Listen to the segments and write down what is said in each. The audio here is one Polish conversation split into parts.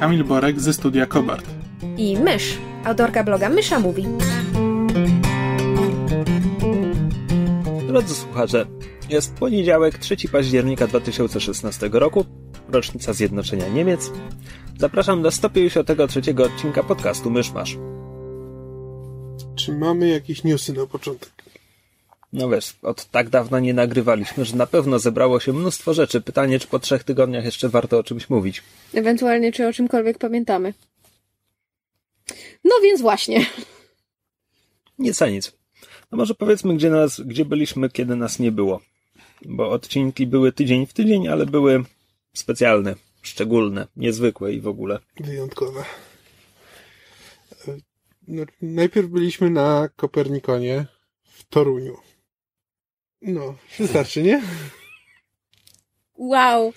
Kamil Borek ze studia Kobart. i Mysz, autorka bloga Mysza Mówi. Drodzy słuchacze, jest poniedziałek, 3 października 2016 roku, rocznica Zjednoczenia Niemiec. Zapraszam do 153 odcinka podcastu Myszmasz. Czy mamy jakieś newsy na początek? No wiesz, od tak dawna nie nagrywaliśmy, że na pewno zebrało się mnóstwo rzeczy. Pytanie, czy po trzech tygodniach jeszcze warto o czymś mówić. Ewentualnie, czy o czymkolwiek pamiętamy. No więc właśnie. Nic a nic. No może powiedzmy, gdzie, nas, gdzie byliśmy, kiedy nas nie było. Bo odcinki były tydzień w tydzień, ale były specjalne, szczególne, niezwykłe i w ogóle. Wyjątkowe. No, najpierw byliśmy na Kopernikonie w Toruniu. No, wystarczy, nie? Wow.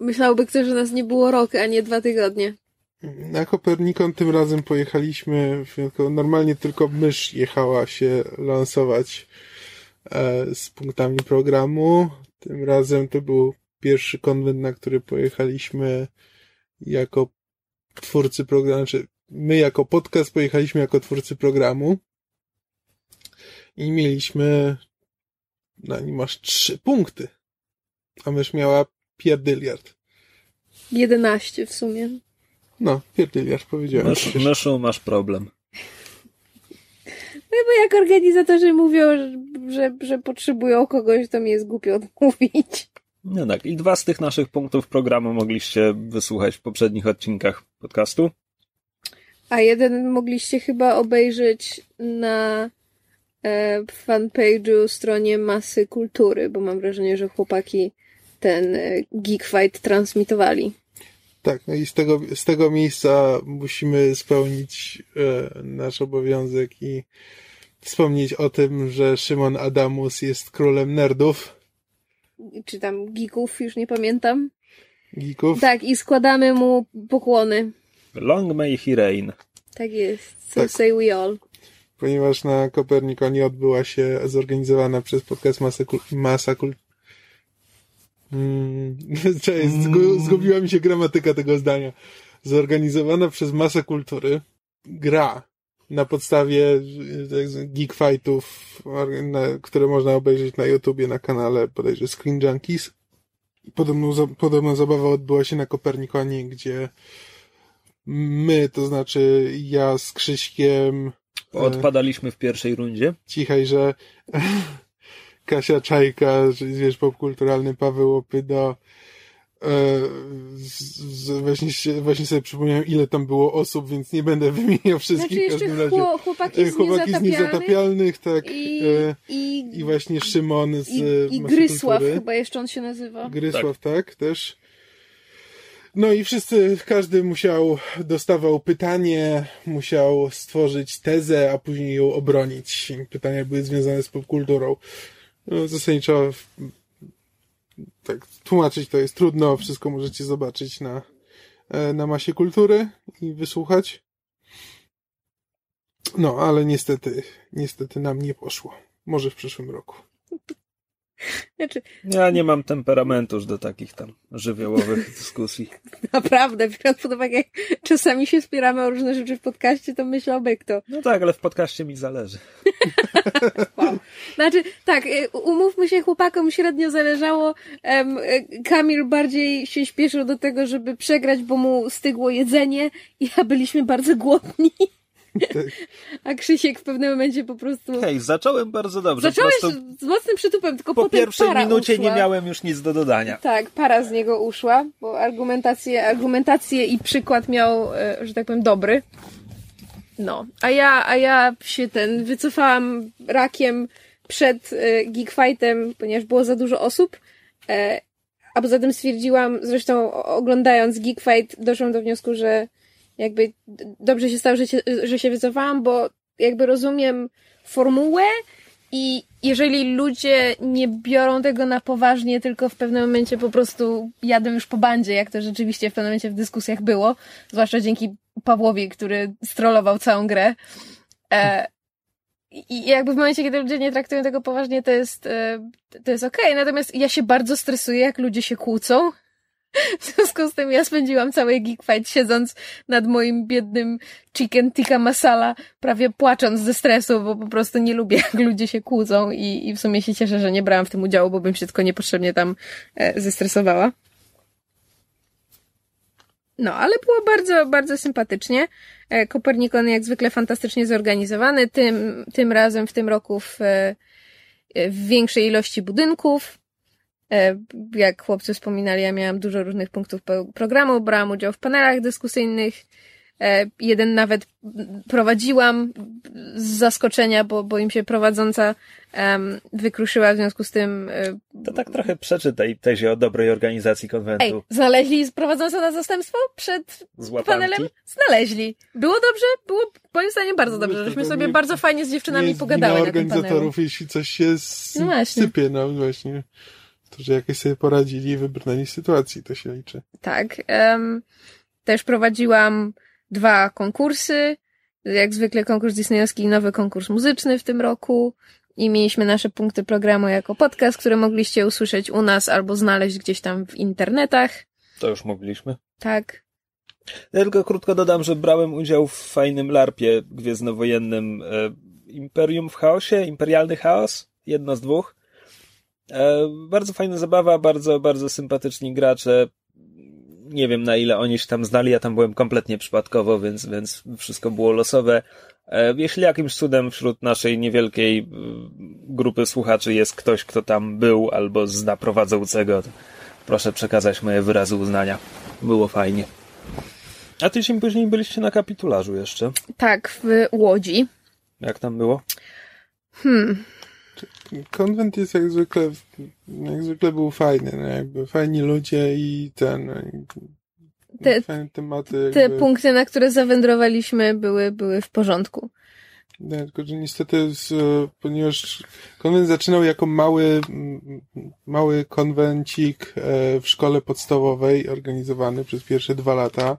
Myślałby ktoś, że nas nie było rok, a nie dwa tygodnie. Na Kopernikon tym razem pojechaliśmy, wyjątkowo- normalnie tylko mysz jechała się lansować e, z punktami programu. Tym razem to był pierwszy konwent, na który pojechaliśmy jako twórcy programu, znaczy my jako podcast pojechaliśmy jako twórcy programu i mieliśmy na nim masz trzy punkty, a mysz miała pierdyliard. 11 w sumie. No, pierdyliard powiedziałem. Mysz, myszu, masz problem. No bo jak organizatorzy mówią, że, że, potrzebują kogoś, to mi jest głupio odmówić. No tak, i dwa z tych naszych punktów programu mogliście wysłuchać w poprzednich odcinkach podcastu. A jeden mogliście chyba obejrzeć na fanpage'u stronie Masy Kultury, bo mam wrażenie, że chłopaki ten e, Geek Fight transmitowali. Tak, no i z tego, z tego miejsca musimy spełnić e, nasz obowiązek i wspomnieć o tym, że Szymon Adamus jest królem nerdów, Czy tam geeków, już nie pamiętam. geeków. Tak, i składamy mu pokłony. Long may he reign. Tak jest. So Tak. say we all. Ponieważ na Kopernikonie odbyła się zorganizowana przez podcast Masa, Kul- Masa Kul... Mm, cześć, zgu, zgubiła mi się gramatyka tego zdania. Zorganizowana przez Masę Kultury gra na podstawie e, geek fightów, które można obejrzeć na YouTubie, na kanale bodajże Screen Junkies. Podobną, podobna zabawa odbyła się na Kopernikonie, gdzie my, to znaczy ja z Krzyśkiem, Odpadaliśmy w pierwszej rundzie. cichaj, że Kasia Czajka, czyli wiesz, popkulturalny Paweł Opydo, e, właśnie, się, właśnie sobie przypomniałem, ile tam było osób, więc nie będę wymieniał wszystkich Znaczy w każdym razie. chło- chłopaki E, z Chłopaki z niezatapialnych tak. i, e, i, I właśnie Szymon z i, e, i Grysław, chyba jeszcze on się nazywa. Grysław, tak. też. No i wszyscy, każdy musiał, dostawał pytanie, musiał stworzyć tezę, a później ją obronić. Pytania były związane z popkulturą. No, zasadniczo tak, tłumaczyć to jest trudno, wszystko możecie zobaczyć na, e, na masie kultury i wysłuchać. No, ale niestety, niestety nam nie poszło. Może w przyszłym roku. Znaczy, Ja nie mam temperamentu już do takich tam żywiołowych dyskusji. naprawdę, biorąc pod uwagę, jak czasami się spieramy o różne rzeczy w podcaście, to myślałby kto. No tak, ale w podcaście mi zależy. Znaczy, tak, y, umówmy się, chłopakom średnio zależało. Y, Kamil bardziej się śpieszył do tego, żeby przegrać, bo mu stygło jedzenie. Ja byliśmy bardzo głodni. A Krzysiek w pewnym momencie po prostu... Hej, zacząłem bardzo dobrze. Zacząłeś z mocnym przytupem, tylko po potem pierwszej minucie uszła. nie miałem już nic do dodania. Tak, para z niego uszła, bo argumentację, argumentację i przykład miał, e, że tak powiem, dobry. No, a ja, a ja się ten wycofałam rakiem przed e, Geek Fightem, ponieważ było za dużo osób. E, a poza tym stwierdziłam, zresztą oglądając Geek Fight, doszłam do wniosku, że jakby dobrze się stało, że się, że się wycofałam, bo jakby rozumiem formułę i jeżeli ludzie nie biorą tego na poważnie, tylko w pewnym momencie po prostu jadą już po bandzie, jak to rzeczywiście w pewnym momencie w dyskusjach było, zwłaszcza dzięki Pawłowi, który strollował całą grę. E, i jakby w momencie, kiedy ludzie nie traktują tego poważnie, to jest, e, to jest okej. Okay. Natomiast ja się bardzo stresuję, jak ludzie się kłócą. W związku z tym ja spędziłam cały Geek Fight siedząc nad moim biednym chicken tikka masala, prawie płacząc ze stresu, bo po prostu nie lubię, jak ludzie się kłócą i, i w sumie się cieszę, że nie brałam w tym udziału, bo bym się tylko niepotrzebnie tam e, zestresowała. No, ale było bardzo, bardzo sympatycznie. E, Kopernikon jak zwykle fantastycznie zorganizowany, tym, tym razem w tym roku w, e, w większej ilości budynków. E, jak chłopcy wspominali, ja miałam dużo różnych punktów programu, brałam udział w panelach dyskusyjnych, E, jeden nawet prowadziłam z zaskoczenia, bo, bo im się prowadząca um, wykruszyła w związku z tym. E, to tak trochę przeczy tej tezie o dobrej organizacji konwentu. Ej, znaleźli prowadzącą na zastępstwo przed panelem? Znaleźli. Było dobrze? Było moim zdaniem bardzo dobrze. Żeśmy sobie bardzo fajnie z dziewczynami pogadały na tym organizatorów, jeśli coś się no sypie, no właśnie. To, że jakoś sobie poradzili i wybrnęli sytuacji, to się liczy. Tak. Um, też prowadziłam dwa konkursy. Jak zwykle konkurs disneyowski i nowy konkurs muzyczny w tym roku. I mieliśmy nasze punkty programu jako podcast, które mogliście usłyszeć u nas albo znaleźć gdzieś tam w internetach. To już mogliśmy. Tak. Ja tylko krótko dodam, że brałem udział w fajnym larpie gwiezdnowojennym e, Imperium w chaosie, Imperialny chaos, jedno z dwóch. E, bardzo fajna zabawa, bardzo, bardzo sympatyczni gracze nie wiem na ile oni się tam znali, ja tam byłem kompletnie przypadkowo, więc, więc wszystko było losowe. E, jeśli jakimś cudem wśród naszej niewielkiej e, grupy słuchaczy jest ktoś, kto tam był albo zna prowadzącego, to proszę przekazać moje wyrazy uznania. Było fajnie. A tydzień później byliście na kapitularzu jeszcze. Tak, w Łodzi. Jak tam było? Hmm. Konwent jest jak zwykle, jak zwykle był fajny, no jakby fajni ludzie i ten, te, fajne tematy. Te punkty, na które zawędrowaliśmy były, były w porządku. Nie, tylko, że niestety, z, ponieważ konwent zaczynał jako mały, mały konwencik e, w szkole podstawowej, organizowany przez pierwsze dwa lata.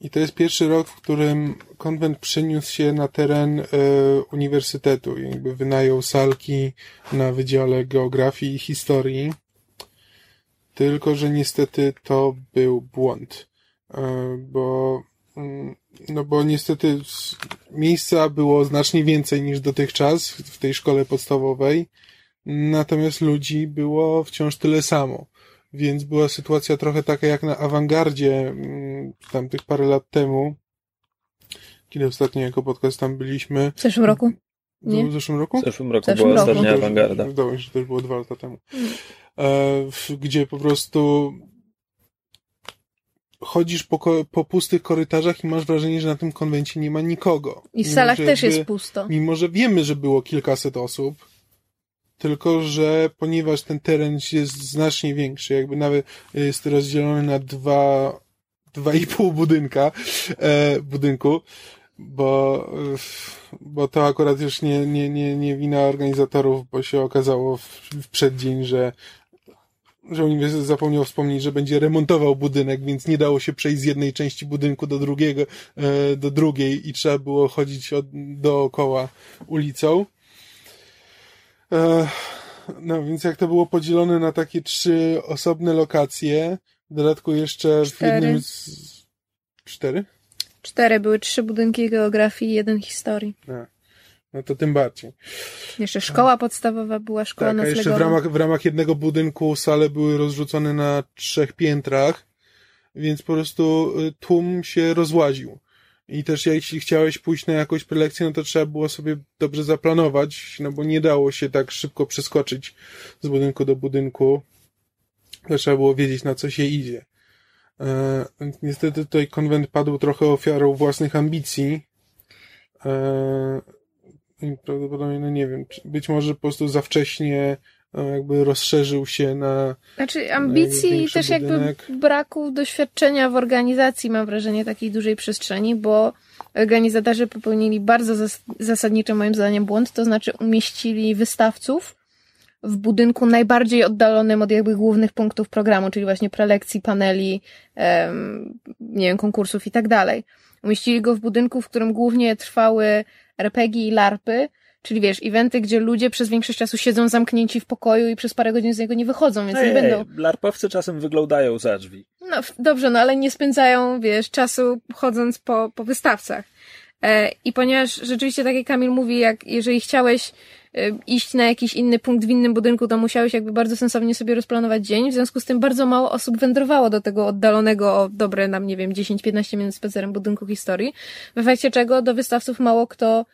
I to jest pierwszy rok, w którym konwent przeniósł się na teren e, uniwersytetu. Jakby wynajął salki na Wydziale Geografii i Historii. Tylko, że niestety to był błąd. E, bo, mm, no bo niestety miejsca było znacznie więcej niż dotychczas w tej szkole podstawowej. Natomiast ludzi było wciąż tyle samo. Więc była sytuacja trochę taka jak na awangardzie mm, tamtych parę lat temu, kiedy ostatnio jako podcast tam byliśmy. W zeszłym roku? Nie? W zeszłym roku? W zeszłym roku w zeszłym była roku. ostatnia awangarda. Wydawało mi się, że to już było dwa lata temu. Mm. E, gdzie po prostu chodzisz po, po pustych korytarzach i masz wrażenie, że na tym konwencie nie ma nikogo. I w salach też jakby, jest pusto. Mimo, że wiemy, że było kilkaset osób, tylko że ponieważ ten teren jest znacznie większy, jakby nawet jest rozdzielony na dwa, dwa i pół budynka, e, budynku, bo, bo to akurat już nie, nie, nie, nie wina organizatorów, bo się okazało w, w przeddzień, że że uniwersytet zapomniał wspomnieć, że będzie remontował budynek, więc nie dało się przejść z jednej części budynku do drugiego, e, do drugiej i trzeba było chodzić od, dookoła ulicą. No więc jak to było podzielone na takie trzy osobne lokacje, w dodatku jeszcze Cztery. w jednym z... Cztery? Cztery, były trzy budynki geografii i jeden historii. A, no to tym bardziej. Jeszcze szkoła podstawowa była, szkoła tak, jeszcze w ramach, w ramach jednego budynku sale były rozrzucone na trzech piętrach, więc po prostu y, tłum się rozłaził. I też jeśli chciałeś pójść na jakąś prelekcję, no to trzeba było sobie dobrze zaplanować, no bo nie dało się tak szybko przeskoczyć z budynku do budynku. Trzeba było wiedzieć, na co się idzie. E, niestety tutaj konwent padł trochę ofiarą własnych ambicji. E, I prawdopodobnie, no nie wiem, być może po prostu za wcześnie jakby rozszerzył się na Znaczy ambicji i też jakby budynek. braku doświadczenia w organizacji, mam wrażenie, takiej dużej przestrzeni, bo organizatorzy popełnili bardzo zas- zasadniczy moim zdaniem błąd, to znaczy umieścili wystawców w budynku najbardziej oddalonym od jakby głównych punktów programu, czyli właśnie prelekcji, paneli, em, nie wiem, konkursów i tak dalej. Umieścili go w budynku, w którym głównie trwały RPG i larpy, czyli wiesz, eventy, gdzie ludzie przez większość czasu siedzą zamknięci w pokoju i przez parę godzin z niego nie wychodzą, więc nie Ej, będą. larpowcy czasem wyglądają za drzwi. No dobrze, no ale nie spędzają, wiesz, czasu chodząc po, po wystawcach. E, I ponieważ rzeczywiście, tak jak Kamil mówi, jak jeżeli chciałeś e, iść na jakiś inny punkt w innym budynku, to musiałeś jakby bardzo sensownie sobie rozplanować dzień. W związku z tym bardzo mało osób wędrowało do tego oddalonego o dobre nam, nie wiem, 10-15 minut spacerem budynku historii. W efekcie czego do wystawców mało kto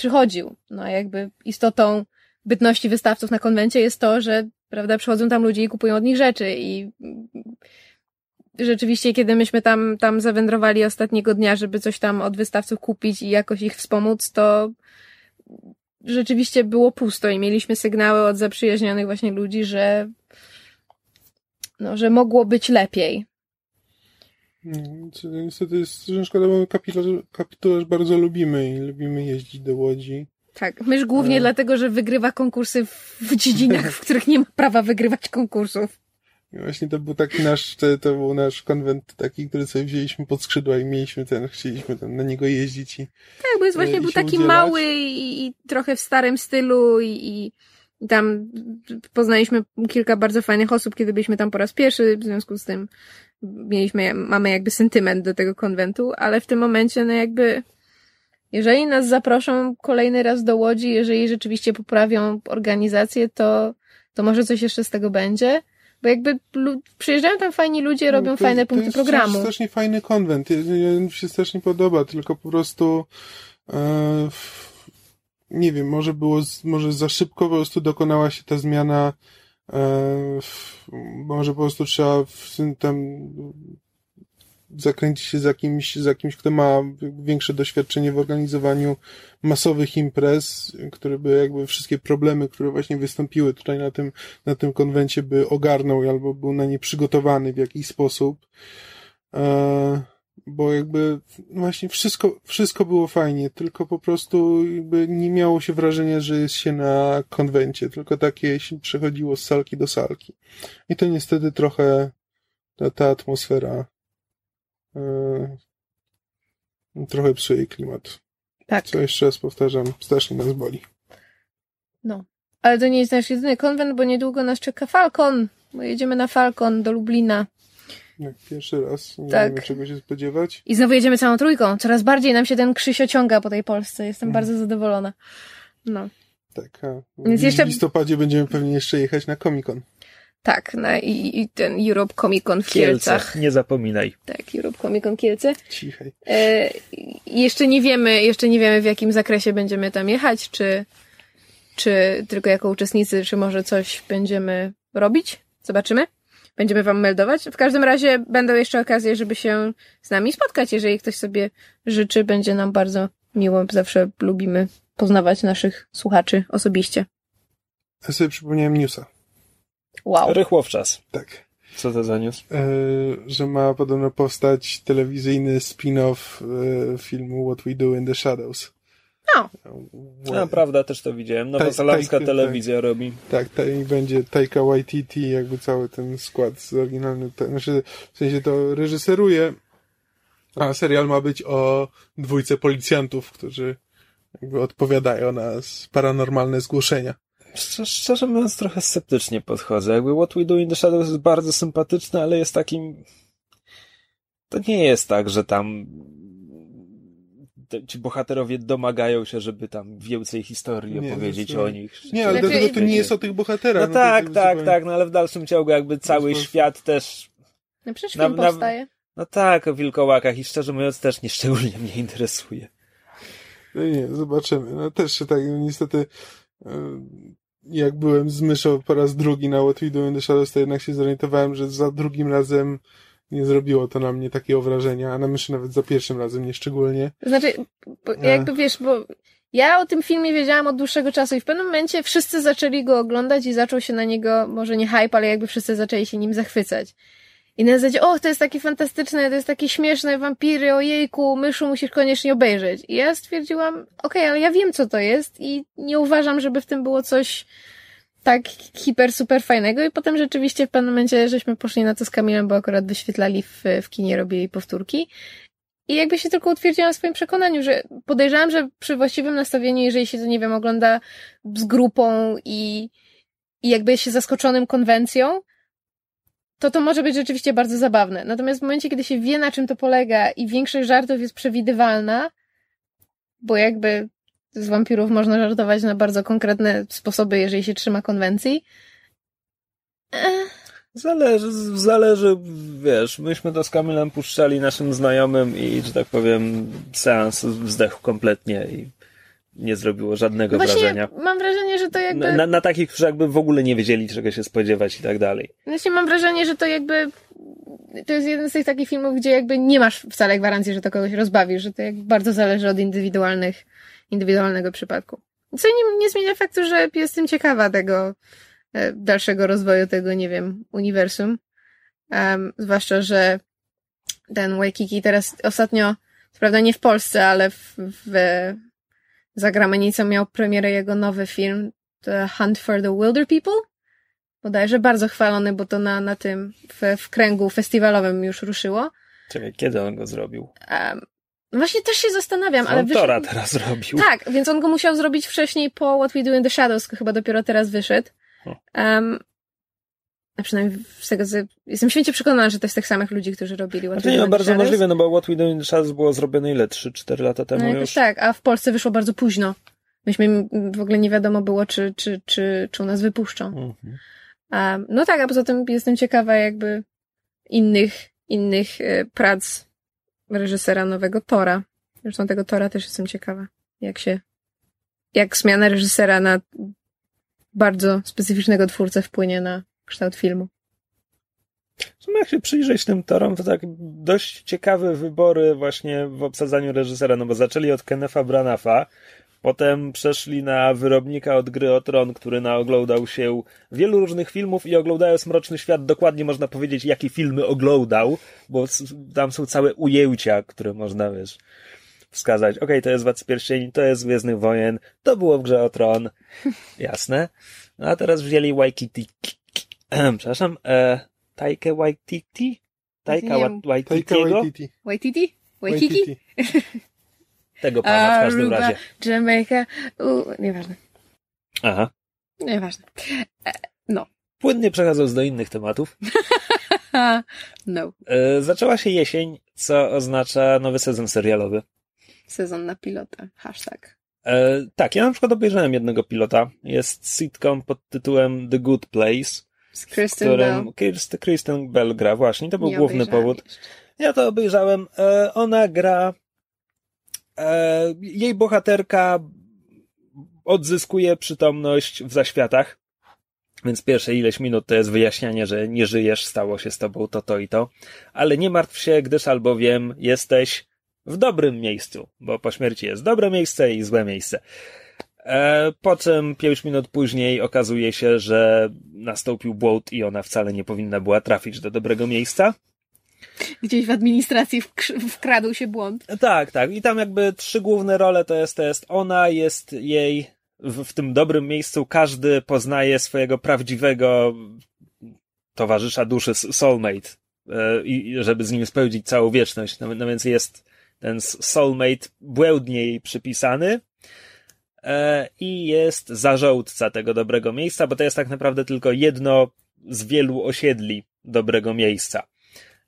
przychodził. No jakby istotą bytności wystawców na konwencie jest to, że prawda, przychodzą tam ludzie i kupują od nich rzeczy i rzeczywiście, kiedy myśmy tam, tam zawędrowali ostatniego dnia, żeby coś tam od wystawców kupić i jakoś ich wspomóc, to rzeczywiście było pusto i mieliśmy sygnały od zaprzyjaźnionych właśnie ludzi, że no, że mogło być lepiej. No, co Niestety jest szkoda, bo kapitularz, kapitularz bardzo lubimy i lubimy jeździć do Łodzi. Tak, myż głównie E. dlatego, że wygrywa konkursy w, dziedzinach, w których nie ma prawa wygrywać konkursów. I właśnie to był taki nasz, to, to był nasz konwent taki, który sobie wzięliśmy pod skrzydła i mieliśmy ten, chcieliśmy tam na niego jeździć i Tak, bo jest właśnie i był taki udzielać. mały i, i trochę w starym stylu i i tam poznaliśmy kilka bardzo fajnych osób, kiedy byliśmy tam po raz pierwszy, w związku z tym mieliśmy, mamy jakby sentyment do tego konwentu, ale w tym momencie, no jakby, jeżeli nas zaproszą kolejny raz do Łodzi, jeżeli rzeczywiście poprawią organizację, to, to może coś jeszcze z tego będzie, bo jakby przyjeżdżają tam fajni ludzie, robią No, to- fajne to punkty jest programu. strasznie fajny konwent. Mi się strasznie podoba, tylko po prostu e, nie wiem, może było, może za szybko po prostu dokonała się ta zmiana może po prostu trzeba w tam zakręcić się z jakimś, z jakimś, kto ma większe doświadczenie w organizowaniu masowych imprez, który by jakby wszystkie problemy, które właśnie wystąpiły tutaj na tym, na tym konwencie by ogarnął albo był na nie przygotowany w jakiś sposób. E, bo jakby właśnie wszystko, wszystko było fajnie, tylko po prostu jakby nie miało się wrażenia, że jest się na konwencie, tylko takie się przechodziło z salki do salki. I to niestety trochę ta, ta atmosfera e, trochę psuje klimat. Tak. Co jeszcze raz powtarzam, strasznie nas boli. No. Ale to nie jest nasz jedyny konwent, bo niedługo nas czeka Falcon. Bo jedziemy na Falcon do Lublina. Jak pierwszy raz, nie Tak. wiemy czego się spodziewać. I znowu jedziemy całą trójką. Coraz bardziej nam się ten Krzysio ciąga po tej Polsce. Jestem Mhm. bardzo zadowolona. No. Tak, a Więc w jeszcze- listopadzie będziemy pewnie jeszcze jechać na Comic Con. Tak, na, i, i ten Europe Comic Con w Kielce, Kielcach. nie zapominaj. Tak, Europe Comic Con Kielce. Cichej. E, jeszcze nie wiemy, jeszcze nie wiemy w jakim zakresie będziemy tam jechać, czy, czy tylko jako uczestnicy, czy może coś będziemy robić. Zobaczymy. Będziemy wam meldować. W każdym razie będą jeszcze okazje, żeby się z nami spotkać. Jeżeli ktoś sobie życzy, będzie nam bardzo miło. Zawsze lubimy poznawać naszych słuchaczy osobiście. Ja sobie przypomniałem newsa. Wow. Rychło w czas. Tak. Co to za news? E, że ma podobno powstać telewizyjny spin-off e, filmu What We Do in the Shadows. No. No, prawda, też to widziałem. Nowozelandzka tak, telewizja robi. Tak, ta, i będzie Taika Waititi, jakby cały ten skład z oryginalnym, te, znaczy w sensie to reżyseruje, a serial ma być o dwójce policjantów, którzy jakby odpowiadają na paranormalne zgłoszenia. Szczerze, szczerze mówiąc, trochę sceptycznie podchodzę. Jakby What We Do in the Shadows jest bardzo sympatyczny, ale jest takim... To nie jest tak, że tam te- ci bohaterowie domagają się, żeby tam więcej historii Nie, opowiedzieć o nich. Nie, ale Znaczy- dlatego to nie jest o tych bohaterach. No to tak, tak, zupełnie- tak, no ale w dalszym ciągu jakby cały świat też... No przecież film na- powstaje. No tak, o wilkołakach i szczerze mówiąc też nieszczególnie mnie interesuje. No nie, zobaczymy. No też się tak, no niestety, e, jak byłem z myszą po raz drugi na What We Do in the Shadows, to jednak się zorientowałem, że za drugim razem nie zrobiło to na mnie takiego wrażenia, a na myszy nawet za pierwszym razem nie szczególnie. Znaczy, Nie. jakby wiesz, bo ja o tym filmie wiedziałam od dłuższego czasu i w pewnym momencie wszyscy zaczęli go oglądać i zaczął się na niego, może nie hype, ale jakby wszyscy zaczęli się nim zachwycać. I na zasadzie, o, to jest takie fantastyczne, to jest takie śmieszne, wampiry, ojejku, myszu, musisz koniecznie obejrzeć. I ja stwierdziłam, okej, okay, ale ja wiem, co to jest i nie uważam, żeby w tym było coś tak hiper, super fajnego. I potem rzeczywiście w pewnym momencie żeśmy poszli na to z Kamilem, bo akurat wyświetlali w, w kinie, robili powtórki. I jakby się tylko utwierdziłam w swoim przekonaniu, że podejrzewam, że przy właściwym nastawieniu, jeżeli się to, nie wiem, ogląda z grupą i, i jakby się zaskoczonym konwencją, to to może być rzeczywiście bardzo zabawne. Natomiast w momencie, kiedy się wie, na czym to polega i większość żartów jest przewidywalna, bo jakby z wampirów można żartować na bardzo konkretne sposoby, jeżeli się trzyma konwencji. Zależy, zależy, wiesz, myśmy to z Kamilem puszczali naszym znajomym i, że tak powiem, seans zdechł kompletnie i nie zrobiło żadnego no Właśnie wrażenia. mam wrażenie, że to jakby... Na, na takich, którzy jakby w ogóle nie wiedzieli, czego się spodziewać i tak dalej. Właśnie mam wrażenie, że to jakby... To jest jeden z tych takich filmów, gdzie jakby nie masz wcale gwarancji, że to kogoś rozbawi, że to jakby bardzo zależy od indywidualnych, indywidualnego przypadku. Co nie, nie zmienia faktu, że jestem ciekawa tego e, dalszego rozwoju tego, nie wiem, uniwersum. Um, zwłaszcza, że ten Waikiki teraz ostatnio, co prawda nie w Polsce, ale w, w za granicą miał premierę jego nowy film The Hunt for the Wilder People. Bodajże bardzo chwalony, bo to na, na tym, w, w kręgu festiwalowym już ruszyło. Czekaj, kiedy on go zrobił? Um, właśnie też się zastanawiam, ale wyszedł... Tora teraz zrobił. Tak, więc on go musiał zrobić wcześniej po What We Do in the Shadows, chyba dopiero teraz wyszedł. Um, a przynajmniej z tego, jestem święcie przekonana, że to jest tych samych ludzi, którzy robili What znaczy, We Do in bardzo Shadows. możliwe, no bo What We Do in the Shadows było zrobione ile? 3-4 lata temu no, już? Tak, a w Polsce wyszło bardzo późno. Myśmy w ogóle nie wiadomo było, czy, czy, czy, czy u nas wypuszczą. Mhm. Um, no tak, a poza tym jestem ciekawa jakby innych, innych e, prac reżysera nowego Tora. Zresztą tego Tora też jestem ciekawa. Jak się, jak zmiana reżysera na bardzo specyficznego twórcę wpłynie na kształt filmu. W sumie jak się przyjrzeć tym torom, to tak dość ciekawe wybory właśnie w obsadzaniu reżysera, no bo zaczęli od Kenefa Branafa, potem przeszli na wyrobnika od gry o tron, który naoglądał się wielu różnych filmów i oglądając Mroczny Świat dokładnie można powiedzieć, jakie filmy oglądał, bo tam są całe ujęcia, które można, wiesz, wskazać. Okej, okay, to jest Władcy Pierścieni, to jest Gwiezdnych Wojen, to było w grze o tron. Jasne. No a teraz wzięli Waikiki. Przepraszam, e, Taika Waititi? Taika. Waititiego? Waititi. Waititi? Waikiki? Tego pana w każdym Aruba, razie. Jamaica, u, nieważne. Aha. Nieważne. E, no. Płynnie przechodząc do innych tematów. no. E, zaczęła się jesień, co oznacza nowy sezon serialowy. Sezon na pilota. Hashtag. E, tak, ja na przykład obejrzałem jednego pilota. Jest sitcom pod tytułem The Good Place. Z Kristen którym Bell. Kirsten, Kristen Bell gra, właśnie, to był Nie główny powód. jeszcze. Ja to obejrzałem. E, ona gra. E, jej bohaterka odzyskuje przytomność w zaświatach. Więc pierwsze ileś minut to jest wyjaśnianie, że nie żyjesz, stało się z tobą to, to i to. Ale nie martw się, gdyż albowiem jesteś w dobrym miejscu, bo po śmierci jest dobre miejsce i złe miejsce. E, po czym pięć minut później okazuje się, że nastąpił błąd i ona wcale nie powinna była trafić do dobrego miejsca. Gdzieś w administracji wkr- wkradł się błąd. Tak, tak. I tam jakby trzy główne role to jest, to jest ona, jest jej w, w tym dobrym miejscu. Każdy poznaje swojego prawdziwego towarzysza duszy, soulmate, e, i żeby z nim spełnić całą wieczność. No, no więc jest ten soulmate błędnie jej przypisany. E, I jest zarządca tego dobrego miejsca, bo to jest tak naprawdę tylko jedno z wielu osiedli dobrego miejsca.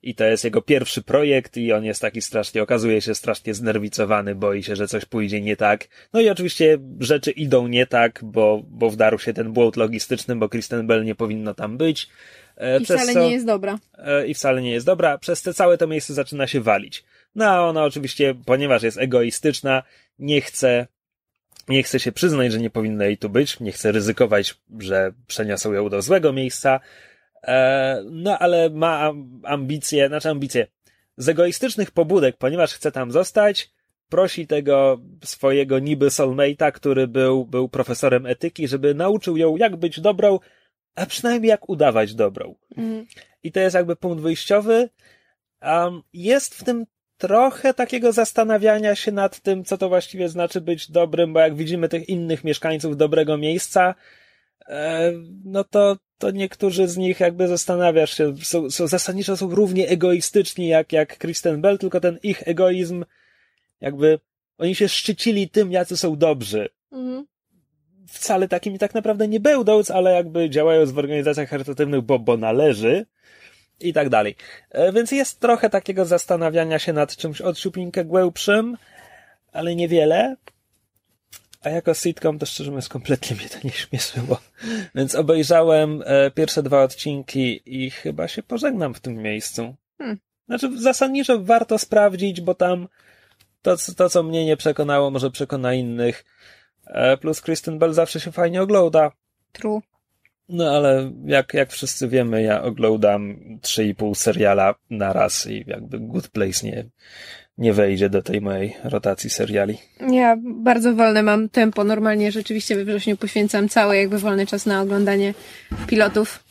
I to jest jego pierwszy projekt i on jest taki strasznie, okazuje się strasznie znerwicowany, boi się, że coś pójdzie nie tak. No i oczywiście rzeczy idą nie tak, bo, bo wdarł się ten błąd logistyczny, bo Kristen Bell nie powinno tam być. E, I wcale co- nie jest dobra. e, i wcale nie jest dobra. Przez te całe to miejsce zaczyna się walić. No a ona oczywiście, ponieważ jest egoistyczna, nie chce, nie chce się przyznać, że nie powinna jej tu być, nie chce ryzykować, że przeniosą ją do złego miejsca. E, no ale ma am- ambicje, znaczy ambicje, z egoistycznych pobudek, ponieważ chce tam zostać, prosi tego swojego niby soulmate'a, który był, był profesorem etyki, żeby nauczył ją, jak być dobrą, a przynajmniej jak udawać dobrą. Mhm. I to jest jakby punkt wyjściowy. Um, jest w tym trochę takiego zastanawiania się nad tym, co to właściwie znaczy być dobrym, bo jak widzimy tych innych mieszkańców dobrego miejsca, e, no to, to niektórzy z nich jakby zastanawiasz się, są, są zasadniczo są równie egoistyczni jak, jak Kristen Bell, tylko ten ich egoizm jakby oni się szczycili tym, jacy są dobrzy. Mhm. Wcale takimi tak naprawdę nie będąc, ale jakby działając w organizacjach charytatywnych, bo, bo należy i tak dalej. E, Więc jest trochę takiego zastanawiania się nad czymś odsiupinkę głębszym, ale niewiele. A jako sitcom to szczerze mówiąc kompletnie mnie to nie śmieszyło. Więc obejrzałem e, pierwsze dwa odcinki i chyba się pożegnam w tym miejscu. Hmm. Znaczy zasadniczo warto sprawdzić, bo tam to, co- to, co mnie nie przekonało, może przekona innych. E, Plus Kristen Bell zawsze się fajnie ogląda. True. No ale jak, jak wszyscy wiemy, ja oglądam 3,5 seriala na raz i jakby Good Place nie, nie wejdzie do tej mojej rotacji seriali. Ja bardzo wolne mam tempo. Normalnie rzeczywiście we wrześniu poświęcam cały jakby wolny czas na oglądanie pilotów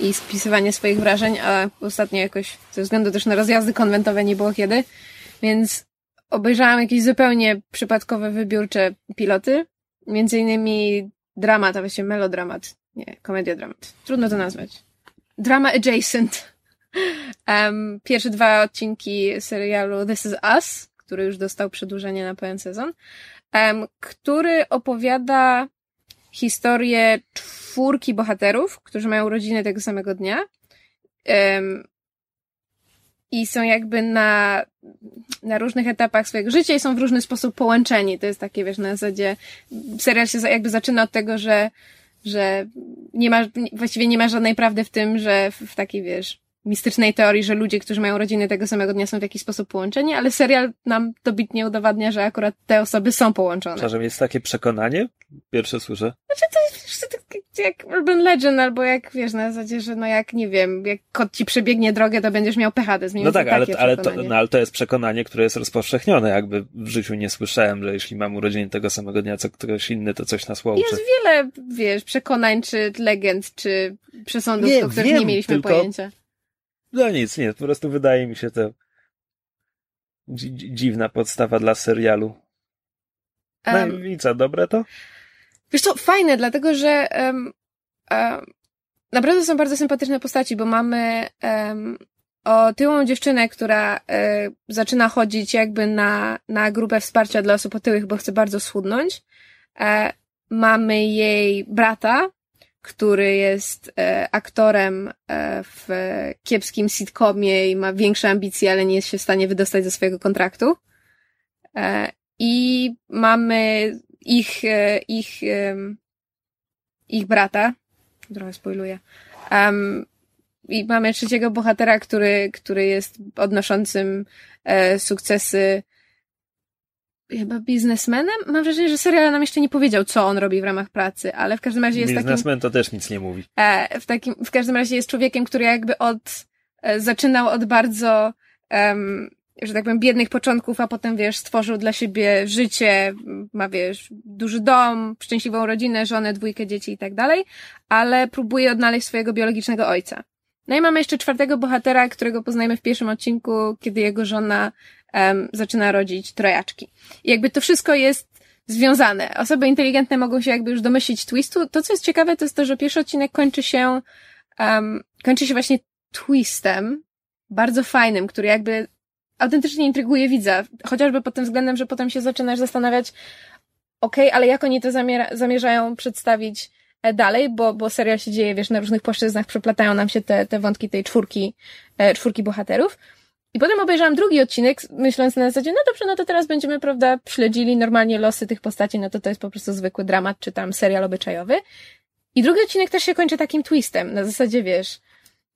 i spisywanie swoich wrażeń, a ostatnio jakoś ze względu też na rozjazdy konwentowe nie było kiedy, więc obejrzałam jakieś zupełnie przypadkowe, wybiórcze piloty. Między innymi dramat, a właściwie melodramat. Nie, komedia dramat. Trudno to nazwać. Drama adjacent. Em, pierwsze dwa odcinki serialu This is Us, który już dostał przedłużenie na pełen sezon, em, który opowiada historię czwórki bohaterów, którzy mają urodziny tego samego dnia. Em, I są jakby na, na różnych etapach swojego życia i są w różny sposób połączeni. To jest takie, wiesz, na zasadzie, serial się jakby zaczyna od tego, że, że nie ma, właściwie nie ma żadnej prawdy w tym, że w, w takiej, wiesz, mistycznej teorii, że ludzie, którzy mają rodziny tego samego dnia są w jakiś sposób połączeni, ale serial nam dobitnie udowadnia, że akurat te osoby są połączone. Przepraszam, jest takie przekonanie? Pierwsze słyszę. Wiesz, to tak jak Urban Legend, albo jak, wiesz, na zasadzie, że no jak, nie wiem, jak kot ci przebiegnie drogę, to będziesz miał PHD. No tak, ale, ale, to, przekonanie. no, ale to jest przekonanie, które jest rozpowszechnione. Jakby w życiu nie słyszałem, że jeśli mam urodziny tego samego dnia, co ktoś inny, to coś nas łączy. Jest wiele, wiesz, przekonań, czy legend, czy przesądów, Nie, o których wiem, nie mieliśmy tylko- pojęcia. No nic, nie, po prostu wydaje mi się to dzi- dzi- dziwna podstawa dla serialu. No Em, i co, dobre to? Wiesz co, fajne, dlatego że um, um, naprawdę są bardzo sympatyczne postaci, bo mamy um, otyłą dziewczynę, która e, zaczyna chodzić jakby na, na grupę wsparcia dla osób otyłych, bo chce bardzo schudnąć. E, mamy jej brata, który jest e, aktorem e, w kiepskim sitcomie i ma większe ambicje, ale nie jest się w stanie wydostać ze swojego kontraktu. E, I mamy ich, ich, ich brata, trochę spoiluję, um, i mamy trzeciego bohatera, który, który jest odnoszącym sukcesy chyba biznesmenem. Mam wrażenie, że serial nam jeszcze nie powiedział, co on robi w ramach pracy, ale w każdym razie jest takim Biznesmen to też nic nie mówi. E, w takim, w każdym razie jest człowiekiem, który jakby od, e, zaczynał od bardzo, em, że tak powiem, biednych początków, a potem, wiesz, stworzył dla siebie życie, ma, wiesz, duży dom, szczęśliwą rodzinę, żonę, dwójkę dzieci i tak dalej, ale próbuje odnaleźć swojego biologicznego ojca. No i mamy jeszcze czwartego bohatera, którego poznajemy w pierwszym odcinku, kiedy jego żona em, zaczyna rodzić trojaczki. I jakby to wszystko jest związane. Osoby inteligentne mogą się jakby już domyślić twistu. To, co jest ciekawe, to jest to, że pierwszy odcinek kończy się, um, kończy się właśnie twistem, bardzo fajnym, który jakby autentycznie intryguje widza. Chociażby pod tym względem, że potem się zaczynasz zastanawiać, okej, ale jak oni to zamierzają przedstawić e, dalej, bo, bo serial się dzieje, wiesz, na różnych płaszczyznach, przeplatają nam się te, te wątki tej czwórki, e, czwórki bohaterów. I potem obejrzałam drugi odcinek, myśląc na zasadzie, no dobrze, no to teraz będziemy, prawda, śledzili normalnie losy tych postaci, no to to jest po prostu zwykły dramat, czy tam serial obyczajowy. I drugi odcinek też się kończy takim twistem, na zasadzie, wiesz,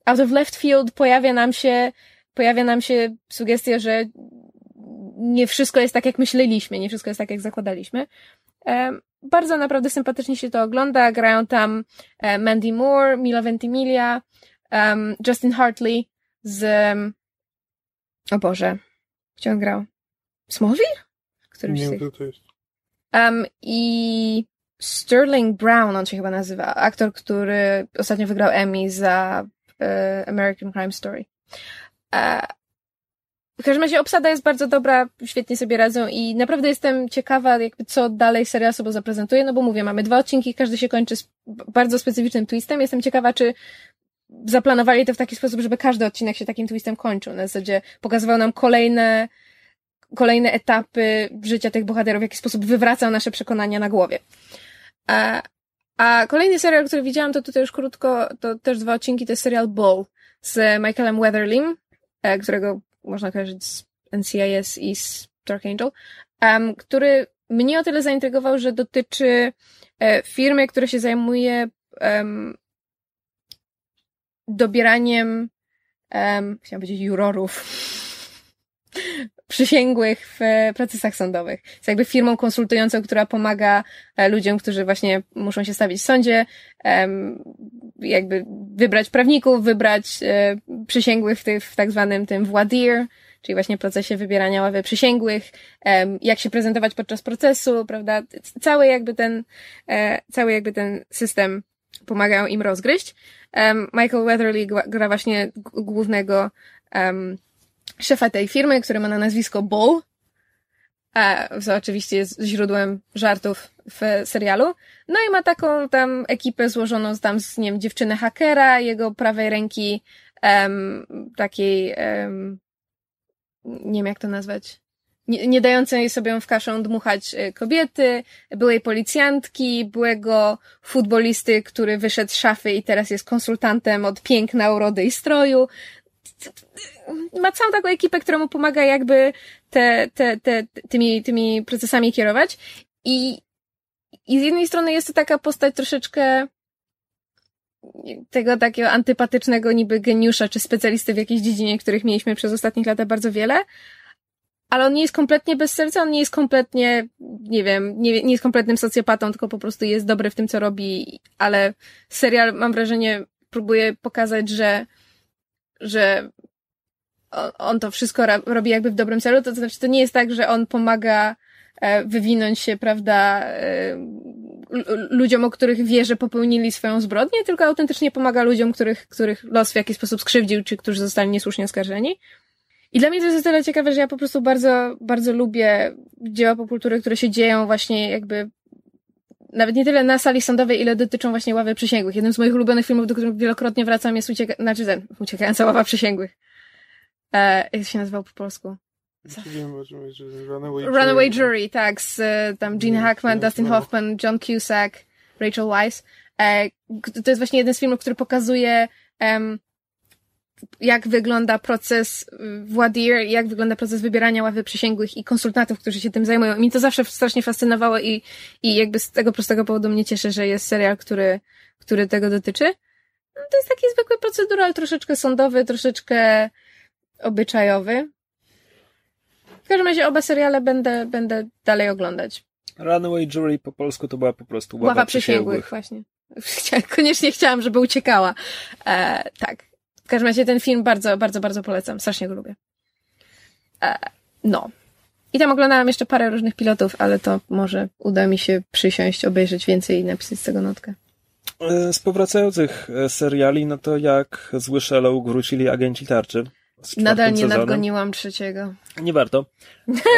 out of left field pojawia nam się, pojawia nam się sugestia, że nie wszystko jest tak, jak myśleliśmy, nie wszystko jest tak, jak zakładaliśmy. Em, bardzo naprawdę sympatycznie się to ogląda, grają tam e, Mandy Moore, Mila Ventimiglia, em, Justin Hartley z, em, o Boże, gdzie on grał? Smallville? którymś Nie wiem, kto to jest. Um, I Sterling Brown, on się chyba nazywa, aktor, który ostatnio wygrał Emmy za e, American Crime Story. E, w każdym razie obsada jest bardzo dobra, świetnie sobie radzą i naprawdę jestem ciekawa, jakby co dalej serial sobie zaprezentuje, no bo mówię, mamy dwa odcinki, każdy się kończy z bardzo specyficznym twistem. Jestem ciekawa, czy zaplanowali to w taki sposób, żeby każdy odcinek się takim twistem kończył. Na zasadzie pokazywał nam kolejne, kolejne etapy życia tych bohaterów, w jaki sposób wywracał nasze przekonania na głowie. A, a kolejny serial, który widziałam, to tutaj już krótko, to też dwa odcinki, to jest serial Bull z Michaelem Weatherlim, e, którego można kojarzyć z NCIS i z Dark Angel, em, który mnie o tyle zaintrygował, że dotyczy e, firmy, która się zajmuje em, dobieraniem, um, chciałam powiedzieć jurorów, przysięgłych w procesach sądowych. Jest jakby firmą konsultującą, która pomaga e, ludziom, którzy właśnie muszą się stawić w sądzie, jakby wybrać prawników, wybrać e, przysięgłych w, ty, w tak zwanym tym voir dire, czyli właśnie procesie wybierania ławy przysięgłych, jak się prezentować podczas procesu, prawda? Cały jakby ten, e, cały jakby ten system pomagają im rozgryźć. Em, Michael Weatherly gra, właśnie głównego em, szefa tej firmy, który ma na nazwisko Bull, e, co oczywiście jest źródłem żartów w serialu. No i ma taką tam ekipę złożoną z tam z, nie wiem, dziewczyny hakera, jego prawej ręki em, takiej em, nie wiem jak to nazwać, nie, nie dającej sobie w kaszę dmuchać e, kobiety, byłej policjantki, byłego futbolisty, który wyszedł z szafy i teraz jest konsultantem od piękna, urody i stroju. Ma całą taką ekipę, która mu pomaga jakby te, te, te, tymi, tymi procesami kierować. I, I z jednej strony jest to taka postać troszeczkę tego takiego antypatycznego niby geniusza czy specjalisty w jakiejś dziedzinie, których mieliśmy przez ostatnich latach bardzo wiele, ale on nie jest kompletnie bez serca, on nie jest kompletnie, nie wiem, nie, nie jest kompletnym socjopatą, tylko po prostu jest dobry w tym, co robi, ale serial, mam wrażenie, próbuje pokazać, że, że on, to wszystko robi jakby w dobrym celu, to, znaczy to nie jest tak, że on pomaga e, wywinąć się, prawda, e, ludziom, o których wie, że popełnili swoją zbrodnię, tylko autentycznie pomaga ludziom, których, których los w jakiś sposób skrzywdził, czy którzy zostali niesłusznie oskarżeni. I dla mnie to jest o tyle ciekawe, że ja po prostu bardzo, bardzo lubię dzieła popkultury, które się dzieją właśnie jakby nawet nie tyle na sali sądowej, ile dotyczą właśnie ławy przysięgłych. Jednym z moich ulubionych filmów, do których wielokrotnie wracam, jest ucieka... znaczy ten, uciekająca ława przysięgłych. E, jak się nazywał po polsku? Wiem, że Runaway, Runaway Jury, tak, z e, tam Gene Hackman, Dustin znam. Hoffman, John Cusack, Rachel Weisz. E, to jest właśnie jeden z filmów, który pokazuje em, jak wygląda proces y, dire, jak wygląda proces wybierania ławy przysięgłych i konsultantów, którzy się tym zajmują. I mi to zawsze strasznie fascynowało i, i jakby z tego prostego powodu mnie cieszy, że jest serial, który, który tego dotyczy. No, to jest taki zwykły procedural, troszeczkę sądowy, troszeczkę obyczajowy. W każdym razie oba seriale będę, będę dalej oglądać. Runaway Jury po polsku to była po prostu ława, Ława przysięgłych, właśnie. Chcia- Koniecznie chciałam, żeby uciekała. E, tak. W każdym razie ten film bardzo, bardzo, bardzo polecam. Strasznie go lubię. E, no. I tam oglądałam jeszcze parę różnych pilotów, ale to może uda mi się przysiąść, obejrzeć więcej i napisać z tego notkę. E, Z powracających e, seriali, no to jak Zły Sherlock wrócili agenci tarczy. Nadal nie sezonem. nadgoniłam trzeciego. Nie warto.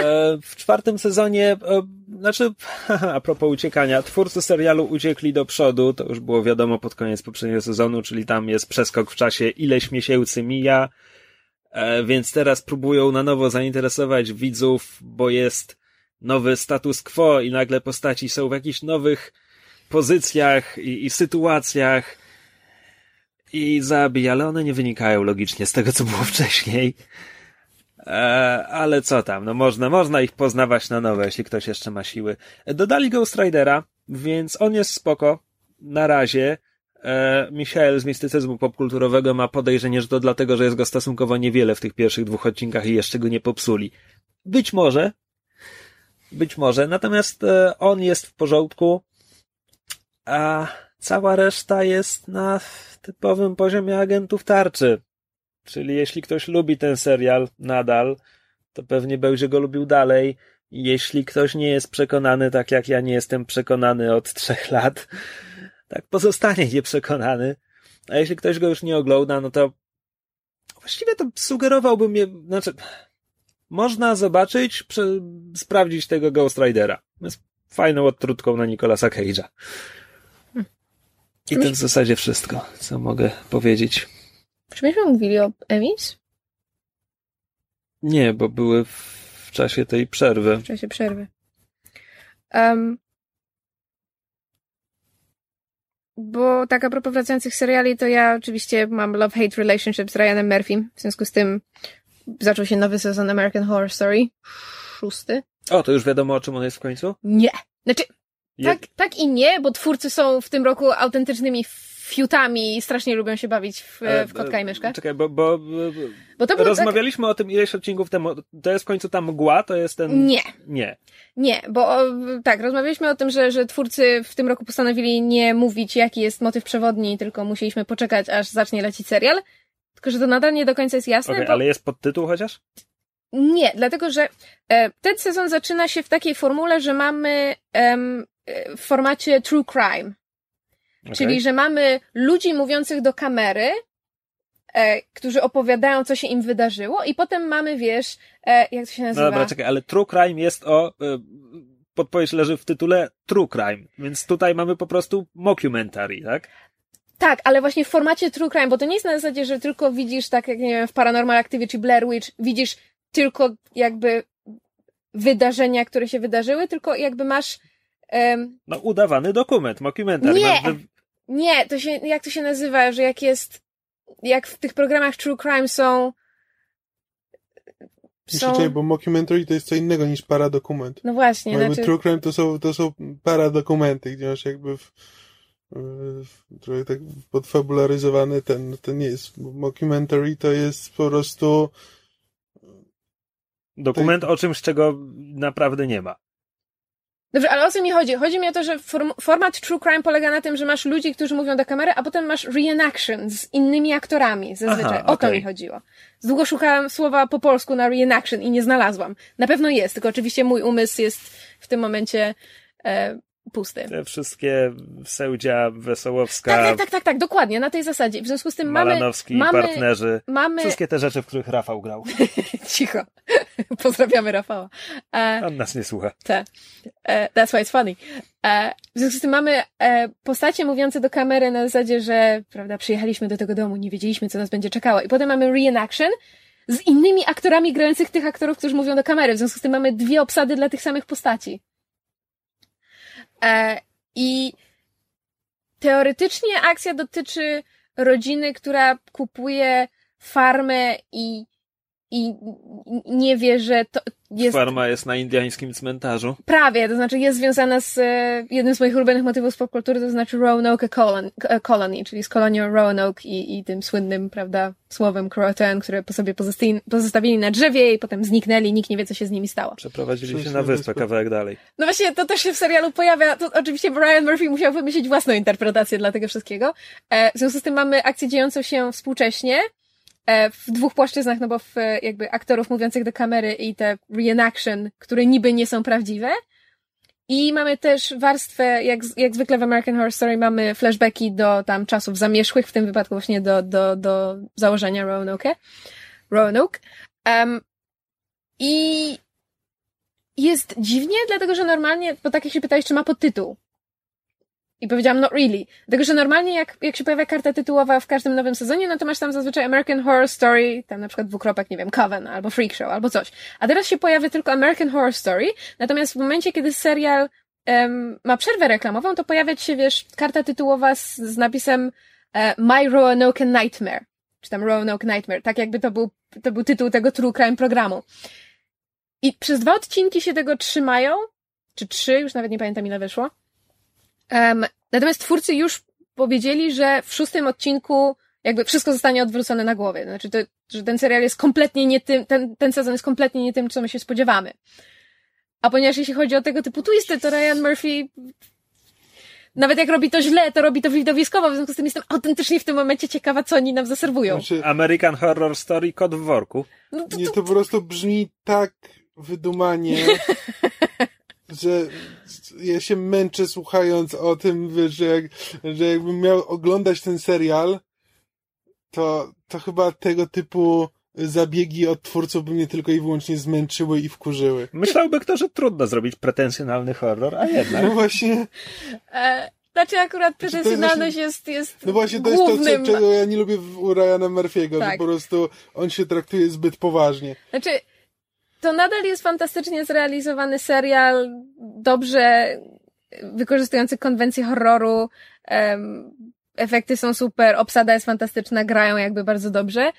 E, w czwartym sezonie, e, znaczy, a propos uciekania, twórcy serialu uciekli do przodu, to już było wiadomo pod koniec poprzedniego sezonu, czyli tam jest przeskok w czasie, ileś miesięcy mija, e, więc teraz próbują na nowo zainteresować widzów, bo jest nowy status quo i nagle postaci są w jakichś nowych pozycjach i, i sytuacjach i zabija, ale one nie wynikają logicznie z tego, co było wcześniej. E, ale co tam, no można, można ich poznawać na nowe, jeśli ktoś jeszcze ma siły. Dodali Ghost Ridera, więc on jest spoko. Na razie. E, Michael z mistycyzmu popkulturowego ma podejrzenie, że to dlatego, że jest go stosunkowo niewiele w tych pierwszych dwóch odcinkach i jeszcze go nie popsuli. Być może. Być może. Natomiast e, on jest w porządku. A cała reszta jest na typowym poziomie agentów tarczy. Czyli jeśli ktoś lubi ten serial nadal, to pewnie będzie go lubił dalej. jeśli ktoś nie jest przekonany tak jak ja nie jestem przekonany od trzech lat, tak pozostanie nieprzekonany. A jeśli ktoś go już nie ogląda, no to właściwie to sugerowałbym je, znaczy, można zobaczyć, prze, sprawdzić tego Ghost Ridera. Jest fajną odtrutką na Nicolasa Cage'a. I to w zasadzie wszystko, co mogę powiedzieć. Czy myśmy mówili o Emmys? Nie, bo były w czasie tej przerwy. W czasie przerwy. Um, bo tak a propos wracających seriali, to ja oczywiście mam love-hate relationship z Ryanem Murphym. W związku z tym zaczął się nowy sezon American Horror Story. Szósty. O, to już wiadomo, o czym on jest w końcu? Nie. Znaczy, tak, tak i nie, bo twórcy są w tym roku autentycznymi fiutami i strasznie lubią się bawić w, E, w kotka i myszkę. Czekaj, bo, bo, Bo to tak... rozmawialiśmy o tym ileś odcinków temu. To jest w końcu ta mgła, to jest ten... Nie. Nie. Nie, bo o, tak, rozmawialiśmy o tym, że, że twórcy w tym roku postanowili nie mówić, jaki jest motyw przewodni, tylko musieliśmy poczekać, aż zacznie lecieć serial. Tylko, że to nadal nie do końca jest jasne, Okej, bo... ale jest podtytuł chociaż? Nie, dlatego, że e, ten sezon zaczyna się w takiej formule, że mamy em, e, w formacie true crime. Okej. Czyli, że mamy ludzi mówiących do kamery, e, którzy opowiadają, co się im wydarzyło, i potem mamy, wiesz, e, jak to się No nazywa? dobra, czekaj, ale True Crime jest o... y, Podpowiedź leży w tytule True Crime, więc tutaj mamy po prostu mockumentary, tak? Tak, ale właśnie w formacie true crime, bo to nie jest na zasadzie, że tylko widzisz, tak jak nie wiem, w Paranormal Activity czy Blair Witch, widzisz tylko jakby wydarzenia, które się wydarzyły, tylko jakby masz. Em, No udawany dokument, mockumentary. Nie! Wy- nie, to się, jak to się nazywa, że jak jest. Jak w tych programach true crime są. Są... Czekaj, bo mockumentary to jest co innego niż paradokument. No właśnie, Bo jakby znaczy. true crime to są, to są paradokumenty, gdzie masz jakby w, w, trochę tak podfabularyzowany ten, to nie jest. Mockumentary to jest po prostu Dokument o czymś, czego naprawdę nie ma. Dobrze, ale o co mi chodzi? Chodzi mi o to, że form, format true crime polega na tym, że masz ludzi, którzy mówią do kamery, a potem masz reenaction z innymi aktorami zazwyczaj. Aha, o to okej. mi chodziło. Długo szukałam słowa po polsku na reenaction i nie znalazłam. Na pewno jest, tylko oczywiście mój umysł jest w tym momencie e, pusty. Te wszystkie Sełdzia, Wesołowska, Tak, tak, tak, tak, tak, dokładnie, na tej zasadzie. W związku z tym mamy, Malanowski, mamy, partnerzy. mamy, Wszystkie te rzeczy, w których Rafał grał. cicho, pozdrawiamy Rafała. E, On nas nie słucha. Te. E, that's why it's funny. E, w związku z tym mamy e, postacie mówiące do kamery na zasadzie, że prawda, przyjechaliśmy do tego domu, nie wiedzieliśmy, co nas będzie czekało. I potem mamy reenaction z innymi aktorami grających tych aktorów, którzy mówią do kamery. W związku z tym mamy dwie obsady dla tych samych postaci. E, I teoretycznie akcja dotyczy rodziny, która kupuje farmę i, i nie wie, że to jest Farma jest na indiańskim cmentarzu. Prawie, to znaczy jest związana z e, jednym z moich ulubionych motywów z popkultury, to znaczy Roanoke Colony, e, Colony czyli z kolonią Roanoke i, i tym słynnym, prawda, słowem Croatan, które po sobie pozostali, pozostawili na drzewie i potem zniknęli, nikt nie wie, co się z nimi stało. Przeprowadzili się na wyspę kawałek dalej. No właśnie, to też się w serialu pojawia, to oczywiście Brian Murphy musiał wymyślić własną interpretację dla tego wszystkiego. E, w związku z tym mamy akcję dziejącą się współcześnie, w dwóch płaszczyznach, no bo w e, jakby aktorów mówiących do kamery i te reenaction, które niby nie są prawdziwe. I mamy też warstwę, jak, jak zwykle w American Horror Story, mamy flashbacki do tam czasów zamierzchłych, w tym wypadku właśnie do, do, do założenia Roanoke. Roanoke. Um, I jest dziwnie, dlatego że normalnie, bo tak jak się pytałeś, czy ma podtytuł. I powiedziałam, not really. Dlatego, że normalnie jak, jak się pojawia karta tytułowa w każdym nowym sezonie, no to masz tam zazwyczaj American Horror Story, tam na przykład dwukropek, nie wiem, Coven, albo Freak Show, albo coś. A teraz się pojawia tylko American Horror Story, natomiast w momencie, kiedy serial em, ma przerwę reklamową, to pojawia się, wiesz, karta tytułowa z, z napisem e, My Roanoke Nightmare. Czy tam Roanoke Nightmare. Tak jakby to był, to był tytuł tego True Crime programu. I przez dwa odcinki się tego trzymają, czy trzy, już nawet nie pamiętam ile wyszło. Um, natomiast twórcy już powiedzieli, że w szóstym odcinku jakby wszystko zostanie odwrócone na głowie. Znaczy, to, że ten serial jest kompletnie nie tym, ten, ten sezon jest kompletnie nie tym, co my się spodziewamy. A ponieważ jeśli chodzi o tego typu twisty, to Ryan Murphy nawet jak robi to źle, to robi to widowiskowo, w związku z tym jestem autentycznie w tym momencie ciekawa, co oni nam zaserwują. Znaczy, American Horror Story, kod w worku. No to, nie, to, to po prostu brzmi tak wydumanie, że ja się męczę słuchając o tym, że, jak, że jakbym miał oglądać ten serial, to, to chyba tego typu zabiegi od twórców by mnie tylko i wyłącznie zmęczyły i wkurzyły. Myślałby kto, że trudno zrobić pretensjonalny horror, a jednak. No właśnie. E, znaczy akurat to jest pretensjonalność jest, jest No właśnie, to głównym... jest to, co, czego ja nie lubię w- u Ryana Murphy'ego, Tak. że po prostu on się traktuje zbyt poważnie. Znaczy, to nadal jest fantastycznie zrealizowany serial, dobrze wykorzystujący konwencję horroru. efekty są super, obsada jest fantastyczna, grają jakby bardzo dobrze.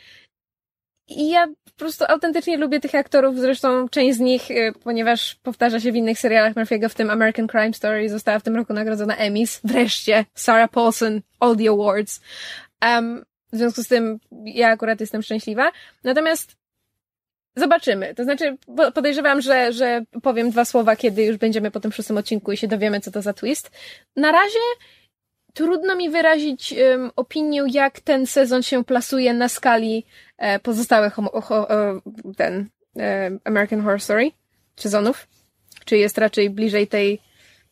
I ja po prostu autentycznie lubię tych aktorów, zresztą część z nich, y, ponieważ powtarza się w innych serialach Murphy'ego, w tym American Crime Story, została w tym roku nagrodzona Emmys. Wreszcie, Sarah Paulson, all the awards. Em, w związku z tym ja akurat jestem szczęśliwa. Natomiast Zobaczymy. To znaczy, po- podejrzewam, że, że powiem dwa słowa, kiedy już będziemy po tym szóstym odcinku i się dowiemy, co to za twist. Na razie trudno mi wyrazić um, opinię, jak ten sezon się plasuje na skali e, pozostałych homo, ho, e, ten e, American Horror Story sezonów. Czy jest raczej bliżej tej,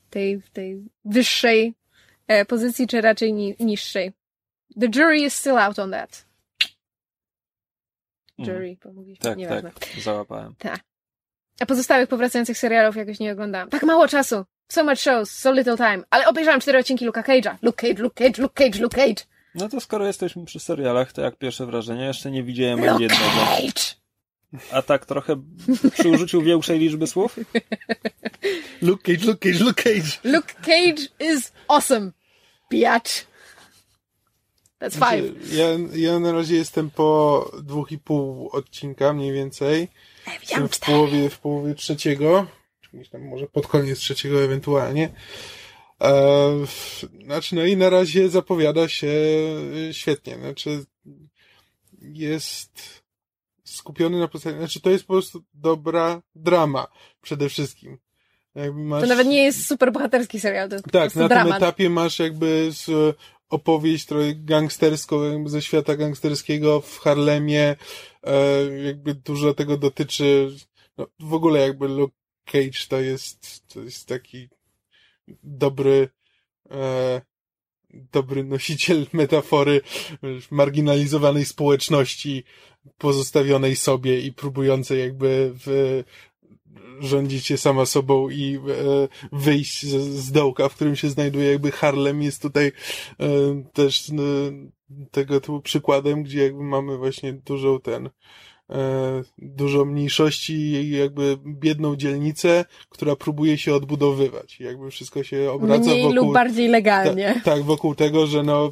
tej, tej wyższej e, pozycji, czy raczej ni, niższej. The jury is still out on that. Jury, pomógliśmy, Tak, nieważne. tak, załapałem. A pozostałych powracających serialów jakoś nie oglądałam. Tak mało czasu. So much shows, so little time. Ale obejrzałam cztery odcinki Luka Cage'a. Luke Cage, Luke Cage, Luke Cage, Luke Cage. No to skoro jesteśmy przy serialach, to jak pierwsze wrażenie? Jeszcze nie widziałem ani Luke jednego. Cage! A tak trochę przy użyciu większej liczby słów? Luke Cage, Luke Cage, Luke Cage! Luke Cage is awesome. Biatch. That's five. Znaczy, Ja, ja na razie jestem po dwóch i pół odcinka mniej więcej. Ja w połowie, w połowie trzeciego. Gdzieś tam może pod koniec trzeciego ewentualnie. E, znaczy, no i na razie zapowiada się e, świetnie. Znaczy, jest skupiony na postaci. Znaczy, to jest po prostu dobra drama przede wszystkim. Masz... To nawet nie jest super bohaterski serial, to jest Tak, na tym dramat. etapie masz jakby z opowieść trochę gangsterską, jakby ze świata gangsterskiego w Harlemie, e, jakby dużo tego dotyczy, no, w ogóle jakby Luke Cage to jest, to jest taki dobry, e, dobry nosiciel metafory marginalizowanej społeczności, pozostawionej sobie i próbującej jakby w, rządzić się sama sobą i e, wyjść z, z dołka, w którym się znajduje. Jakby Harlem jest tutaj e, też e, tego typu przykładem, gdzie jakby mamy właśnie dużą ten dużo mniejszości i jakby biedną dzielnicę, która próbuje się odbudowywać. Jakby wszystko się obraca Mniej wokół... lub bardziej legalnie. Ta, tak, wokół tego, że no,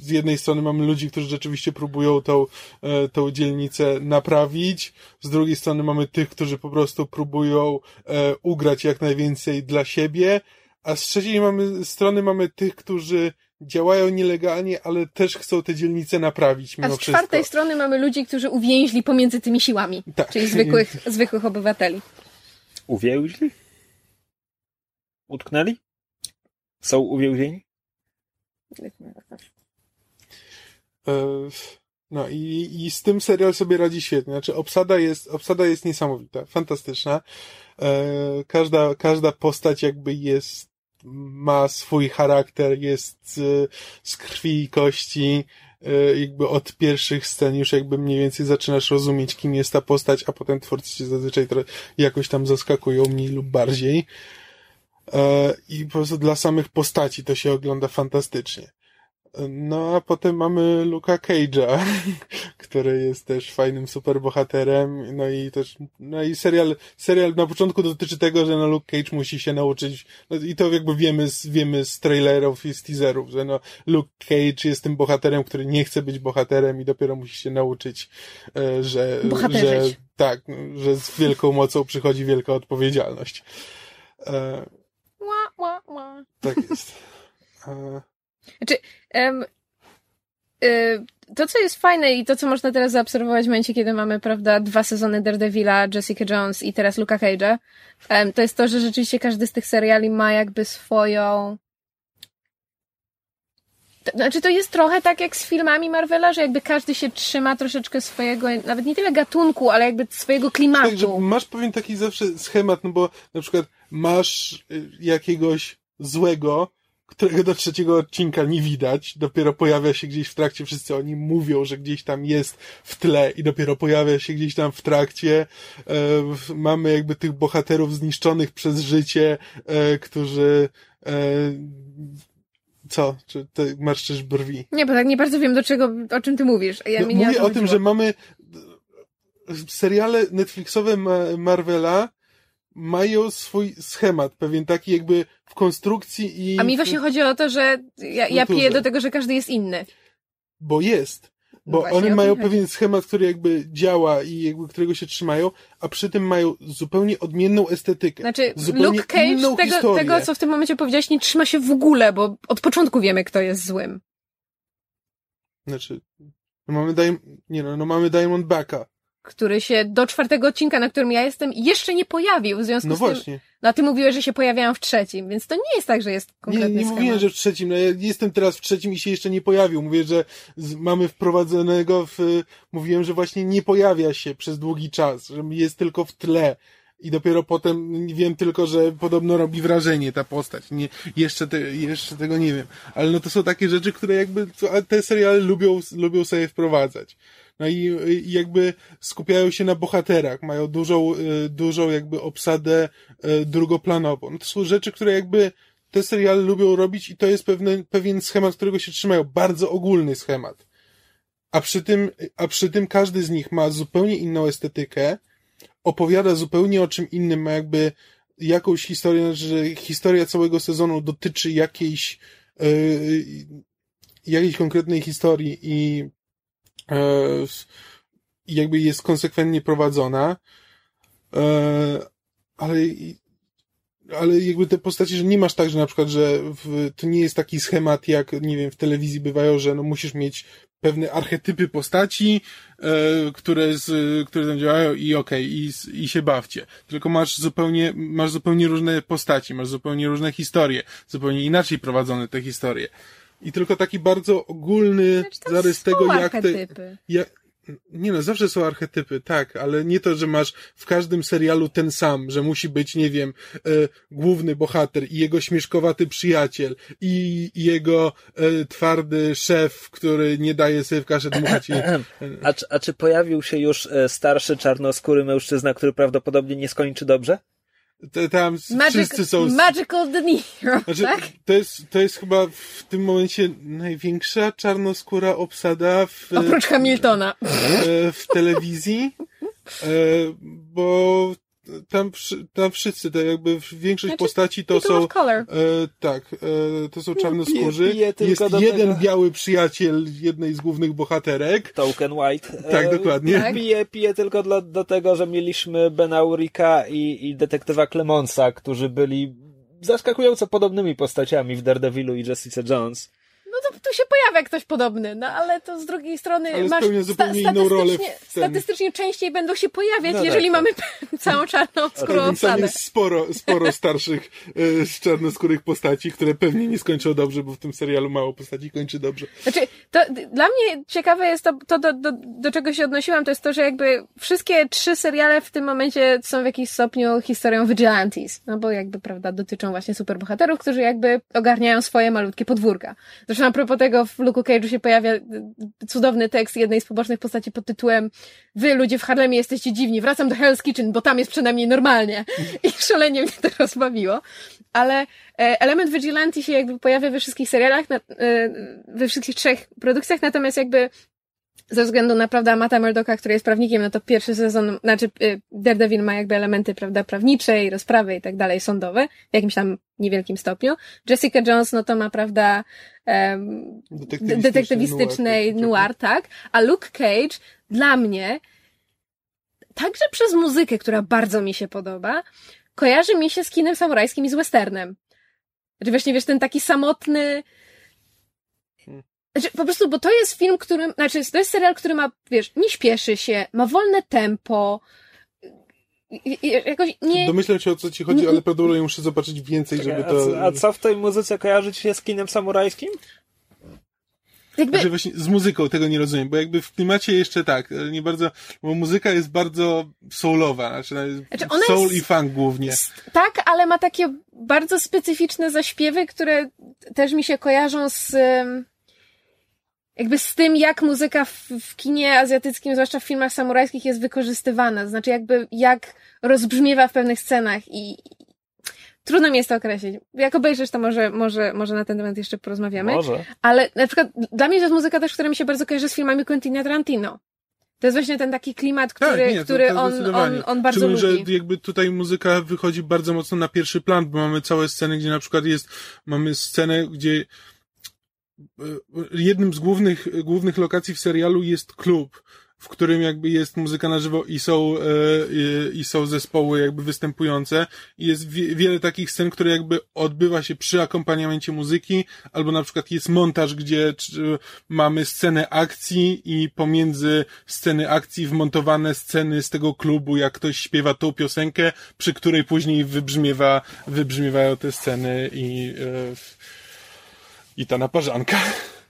z jednej strony mamy ludzi, którzy rzeczywiście próbują tą, e, tą dzielnicę naprawić, z drugiej strony mamy tych, którzy po prostu próbują e, ugrać jak najwięcej dla siebie, a z trzeciej mamy, strony mamy tych, którzy działają nielegalnie, ale też chcą te dzielnice naprawić A mimo z czwartej wszystko. strony mamy ludzi, którzy uwięźli pomiędzy tymi siłami. Tak. Czyli zwykłych, zwykłych obywateli. Uwięźli? Utknęli? Są uwięzieni? E, No i, i z tym serial sobie radzi świetnie. Znaczy obsada jest, obsada jest niesamowita, fantastyczna. E, Każda, każda postać jakby jest, ma swój charakter, jest z krwi i kości. E, Jakby od pierwszych scen już jakby mniej więcej zaczynasz rozumieć, kim jest ta postać, a potem twórcy cię zazwyczaj jakoś tam zaskakują mniej lub bardziej. E, I po prostu dla samych postaci to się ogląda fantastycznie. No, a potem mamy Luka Cage'a, który jest też fajnym superbohaterem, no i też, no i serial, serial na początku dotyczy tego, że no Luke Cage musi się nauczyć, no i to jakby wiemy z, wiemy z trailerów i z teaserów, że no Luke Cage jest tym bohaterem, który nie chce być bohaterem i dopiero musi się nauczyć, e, że, że, tak, że z wielką mocą przychodzi wielka odpowiedzialność. E, Ła, ła, ła. tak jest. E, Em, y, to, co jest fajne i to, co można teraz zaobserwować w momencie, kiedy mamy, prawda, dwa sezony Daredevila, Jessica Jones i teraz Luka Cage'a, em, to jest to, że rzeczywiście każdy z tych seriali ma jakby swoją znaczy to jest trochę tak jak z filmami Marvela, że jakby każdy się trzyma troszeczkę swojego, nawet nie tyle gatunku, ale jakby swojego klimatu. Tak, że masz pewien taki zawsze schemat, no bo na przykład masz y, jakiegoś złego, którego do trzeciego odcinka nie widać, dopiero pojawia się gdzieś w trakcie, wszyscy o nim mówią, że gdzieś tam jest w tle i dopiero pojawia się gdzieś tam w trakcie. E, mamy jakby tych bohaterów zniszczonych przez życie, e, którzy e, co? Czy ty marszczysz brwi? Nie, bo tak nie bardzo wiem, do czego, o czym ty mówisz. Ja no, mówię o tym, że mamy seriale Netflixowe Marvela mają swój schemat, pewien taki jakby w konstrukcji i... A mi właśnie chodzi o to, że ja, ja piję do tego, że każdy jest inny. Bo jest. Bo no one mają pewien schemat, który jakby działa i jakby którego się trzymają, a przy tym mają zupełnie odmienną estetykę. Znaczy, zupełnie Luke Cage tego, tego, co w tym momencie powiedziałeś, nie trzyma się w ogóle, bo od początku wiemy, kto jest złym. Znaczy, no mamy, nie no, no mamy Diamondbacka, który się do czwartego odcinka, na którym ja jestem, jeszcze nie pojawił. W związku no z tym. Właśnie. No a ty mówiłeś, że się pojawiają w trzecim, więc to nie jest tak, że jest konkretny Nie, nie mówiłem, że w trzecim. No ja jestem teraz w trzecim i się jeszcze nie pojawił. Mówię, że z, mamy wprowadzonego w. Mówiłem, że właśnie nie pojawia się przez długi czas, że jest tylko w tle. I dopiero potem wiem tylko, że podobno robi wrażenie ta postać. Nie, jeszcze, te, jeszcze tego nie wiem. Ale no to są takie rzeczy, które jakby te seriale lubią, lubią sobie wprowadzać. No i, i jakby skupiają się na bohaterach, mają dużą, y, dużą jakby obsadę y, drugoplanową. No to są rzeczy, które jakby te seriale lubią robić i to jest pewien, pewien schemat, którego się trzymają. Bardzo ogólny schemat. A przy tym, a przy tym każdy z nich ma zupełnie inną estetykę, opowiada zupełnie o czym innym, ma jakby jakąś historię, że historia całego sezonu dotyczy jakiejś, yy, jakiejś konkretnej historii i jakby jest konsekwentnie prowadzona, e, ale ale jakby te postacie, że nie masz tak, że na przykład, że w, to nie jest taki schemat, jak, nie wiem, w telewizji bywają, że no musisz mieć pewne archetypy postaci, e, które, z, które tam działają i okej, okay, i, i się bawcie. Tylko masz zupełnie, masz zupełnie różne postaci, masz zupełnie różne historie, zupełnie inaczej prowadzone te historie. I tylko taki bardzo ogólny znaczy, zarys tego, jak te. Jak, nie no, zawsze są archetypy, tak, ale nie to, że masz w każdym serialu ten sam, że musi być, nie wiem, e, główny bohater i jego śmieszkowaty przyjaciel i, i jego e, twardy szef, który nie daje sobie w kaszę dmuchać. I, a, czy, a czy pojawił się już e, starszy czarnoskóry mężczyzna, który prawdopodobnie nie skończy dobrze? Te, tam Magic, wszyscy są... Magical De Niro, znaczy, tak? To jest, to jest chyba w tym momencie największa czarnoskóra obsada w... Oprócz Hamiltona. W, w telewizji, e, bo tam, tam wszyscy, to jakby większość znaczy, postaci to są, e, tak, e, to są czarnoskórzy. Jest jeden tego... biały przyjaciel jednej z głównych bohaterek. Token White. Tak, e, dokładnie. Tak. Pije, pije tylko dla, do tego, że mieliśmy Bena Urika i, i detektywa Clemonsa, którzy byli zaskakująco podobnymi postaciami w Daredevilu i Jessica Jones tu się pojawia ktoś podobny, no ale to z drugiej strony ale masz zupełnie sta inną rolę statystycznie częściej będą się pojawiać, no jeżeli tak, mamy tak. całą czarną skórę obsadę. jest sporo, sporo starszych e, czarnoskórych postaci, które pewnie nie skończą dobrze, bo w tym serialu mało postaci kończy dobrze. Znaczy, to, dla mnie ciekawe jest to, to do, do, do czego się odnosiłam, to jest to, że jakby wszystkie trzy seriale w tym momencie są w jakimś stopniu historią vigilantes, no bo jakby, prawda, dotyczą właśnie superbohaterów, którzy jakby ogarniają swoje malutkie podwórka. Zresztą a propos tego w Luke Cage'u się pojawia cudowny tekst jednej z pobocznych postaci pod tytułem Wy ludzie w Harlemie jesteście dziwni, wracam do Hell's Kitchen, bo tam jest przynajmniej normalnie. I szalenie mnie to rozbawiło. Ale e, element vigilante się jakby pojawia we wszystkich serialach, e, we wszystkich trzech produkcjach, natomiast jakby ze względu na, prawda, Mata Murdocka, który jest prawnikiem, no to pierwszy sezon, znaczy y, Daredevil ma jakby elementy, prawda, prawniczej, rozprawy i tak dalej, sądowe, w jakimś tam niewielkim stopniu. Jessica Jones, no to ma, prawda, um, detektywistycznej noir, noir, tak? A Luke Cage, dla mnie, także przez muzykę, która bardzo mi się podoba, kojarzy mi się z kinem samurajskim i z westernem. Znaczy właśnie, wiesz, ten taki samotny, znaczy, po prostu, bo to jest film, którym, znaczy, to jest serial, który ma, wiesz, nie śpieszy się, ma wolne tempo, i, i, jakoś nie... Domyślam się o co ci chodzi, ale prawdopodobnie muszę zobaczyć więcej, żeby to... A, co w tej muzyce kojarzy ci się z kinem samurajskim? Jakby... Znaczy właśnie z muzyką tego nie rozumiem, bo jakby w klimacie jeszcze tak, nie bardzo, bo muzyka jest bardzo soulowa, znaczy, znaczy soul jest... i funk głównie. Tak, ale ma takie bardzo specyficzne zaśpiewy, które też mi się kojarzą z jakby z tym, jak muzyka w, w kinie azjatyckim, zwłaszcza w filmach samurajskich jest wykorzystywana. Znaczy jakby jak rozbrzmiewa w pewnych scenach i, Trudno mi jest to określić. Jak obejrzysz, to może, może, może na ten temat jeszcze porozmawiamy. Może. Ale na przykład dla mnie to jest muzyka też, która mi się bardzo kojarzy z filmami Quentina Tarantino. To jest właśnie ten taki klimat, tak, który, tak, nie, który to, to on, on, on bardzo Czyli, lubi. że jakby tutaj muzyka wychodzi bardzo mocno na pierwszy plan, bo mamy całe sceny, gdzie na przykład jest, mamy scenę, gdzie jednym z głównych, głównych lokacji w serialu jest klub w którym jakby jest muzyka na żywo i są, e, i, są zespoły jakby występujące. I jest wie, wiele takich scen, które jakby odbywa się przy akompaniamencie muzyki, albo na przykład jest montaż, gdzie czy, mamy scenę akcji i pomiędzy sceny akcji wmontowane sceny z tego klubu, jak ktoś śpiewa tą piosenkę, przy której później wybrzmiewa, wybrzmiewają te sceny i, e, i ta naparzanka.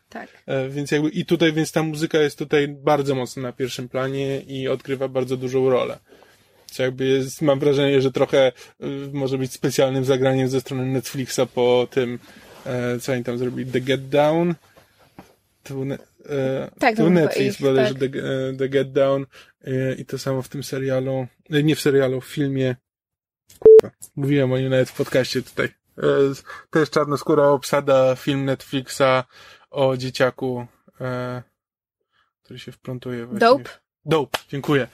Tak. E, więc jakby i tutaj, więc ta muzyka jest tutaj bardzo mocno na pierwszym planie i odgrywa bardzo dużą rolę. Co jakby jest, mam wrażenie, że trochę y, może być specjalnym zagraniem ze strony Netflixa po tym, e, co oni tam zrobili, The Get Down. To był, e, tak, to był Netflix, ich, bodajże tak. The, The Get Down i to samo w tym serialu, nie w serialu, w filmie. Mówiłem o nim nawet w podcaście tutaj. To jest czarnoskóra obsada, film Netflixa o dzieciaku, e, który się wplątuje właśnie. Dope? Dope, dziękuję.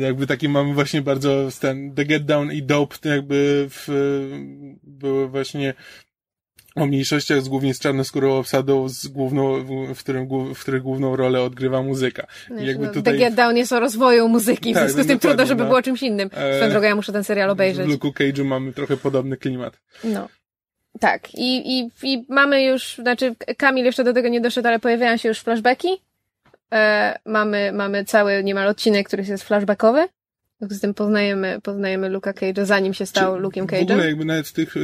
jakby taki mamy właśnie bardzo ten The Get Down i Dope jakby w, były właśnie o mniejszościach z głównie z czarnoskórą obsadą, z główną, w, którym, w których główną rolę odgrywa muzyka. I jakby no, tutaj... The Get Down jest o rozwoju muzyki, w tak, związku z tym trudno, żeby no. było czymś innym. Swoją e... drogą ja muszę ten serial obejrzeć. W Luke'u Cage'u mamy trochę podobny klimat. No. Tak, i, i, i mamy już, znaczy Kamil jeszcze do tego nie doszedł, ale pojawiają się już flashbacki. E, mamy, mamy cały niemal odcinek, który jest flashbackowy. Z tym poznajemy, poznajemy Luka Cage'a, zanim się stał Luke'em Cage'em. W ogóle jakby nawet tych, e,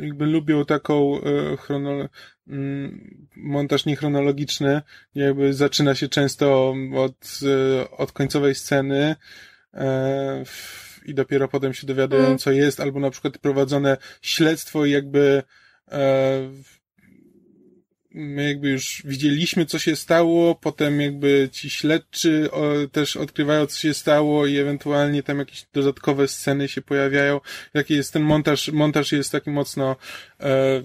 jakby lubią taką e, chrono, mm, montaż niechronologiczny, jakby zaczyna się często od, e, od końcowej sceny, i dopiero potem się dowiadują, mm. co jest, albo na przykład prowadzone śledztwo i jakby e, my jakby już widzieliśmy, co się stało, potem jakby ci śledczy też odkrywają, co się stało i ewentualnie tam jakieś dodatkowe sceny się pojawiają. Jaki jest ten montaż? Montaż jest taki mocno, e,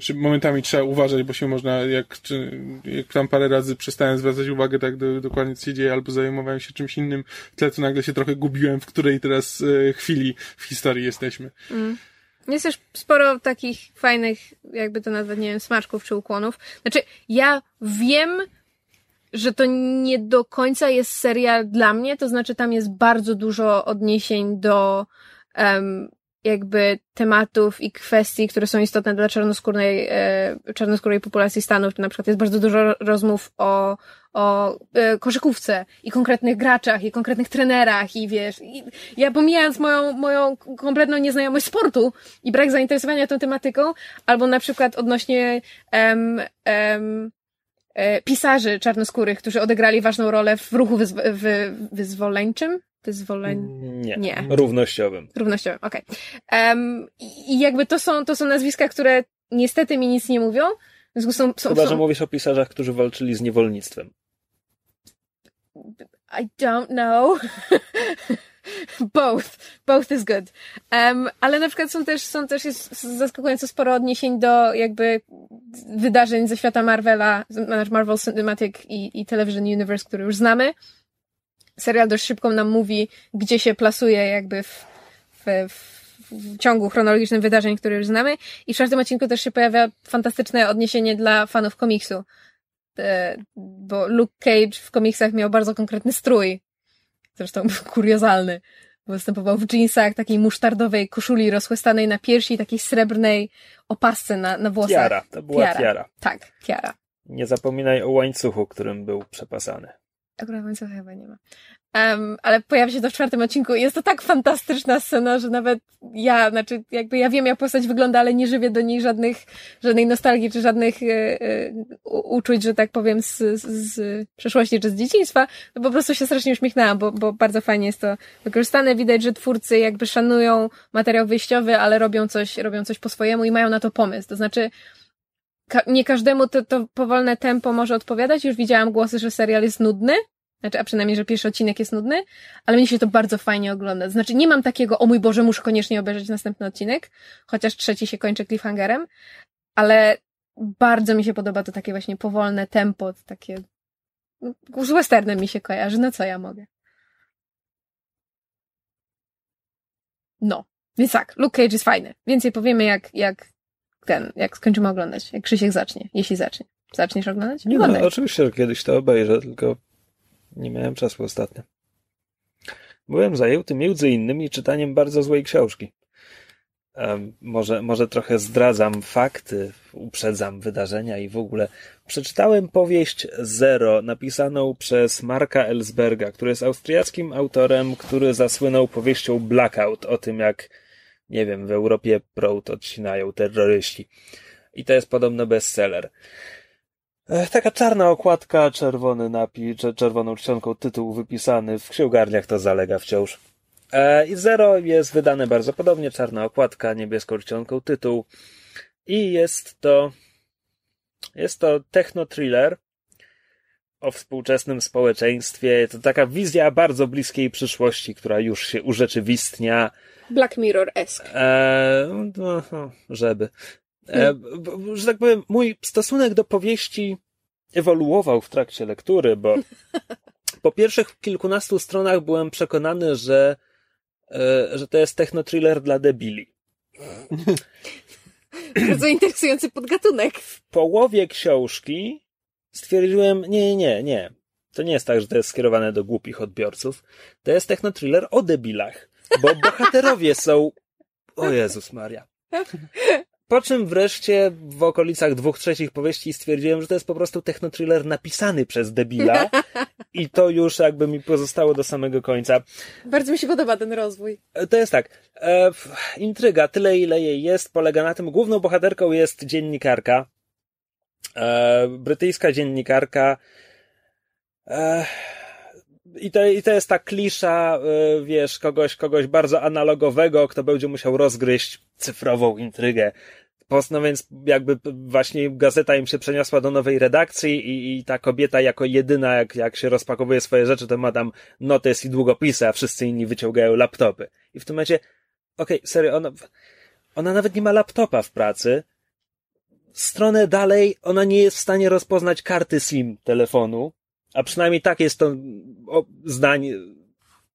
czy momentami trzeba uważać, bo się można, jak, czy, jak tam parę razy przestałem zwracać uwagę tak do, dokładnie, co się dzieje, albo zajmowałem się czymś innym, w tle to nagle się trochę gubiłem, w której teraz e, chwili w historii jesteśmy. Mm. Jest też sporo takich fajnych, jakby to nazwać, nie wiem, smaczków czy ukłonów. Znaczy, ja wiem, że to nie do końca jest serial dla mnie, to znaczy tam jest bardzo dużo odniesień do um, jakby tematów i kwestii, które są istotne dla czarnoskórnej, e, czarnoskórej populacji Stanów. Na przykład jest bardzo dużo rozmów o, o e, koszykówce i konkretnych graczach i konkretnych trenerach i wiesz, i ja pomijając moją, moją kompletną nieznajomość sportu i brak zainteresowania tą tematyką, albo na przykład odnośnie em, em, e, pisarzy czarnoskórych, którzy odegrali ważną rolę w ruchu wyzw- wyzwoleńczym, wyzwoleń... Nie. Nie. Równościowym. Równościowym, okej. Okay. Um, I jakby to są, to są nazwiska, które niestety mi nic nie mówią. W są, są, Chyba, są... że mówisz o pisarzach, którzy walczyli z niewolnictwem. I don't know. Both. Both is good. Um, ale na przykład są też, są też jest zaskakująco sporo odniesień do jakby wydarzeń ze świata Marvela, Marvel Cinematic i, i Television Universe, który już znamy serial dość szybko nam mówi, gdzie się plasuje jakby w, w, w ciągu chronologicznym wydarzeń, które już znamy. I w czwartym odcinku też się pojawia fantastyczne odniesienie dla fanów komiksu. E, bo Luke Cage w komiksach miał bardzo konkretny strój. Zresztą kuriozalny. Występował w jeansach, takiej musztardowej koszuli rozchłystanej na piersi i takiej srebrnej opasce na, na włosach. Tiara, to była tiara. tiara. Tak, tiara. Nie zapominaj o łańcuchu, którym był przepasany. Akurat łańcucha chyba nie ma. Um, ale pojawia się to w czwartym odcinku. Jest to tak fantastyczna scena, że nawet ja, znaczy jakby ja wiem jak postać wygląda, ale nie żywię do niej żadnych, żadnej nostalgii, czy żadnych e, e, uczuć, że tak powiem, z, z, z przeszłości, czy z dzieciństwa. No po prostu się strasznie uśmiechnęłam, bo, bo bardzo fajnie jest to wykorzystane. Widać, że twórcy jakby szanują materiał wyjściowy, ale robią coś, robią coś po swojemu i mają na to pomysł. To znaczy, nie każdemu to, to powolne tempo może odpowiadać. Już widziałam głosy, że serial jest nudny, znaczy, a przynajmniej, że pierwszy odcinek jest nudny, ale mnie się to bardzo fajnie ogląda. Znaczy, nie mam takiego, o mój Boże, muszę koniecznie obejrzeć następny odcinek, chociaż trzeci się kończy cliffhangerem, ale bardzo mi się podoba to takie właśnie powolne tempo, takie no, z westernem mi się kojarzy, no co ja mogę. No. Więc tak, Luke Cage jest fajny. Więcej powiemy, jak, jak ten, jak skończymy oglądać, jak Krzysiek zacznie, jeśli zacznie. Zaczniesz oglądać? Nie, no, oczywiście, że kiedyś to obejrzę, tylko nie miałem czasu ostatnio. Byłem zajęty między innymi czytaniem bardzo złej książki. Może, może trochę zdradzam fakty, uprzedzam wydarzenia i w ogóle. Przeczytałem powieść Zero, napisaną przez Marka Ellsberga, który jest austriackim autorem, który zasłynął powieścią Blackout o tym, jak, nie wiem, w Europie prąd odcinają terroryści. I to jest podobno bestseller. Taka czarna okładka, czerwony napis, czerwoną czcionką tytuł wypisany. W księgarniach to zalega wciąż. E, I Zero jest wydane bardzo podobnie, czarna okładka, niebieską czcionką tytuł. I jest to, jest to techno-thriller o współczesnym społeczeństwie. To taka wizja bardzo bliskiej przyszłości, która już się urzeczywistnia. Black Mirror-esque. E, no, no, żeby. E, że tak powiem, mój stosunek do powieści ewoluował w trakcie lektury, bo po pierwszych kilkunastu stronach byłem przekonany, że, e, że to jest techno-thriller dla debili. Bardzo interesujący podgatunek. W połowie książki stwierdziłem, nie, nie, nie. To nie jest tak, że to jest skierowane do głupich odbiorców. To jest techno-thriller o debilach, bo bohaterowie są... O Jezus Maria. Po czym wreszcie w okolicach dwóch trzecich powieści stwierdziłem, że to jest po prostu technotriller napisany przez debila i to już jakby mi pozostało do samego końca. Bardzo mi się podoba ten rozwój. E, to jest tak. E, intryga, tyle ile jej jest, polega na tym, główną bohaterką jest dziennikarka. E, brytyjska dziennikarka. E, i to, I to jest ta klisza, e, wiesz, kogoś, kogoś bardzo analogowego, kto będzie musiał rozgryźć cyfrową intrygę. No więc jakby właśnie gazeta im się przeniosła do nowej redakcji i, i ta kobieta jako jedyna, jak, jak się rozpakowuje swoje rzeczy, to ma tam notes i długopisy, a wszyscy inni wyciągają laptopy. I w tym momencie, okej, okay, serio, ona, ona nawet nie ma laptopa w pracy. Stronę dalej, ona nie jest w stanie rozpoznać karty SIM telefonu, a przynajmniej tak jest to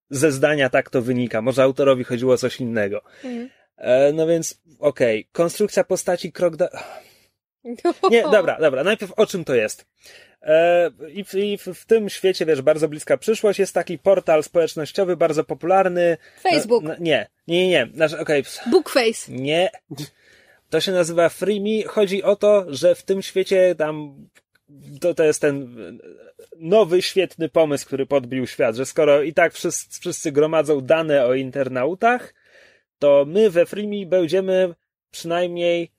ze zdania tak to wynika. Może autorowi chodziło o coś innego. Mhm. E, no więc, okej, okay. konstrukcja postaci krok da... Nie, dobra, dobra, najpierw o czym to jest. E, I, w, i w, tym świecie, wiesz, bardzo bliska przyszłość, jest taki portal społecznościowy, bardzo popularny. Facebook. Na, na, nie, nie, nie, nie. Znaczy, okay. Bookface. Nie. To się nazywa Freemi. Chodzi o to, że w tym świecie tam to, to jest ten nowy, świetny pomysł, który podbił świat, że skoro i tak wszyscy, wszyscy gromadzą dane o internautach, to my we Freemi będziemy przynajmniej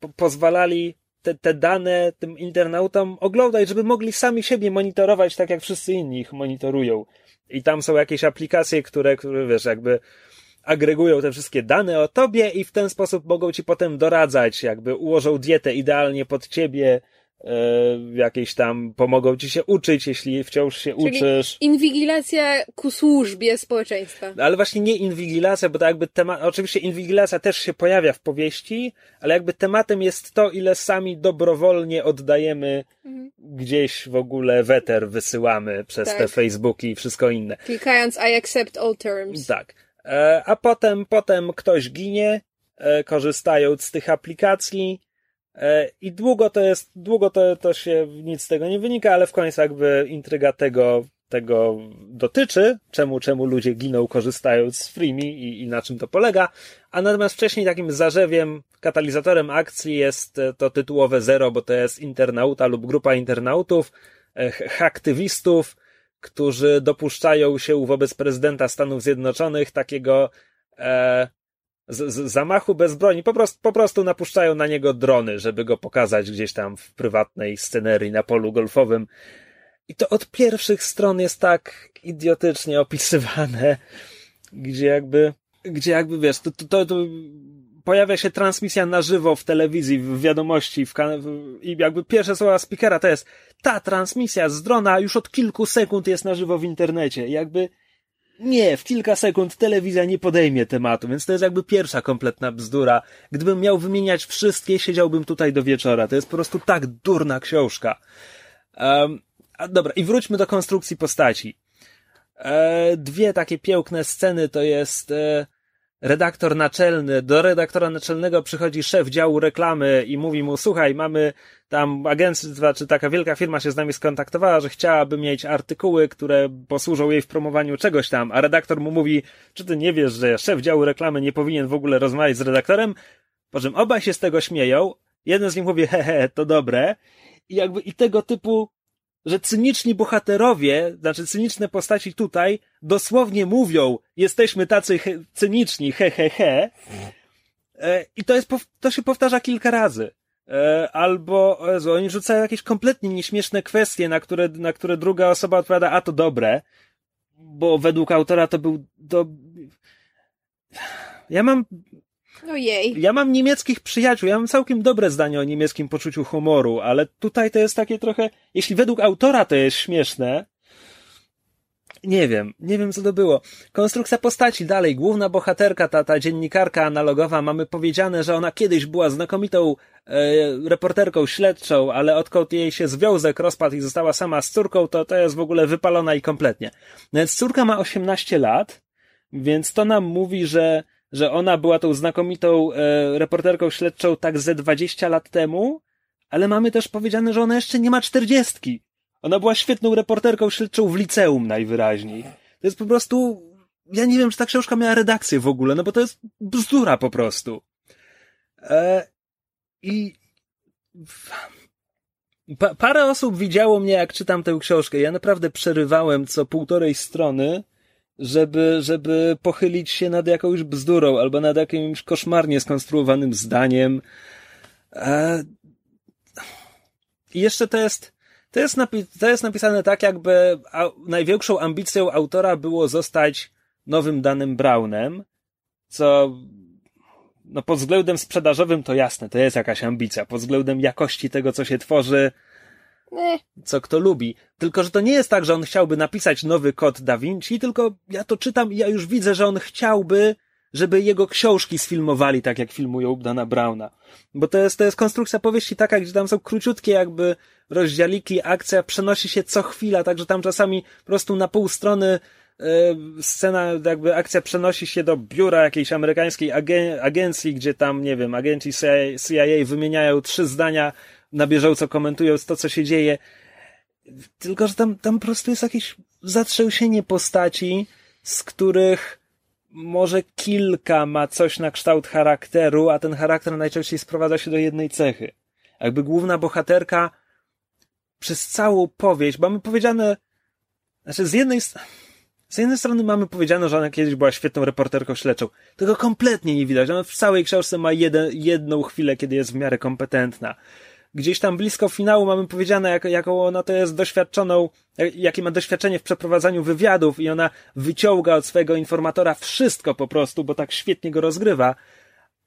po pozwalali te, te dane tym internautom oglądać, żeby mogli sami siebie monitorować tak jak wszyscy inni ich monitorują. I tam są jakieś aplikacje, które, które wiesz, jakby agregują te wszystkie dane o tobie i w ten sposób mogą ci potem doradzać, jakby ułożą dietę idealnie pod ciebie, jakieś tam pomogą ci się uczyć, jeśli wciąż się Czyli uczysz. Inwigilacja ku służbie społeczeństwa. Ale właśnie nie inwigilacja, bo to jakby temat, oczywiście inwigilacja też się pojawia w powieści, ale jakby tematem jest to, ile sami dobrowolnie oddajemy mhm. gdzieś w ogóle weter wysyłamy przez tak. te Facebooki i wszystko inne. Klikając I accept all terms. Tak. E, a potem, potem ktoś ginie, e, korzystając z tych aplikacji, E, I długo to jest, długo to, to się nic z tego nie wynika, ale w końcu jakby intryga tego, tego dotyczy, czemu, czemu ludzie giną korzystając z freemi i, i na czym to polega. A natomiast wcześniej takim zarzewiem, katalizatorem akcji jest to tytułowe zero, bo to jest internauta lub grupa internautów, e, haktywistów, którzy dopuszczają się wobec prezydenta Stanów Zjednoczonych takiego e, z, z, zamachu bez broni. Po prostu, po prostu napuszczają na niego drony, żeby go pokazać gdzieś tam w prywatnej scenerii na polu golfowym. I to od pierwszych stron jest tak idiotycznie opisywane, gdzie jakby, gdzie jakby wiesz, to, to, to pojawia się transmisja na żywo w telewizji, w wiadomości, w, w, i jakby pierwsze słowa speakera to jest ta transmisja z drona już od kilku sekund jest na żywo w internecie. I jakby nie, w kilka sekund telewizja nie podejmie tematu, więc to jest jakby pierwsza kompletna bzdura. Gdybym miał wymieniać wszystkie, siedziałbym tutaj do wieczora. To jest po prostu tak durna książka. Um, a dobra, i wróćmy do konstrukcji postaci. E, dwie takie piękne sceny to jest e, redaktor naczelny, do redaktora naczelnego przychodzi szef działu reklamy i mówi mu, słuchaj, mamy tam agencja, czy taka wielka firma się z nami skontaktowała, że chciałaby mieć artykuły, które posłużą jej w promowaniu czegoś tam, a redaktor mu mówi, czy ty nie wiesz, że szef działu reklamy nie powinien w ogóle rozmawiać z redaktorem? Po czym obaj się z tego śmieją, jeden z nich mówi, hehe, to dobre, i jakby i tego typu że cyniczni bohaterowie, znaczy cyniczne postaci tutaj dosłownie mówią, jesteśmy tacy he, cyniczni, he, he, he. E, I to jest, to się powtarza kilka razy. E, albo, Jezu, oni rzucają jakieś kompletnie nieśmieszne kwestie, na które, na które druga osoba odpowiada, a to dobre, bo według autora to był, to... Ja mam Ojej. Ja mam niemieckich przyjaciół, ja mam całkiem dobre zdanie o niemieckim poczuciu humoru, ale tutaj to jest takie trochę, jeśli według autora to jest śmieszne, nie wiem, nie wiem co to było. Konstrukcja postaci dalej, główna bohaterka, ta, ta dziennikarka analogowa, mamy powiedziane, że ona kiedyś była znakomitą e, reporterką śledczą, ale odkąd jej się związek rozpadł i została sama z córką, to to jest w ogóle wypalona i kompletnie. Więc córka ma 18 lat, więc to nam mówi, że że ona była tą znakomitą e, reporterką śledczą tak ze 20 lat temu, ale mamy też powiedziane, że ona jeszcze nie ma czterdziestki. Ona była świetną reporterką śledczą w liceum najwyraźniej. To jest po prostu, ja nie wiem, czy ta książka miała redakcję w ogóle, no bo to jest bzdura po prostu. E, I pa, parę osób widziało mnie, jak czytam tę książkę. Ja naprawdę przerywałem co półtorej strony, żeby, żeby pochylić się nad jakąś bzdurą albo nad jakimś koszmarnie skonstruowanym zdaniem. E... I jeszcze to jest, to jest, napi- to jest napisane tak, jakby największą ambicją autora było zostać nowym Danem Brownem, co no pod względem sprzedażowym to jasne, to jest jakaś ambicja. Pod względem jakości tego, co się tworzy, co kto lubi. Tylko, że to nie jest tak, że on chciałby napisać nowy kod Da Vinci, tylko ja to czytam i ja już widzę, że on chciałby, żeby jego książki sfilmowali tak, jak filmują Dana Browna. Bo to jest, to jest konstrukcja powieści taka, gdzie tam są króciutkie jakby rozdziałiki, akcja przenosi się co chwila, także tam czasami po prostu na pół strony yy, scena, jakby akcja przenosi się do biura jakiejś amerykańskiej agen agencji, gdzie tam, nie wiem, agenci CIA, CIA wymieniają trzy zdania na bieżąco komentując to, co się dzieje. Tylko, że tam, tam po prostu jest jakieś zatrzęsienie postaci, z których może kilka ma coś na kształt charakteru, a ten charakter najczęściej sprowadza się do jednej cechy. Jakby główna bohaterka przez całą powieść, mamy powiedziane, znaczy z jednej, z jednej strony mamy powiedziane, że ona kiedyś była świetną reporterką śledczą. Tego kompletnie nie widać. Ona w całej książce ma jeden, jedną chwilę, kiedy jest w miarę kompetentna gdzieś tam blisko finału mamy powiedziane, jak, jaką ona to jest doświadczoną, jakie ma doświadczenie w przeprowadzaniu wywiadów i ona wyciąga od swojego informatora wszystko po prostu, bo tak świetnie go rozgrywa,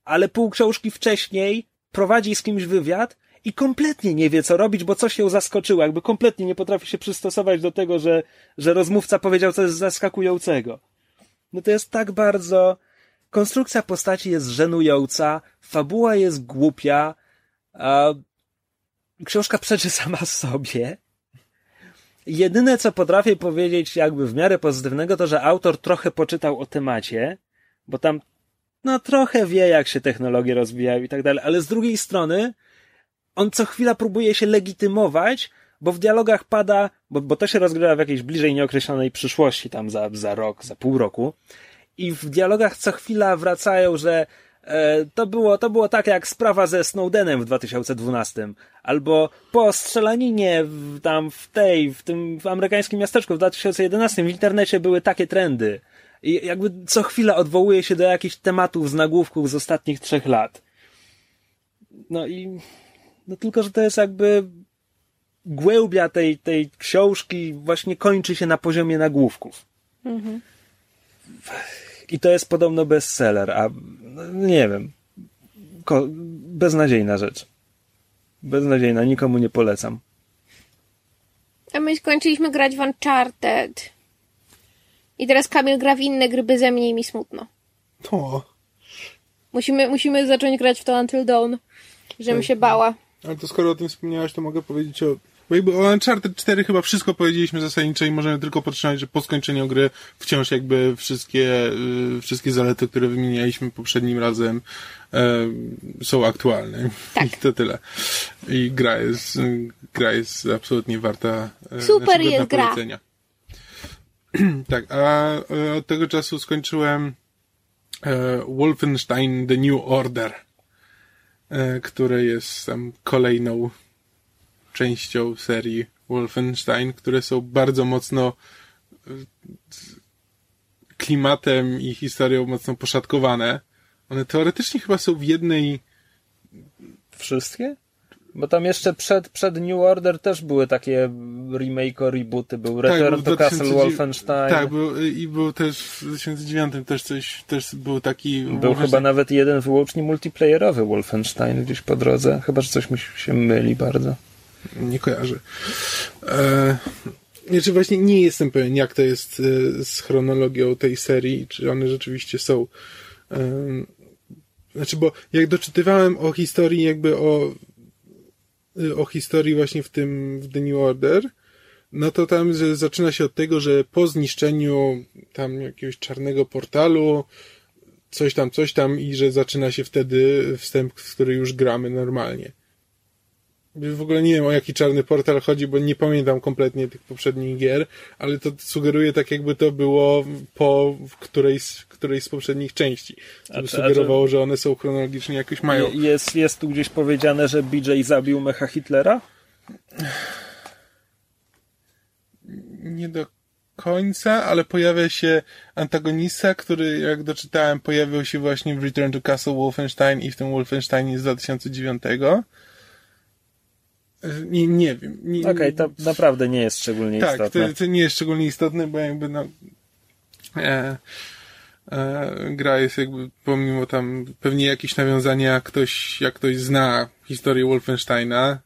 ale pół książki wcześniej prowadzi z kimś wywiad i kompletnie nie wie, co robić, bo coś ją zaskoczyło, jakby kompletnie nie potrafi się przystosować do tego, że, że rozmówca powiedział coś zaskakującego. No to jest tak bardzo... Konstrukcja postaci jest żenująca, fabuła jest głupia, a książka przeczy sama sobie. Jedyne, co potrafię powiedzieć jakby w miarę pozytywnego, to, że autor trochę poczytał o temacie, bo tam no trochę wie, jak się technologie rozwijają i tak dalej, ale z drugiej strony on co chwila próbuje się legitymować, bo w dialogach pada, bo, bo to się rozgrywa w jakiejś bliżej nieokreślonej przyszłości, tam za, za rok, za pół roku, i w dialogach co chwila wracają, że to było, to było tak jak sprawa ze Snowdenem w 2012. Albo po strzelaninie w, tam w tej, w tym w amerykańskim miasteczku w 2011 w internecie były takie trendy. I jakby co chwila odwołuje się do jakichś tematów z nagłówków z ostatnich trzech lat. No i no tylko, że to jest jakby głębia tej, tej książki właśnie kończy się na poziomie nagłówków. Mhm. I to jest podobno bestseller, a nie wiem. Ko beznadziejna rzecz. Beznadziejna, nikomu nie polecam. A my skończyliśmy grać w Uncharted. I teraz Kamil gra w inne gry beze mnie i mi smutno. To. Musimy, musimy zacząć grać w to Until Dawn, żebym się bała. Ale to skoro o tym wspomniałaś, to mogę powiedzieć o bo jakby o Uncharted 4 chyba wszystko powiedzieliśmy zasadniczo i możemy tylko podtrzymać, że po skończeniu gry wciąż jakby wszystkie, y, wszystkie zalety, które wymienialiśmy poprzednim razem y, są aktualne. Tak. I to tyle. I gra jest, gra jest absolutnie warta y, Super jest gra. polecenia. tak, a y, od tego czasu skończyłem y, Wolfenstein The New Order, y, które jest tam kolejną częścią serii Wolfenstein, które są bardzo mocno e, klimatem i historią mocno poszatkowane. One teoretycznie chyba są w jednej... Wszystkie? Bo tam jeszcze przed, przed New Order też były takie remake, rebooty. Był tak, Return to Castle Wolfenstein. Tak, był, i był też w 2009 też coś, też był taki... Był Wolfenstein. chyba nawet jeden wyłącznie multiplayerowy Wolfenstein gdzieś po drodze. Chyba, że coś mi się myli bardzo. Nie kojarzę. E, znaczy właśnie nie jestem pewien, jak to jest e, z chronologią tej serii, czy one rzeczywiście są. E, znaczy, bo jak doczytywałem o historii, jakby o, o historii właśnie w tym, w The New Order, no to tam zaczyna się od tego, że po zniszczeniu tam jakiegoś czarnego portalu, coś tam, coś tam i że zaczyna się wtedy wstęp, w który już gramy normalnie. W ogóle nie wiem o jaki czarny portal chodzi, bo nie pamiętam kompletnie tych poprzednich gier, ale to sugeruje tak jakby to było po którejś, którejś z poprzednich części. To by sugerowało, że one są chronologicznie jakoś mają. Jest, jest tu gdzieś powiedziane, że BJ zabił mecha Hitlera? Nie do końca, ale pojawia się antagonista, który jak doczytałem pojawił się właśnie w Return to Castle Wolfenstein i w tym Wolfensteinie z 2009 nie, nie wiem. Okej, okay, to naprawdę nie jest szczególnie tak, istotne. Tak, to, to, nie jest szczególnie istotne, bo jakby no e, e, gra jest jakby pomimo tam pewnie jakieś nawiązania, ktoś, jak ktoś zna historię Wolfensteina,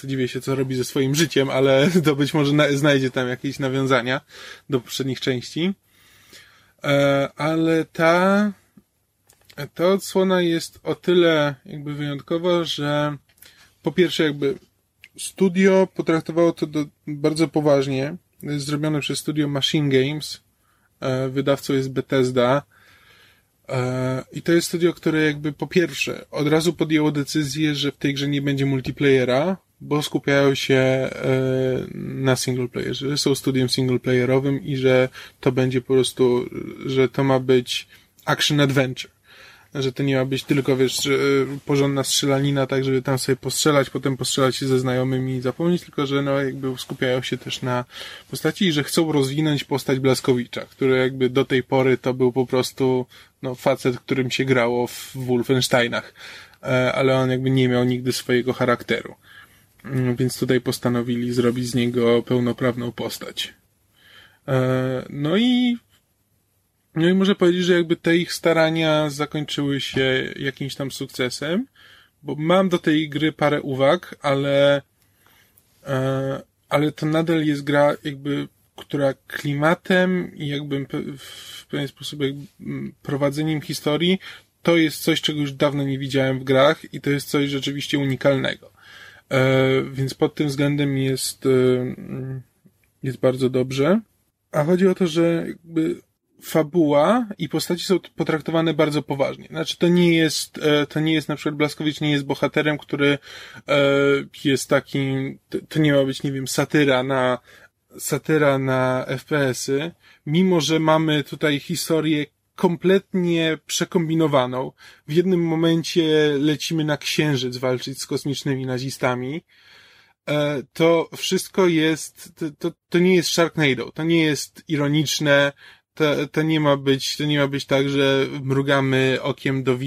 to dziwię się, co robi ze swoim życiem, ale to być może na, znajdzie tam jakieś nawiązania do poprzednich części. E, ale ta ta odsłona jest o tyle jakby wyjątkowa, że po pierwsze jakby studio potraktowało to do, bardzo poważnie. Zrobione przez studio Machine Games. E, wydawcą jest Bethesda. E, I to jest studio, które jakby po pierwsze od razu podjęło decyzję, że w tej grze nie będzie multiplayera, bo skupiają się e, na single playerze, są studiem singleplayerowym i że to będzie po prostu, że to ma być action adventure że to nie ma być tylko, wiesz, porządna strzelanina, tak, żeby tam sobie postrzelać, potem postrzelać się ze znajomymi i zapomnieć, tylko, że no jakby skupiają się też na postaci i że chcą rozwinąć postać Blaskowicza, który jakby do tej pory to był po prostu, no, facet, którym się grało w Wolfensteinach, e, ale on jakby nie miał nigdy swojego charakteru. Mm, więc tutaj postanowili zrobić z niego pełnoprawną postać. E, no i no i muszę powiedzieć, że jakby te ich starania zakończyły się jakimś tam sukcesem, bo mam do tej gry parę uwag, ale, e, ale to nadal jest gra jakby, która klimatem i jakby w pewien sposób prowadzeniem historii to jest coś, czego już dawno nie widziałem w grach i to jest coś rzeczywiście unikalnego. E, więc pod tym względem jest, e, jest bardzo dobrze. A chodzi o to, że jakby fabuła i postaci są potraktowane bardzo poważnie. Znaczy, to nie jest, e, to nie jest na przykład Blaskowicz nie jest bohaterem, który e, jest takim, to nie ma być, nie wiem, satyra na, satyra na FPS-y, mimo że mamy tutaj historię kompletnie przekombinowaną. W jednym momencie lecimy na księżyc walczyć z kosmicznymi nazistami. E, to wszystko jest, to, to, to nie jest Sharknado, to nie jest ironiczne, to, to nie ma być, to nie ma być tak, że mrugamy okiem do,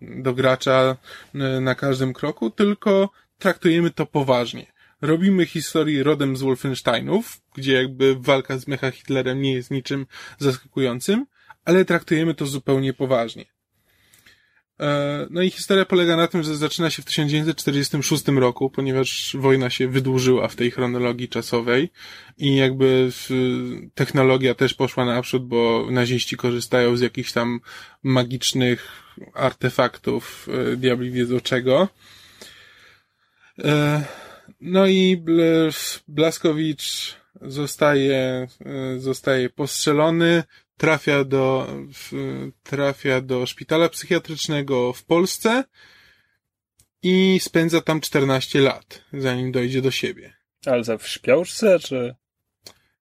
do gracza na każdym kroku, tylko traktujemy to poważnie. Robimy historię rodem z Wolfensteinów, gdzie jakby walka z Mecha Hitlerem nie jest niczym zaskakującym, ale traktujemy to zupełnie poważnie. E, no i historia polega na tym, że zaczyna się w 1946 roku, ponieważ wojna się wydłużyła w tej chronologii czasowej i jakby technologia też poszła naprzód, bo naziści korzystają z jakichś tam magicznych artefaktów, e, diabli wiedzą czego. E, no i Blaskowicz zostaje, zostaje postrzelony, trafia do, trafia do szpitala psychiatrycznego w Polsce i spędza tam 14 lat, zanim dojdzie do siebie. Ale za w śpiączce, czy?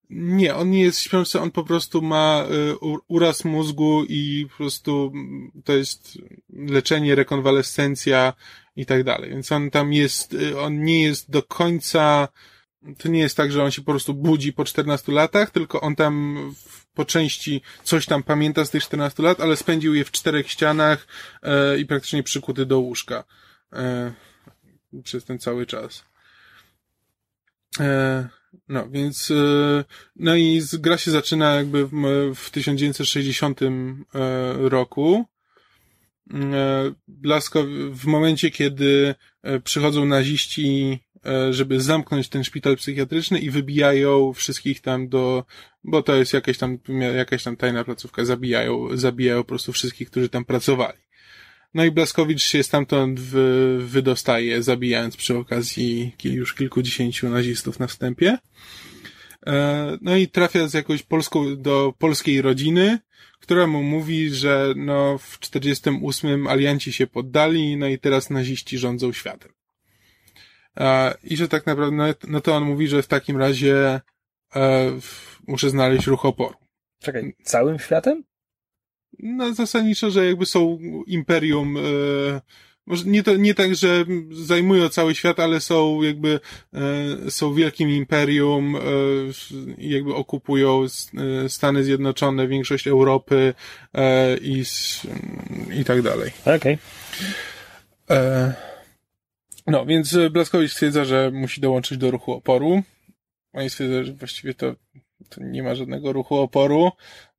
Nie, on nie jest w śpiączce, on po prostu ma y, uraz mózgu i po prostu to jest leczenie, rekonwalescencja i tak dalej. Więc on tam jest, y, on nie jest do końca, to nie jest tak, że on się po prostu budzi po 14 latach, tylko on tam po części coś tam pamięta z tych 14 lat, ale spędził je w czterech ścianach e, i praktycznie przykuty do łóżka e, przez ten cały czas. E, no, więc e, no i gra się zaczyna jakby w, w 1960 e, roku. E, Blasko, w momencie, kiedy przychodzą naziści żeby zamknąć ten szpital psychiatryczny i wybijają wszystkich tam do, bo to jest jakaś tam, jakaś tam tajna placówka, zabijają, zabijają po prostu wszystkich, którzy tam pracowali. No i Blaskowicz się stamtąd wy, wydostaje, zabijając przy okazji już kilkudziesięciu nazistów na wstępie. E, no i trafia z jakąś polską, do polskiej rodziny, która mu mówi, że no w 48 alianci się poddali, no i teraz naziści rządzą światem. I że tak naprawdę, no, no to on mówi, że w takim razie e, muszę znaleźć ruch oporu. Czekaj, całym światem? No zasadniczo, że jakby są imperium, e, może nie, to, nie tak, że zajmują cały świat, ale są jakby, e, są wielkim imperium, e, jakby okupują e, Stany Zjednoczone, większość Europy e, i, i tak dalej. Okej. Okay. No, więc e, Blaskowicz stwierdza, że musi dołączyć do ruchu oporu. Oni stwierdza, że właściwie to, to nie ma żadnego ruchu oporu,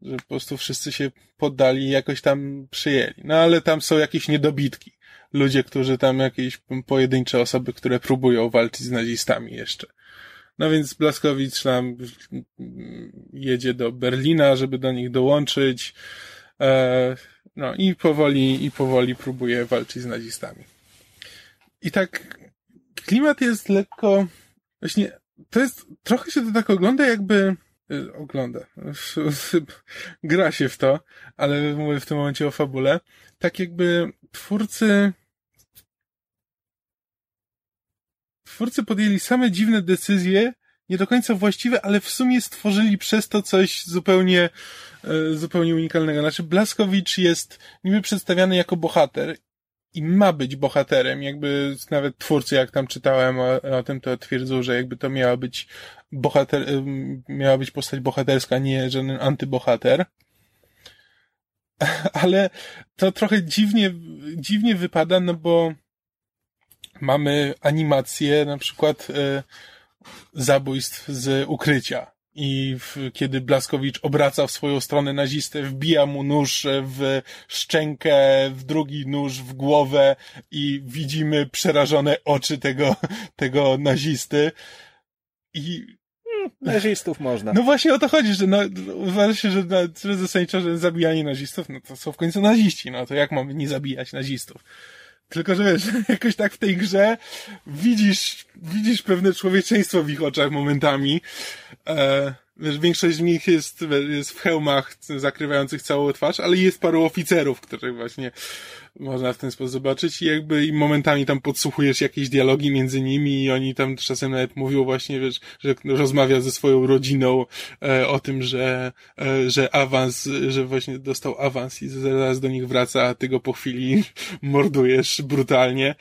że po prostu wszyscy się poddali i jakoś tam przyjęli. No ale tam są jakieś niedobitki. Ludzie, którzy tam jakieś pojedyncze osoby, które próbują walczyć z nazistami jeszcze. No więc Blaskowicz tam jedzie do Berlina, żeby do nich dołączyć. E, no i powoli, i powoli próbuje walczyć z nazistami. I tak klimat jest lekko, właśnie, to jest, trochę się to tak ogląda jakby, y, ogląda, gra się w to, ale mówię w tym momencie o fabule, tak jakby twórcy twórcy podjęli same dziwne decyzje, nie do końca właściwe, ale w sumie stworzyli przez to coś zupełnie, y, zupełnie unikalnego. Znaczy, Blaskowicz jest niby przedstawiany jako bohater i ma być bohaterem. Jakby nawet twórcy, jak tam czytałem o, o, tym, to twierdzą, że jakby to miała być bohater, miała być postać bohaterska, nie żaden antybohater. Ale to trochę dziwnie, dziwnie wypada, no bo mamy animację, na przykład y, zabójstw z ukrycia. I w, kiedy Blaskowicz obraca w swoją stronę nazistę, wbija mu nóż w szczękę, w drugi nóż w głowę i widzimy przerażone oczy tego, tego nazisty. I hmm, nazistów można. No właśnie o to chodzi, że no, uważa się, że, że zasadniczo, że zabijanie nazistów, no to są w końcu naziści, no to jak mamy nie zabijać nazistów? Tylko, że wiesz, jakoś tak w tej grze widzisz, widzisz pewne człowieczeństwo w ich oczach momentami. E, Większość z nich jest, jest w hełmach zakrywających całą twarz, ale jest paru oficerów, których właśnie można w ten sposób zobaczyć i jakby i momentami tam podsłuchujesz jakieś dialogi między nimi i oni tam czasem nawet mówią właśnie, wiesz, że rozmawia ze swoją rodziną e, o tym, że, e, że awans, że właśnie dostał awans i zaraz do nich wraca, a ty go po chwili mordujesz brutalnie.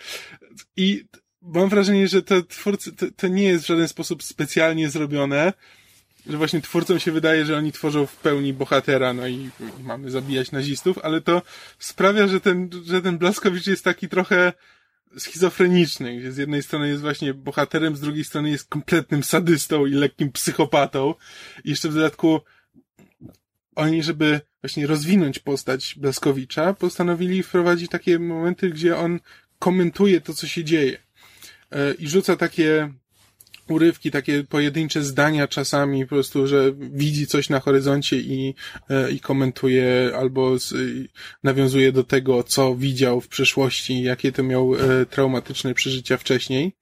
I mam wrażenie, że te twórcy, to, to nie jest w żaden sposób specjalnie zrobione, że właśnie twórcom się wydaje, że oni tworzą w pełni bohatera, no i mamy zabijać nazistów, ale to sprawia, że ten, że ten Blaskowicz jest taki trochę schizofreniczny, gdzie z jednej strony jest właśnie bohaterem, z drugiej strony jest kompletnym sadystą i lekkim psychopatą. I jeszcze w dodatku oni, żeby właśnie rozwinąć postać Blaskowicza, postanowili wprowadzić takie momenty, gdzie on komentuje to, co się dzieje. E, I rzuca takie urywki, takie pojedyncze zdania czasami, po prostu, że widzi coś na horyzoncie i, e, i komentuje albo z, nawiązuje do tego, co widział w przeszłości, jakie to miał e, traumatyczne przeżycia wcześniej.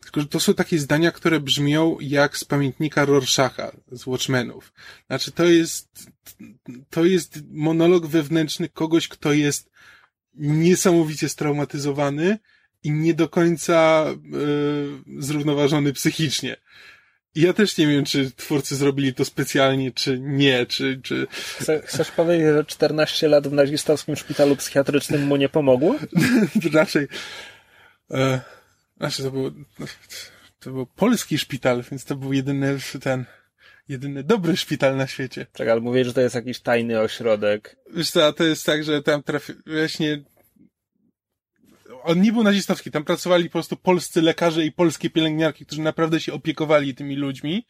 Tylko, że to są takie zdania, które brzmią jak z pamiętnika Rorschacha, z Watchmenów. Znaczy, to jest, to jest monolog wewnętrzny kogoś, kto jest niesamowicie straumatyzowany, i nie do końca y, zrównoważony psychicznie. I ja też nie wiem, czy twórcy zrobili to specjalnie, czy nie, czy... czy... Chcesz powiedzieć, że 14 lat w nazistowskim szpitalu psychiatrycznym mu nie pomogło? Raczej... E, znaczy, to był, to był polski szpital, więc to był jedyny ten, jedyny dobry szpital na świecie. Czekaj, ale mówię, że to jest jakiś tajny ośrodek. Wiesz co, to jest tak, że tam trafi, właśnie on nie był nazistowski, tam pracowali po prostu polscy lekarze i polskie pielęgniarki, którzy naprawdę się opiekowali tymi ludźmi,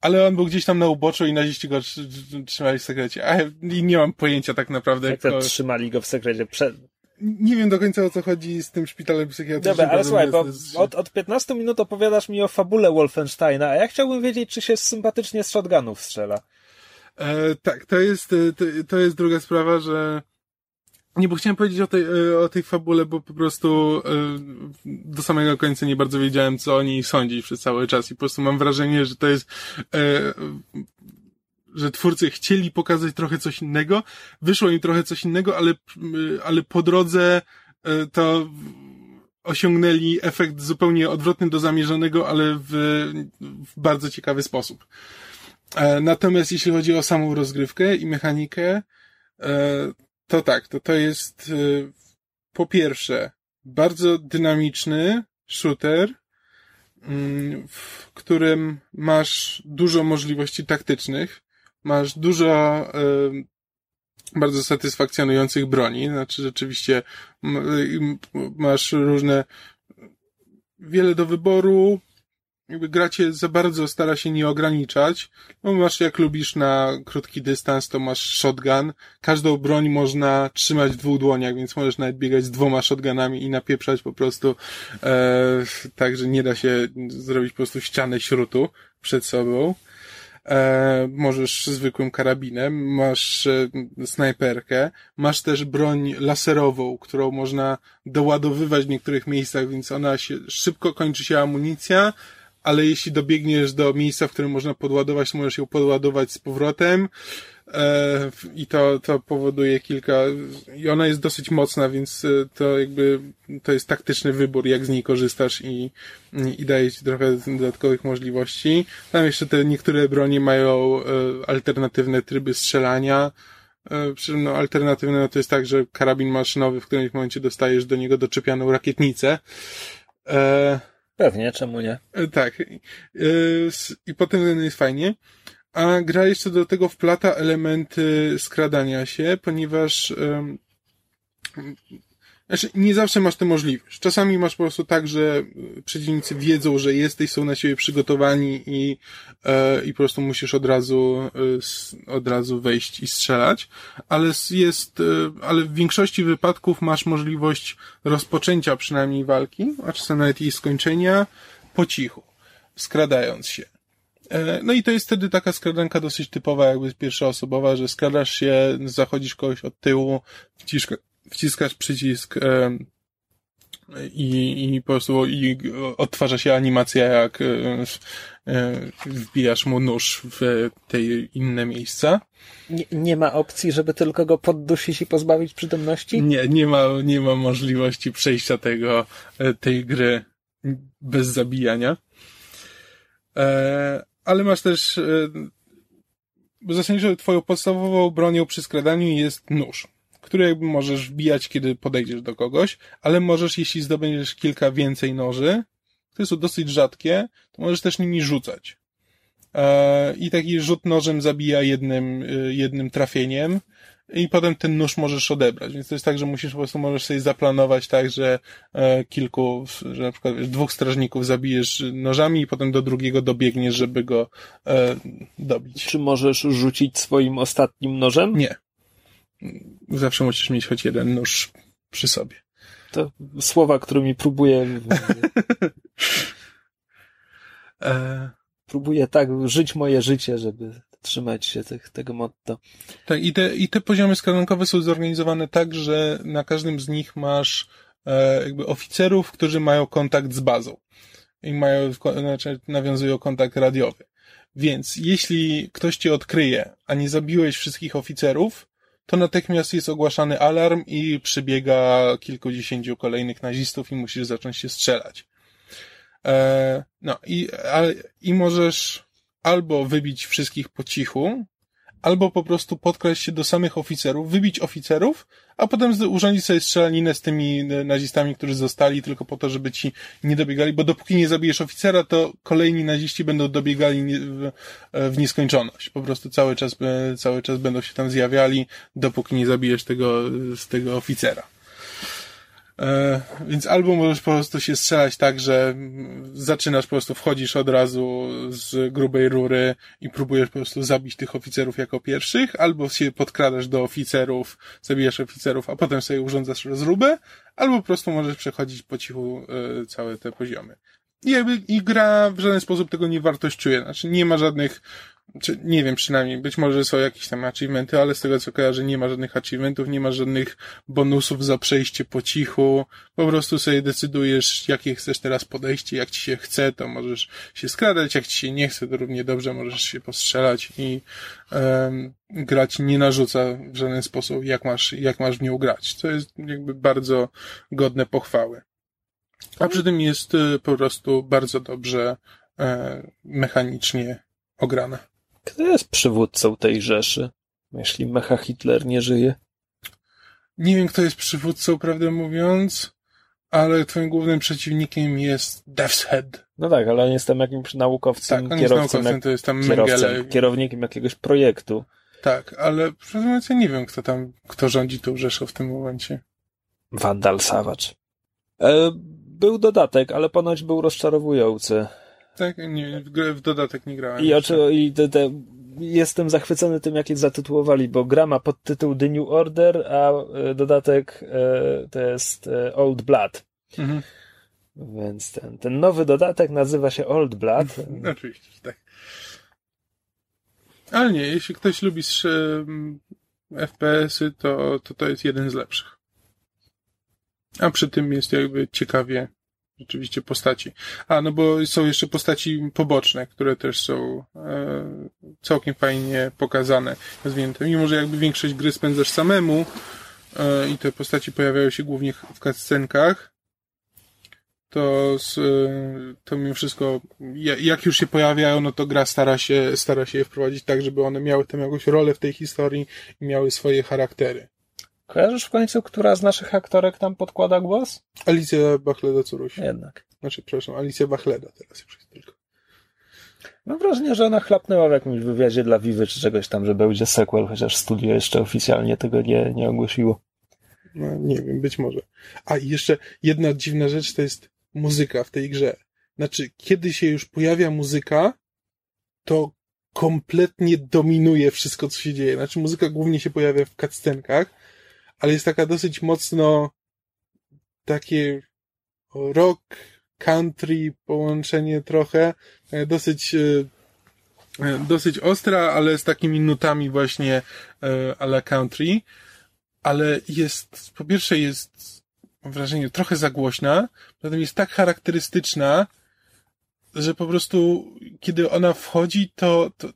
ale on był gdzieś tam na uboczu i naziści go trzymali w sekrecie. A nie mam pojęcia tak naprawdę. Jak to trzymali go w sekrecie? Nie wiem do końca o co chodzi z tym szpitalem psychiatrycznym. Dobra, ale słuchaj, bo od, od 15 minut opowiadasz mi o fabule Wolfensteina, a ja chciałbym wiedzieć, czy się sympatycznie z shotgunów strzela. E, tak, to jest, e, to, to jest druga sprawa, że nie, bo chciałem powiedzieć o tej, e, o tej fabule, bo po prostu e, do samego końca nie bardzo wiedziałem, co o niej sądzić przez cały czas i po prostu mam wrażenie, że to jest, e, że twórcy chcieli pokazać trochę coś innego, wyszło im trochę coś innego, ale, ale po drodze to osiągnęli efekt zupełnie odwrotny do zamierzonego, ale w, w bardzo ciekawy sposób. Natomiast jeśli chodzi o samą rozgrywkę i mechanikę, to tak, to to jest y, po pierwsze bardzo dynamiczny shooter, mm, w którym masz dużo możliwości taktycznych, masz dużo y, bardzo satysfakcjonujących broni, znaczy rzeczywiście masz różne wiele do wyboru, jakby gracie za bardzo stara się nie ograniczać. No masz jak lubisz na krótki dystans, to masz shotgun. Każdą broń można trzymać w dwóch dłoniach, więc możesz nawet biegać z dwoma shotgunami i napieprzać po prostu e, tak, że nie da się zrobić po prostu ścianę śrutu przed sobą. E, możesz zwykłym karabinem, masz e, snajperkę, masz też broń laserową, którą można doładowywać w niektórych miejscach, więc ona się, szybko kończy się amunicja, ale jeśli dobiegniesz do miejsca, w którym można podładować, możesz ją podładować z powrotem e, i to, to powoduje kilka, i ona jest dosyć mocna, więc e, to jakby, to jest taktyczny wybór, jak z niej korzystasz i, i daje ci trochę dodatkowych możliwości. Tam jeszcze te niektóre bronie mają e, alternatywne tryby strzelania, przy no, alternatywne no, to jest tak, że karabin maszynowy w którymś momencie dostajesz do niego doczepianą rakietnicę. Pewnie, czemu nie? E, tak. E, I potem jest fajnie. A gra jeszcze do tego wplata elementy skradania się, ponieważ znaczy, nie zawsze masz tę możliwość. Czasami masz po prostu tak, że przeciwnicy wiedzą, że jesteś, są na siebie przygotowani i, e, i po prostu musisz od razu, e, od razu wejść i strzelać. Ale jest, e, ale w większości wypadków masz możliwość rozpoczęcia przynajmniej walki, a czasem nawet jej skończenia po cichu, skradając się. E, no i to jest wtedy taka skradanka dosyć typowa, jakby pierwszoosobowa, że skradasz się, zachodzisz kogoś od tyłu, wciskasz wciskasz przycisk e, i, i po prostu i odtwarza się animacja, jak e, e, wbijasz mu nóż w te inne miejsca. Nie, nie ma opcji, żeby tylko go poddusić i pozbawić przytomności? Nie, nie ma, nie ma możliwości przejścia tego, tej gry bez zabijania. ale masz też, bo zasadniczo twoją podstawową bronią przy skradaniu jest nóż które możesz wbijać, kiedy podejdziesz do kogoś, ale możesz, jeśli zdobędziesz kilka więcej noży, które są dosyć rzadkie, to możesz też nimi rzucać. E, I taki rzut nożem zabija jednym, e, jednym trafieniem i potem ten nóż możesz odebrać. Więc to jest tak, że musisz po prostu możesz sobie zaplanować tak, że e, kilku, że na przykład dwóch strażników zabijesz nożami i potem do drugiego dobiegniesz, żeby go dobić. Czy możesz rzucić swoim ostatnim nożem? Nie zawsze musisz mieć choć jeden nóż przy sobie. To słowa, którymi próbuję. e... Próbuję tak żyć moje życie, żeby trzymać się tych, tego motto. Tak, i te, i te poziomy skanunkowe są zorganizowane tak, że na każdym z nich masz e, jakby oficerów, którzy mają kontakt z bazą. I mają, znaczy nawiązują kontakt radiowy. Więc jeśli ktoś cię odkryje, a nie zabiłeś wszystkich oficerów, to natychmiast jest ogłaszany alarm i przybiega kilkudziesięciu kolejnych nazistów i musisz zacząć się strzelać. E, no i, a, i możesz albo wybić wszystkich po cichu, albo po prostu podkraść się do samych oficerów, wybić oficerów, a potem urządzić sobie strzelaninę z tymi e, nazistami, którzy zostali tylko po to, żeby ci nie dobiegali, bo dopóki nie zabijesz oficera, to kolejni naziści będą dobiegali w, e, w nieskończoność. Po prostu cały czas, cały czas będą się tam zjawiali, dopóki nie zabijesz tego, z tego oficera. E, więc albo możesz po prostu się strzelać tak, że zaczynasz po prostu, wchodzisz od razu z grubej rury i próbujesz po prostu zabić tych oficerów jako pierwszych, albo się podkradasz do oficerów, zabijasz oficerów, a potem sobie urządzasz rozróbę, albo po prostu możesz przechodzić po cichu e, całe te poziomy. I jakby, i gra w żaden sposób tego nie wartościuje. Znaczy, nie ma żadnych czy, nie wiem, przynajmniej, być może są jakieś tam achievementy, ale z tego co kojarzę, nie ma żadnych achievementów, nie ma żadnych bonusów za przejście po cichu. Po prostu sobie decydujesz, jakie chcesz teraz podejście, jak ci się chce, to możesz się skradać, jak ci się nie chce, to równie dobrze możesz się postrzelać i um, grać nie narzuca w żaden sposób, jak masz, jak masz w nią grać. Co jest jakby bardzo godne pochwały. A przy tym jest y, po prostu bardzo dobrze e, mechanicznie ograne. Kto jest przywódcą tej Rzeszy, jeśli Mecha Hitler nie żyje? Nie wiem, kto jest przywódcą, prawdę mówiąc, ale twoim głównym przeciwnikiem jest Death's Head. No tak, ale on jest tam jakimś naukowcem, tak, kierowcą, naukowcem, to jest tam kierowcem, kierownikiem jakiegoś projektu. Tak, ale mówiąc, ja nie wiem, kto tam, kto rządzi tą Rzeszą w tym momencie. Vandal Savage. E, był dodatek, ale ponoć był rozczarowujący. Tak, nie, w, w dodatek nie grałem. I, oczy, i te, te, jestem zachwycony tym, jak je zatytułowali, bo gra ma podtytuł The New Order, a e, dodatek e, to jest e, Old Blood. Mhm. Więc ten, ten nowy dodatek nazywa się Old Blood. Oczywiście, tak. Ale nie, jeśli ktoś lubi FPS-y, to, to to jest jeden z lepszych. A przy tym jest jakby ciekawie rzeczywiście postaci. A, no bo są jeszcze postaci poboczne, które też są e, całkiem fajnie pokazane, rozwinięte. Mimo, że jakby większość gry spędzasz samemu e, i te postaci pojawiają się głównie w cutscenkach, to, e, to mimo wszystko, jak już się pojawiają, no to gra stara się, stara się je wprowadzić tak, żeby one miały tam jakąś rolę w tej historii i miały swoje charaktery. Kojarzysz w końcu, która z naszych aktorek tam podkłada głos? Alicja Bachleda Curuś. Jednak. Znaczy, przepraszam, Alicja Bachleda teraz już jest tylko. Mam wrażenie, że ona chlapnęła w jakimś wywiadzie dla Vivy czy czegoś tam, że będzie sequel, chociaż studio jeszcze oficjalnie tego nie, nie ogłosiło. No, nie wiem, być może. A i jeszcze jedna dziwna rzecz to jest muzyka w tej grze. Znaczy, kiedy się już pojawia muzyka, to kompletnie dominuje wszystko, co się dzieje. Znaczy, muzyka głównie się pojawia w cutscenkach, ale jest taka dosyć mocno takie rock, country połączenie trochę, e, dosyć e, e, dosyć ostra, ale z takimi nutami właśnie ale country, ale jest, po pierwsze jest mam wrażenie, trochę za głośna, zatem jest tak charakterystyczna, że po prostu, kiedy ona wchodzi, to, to,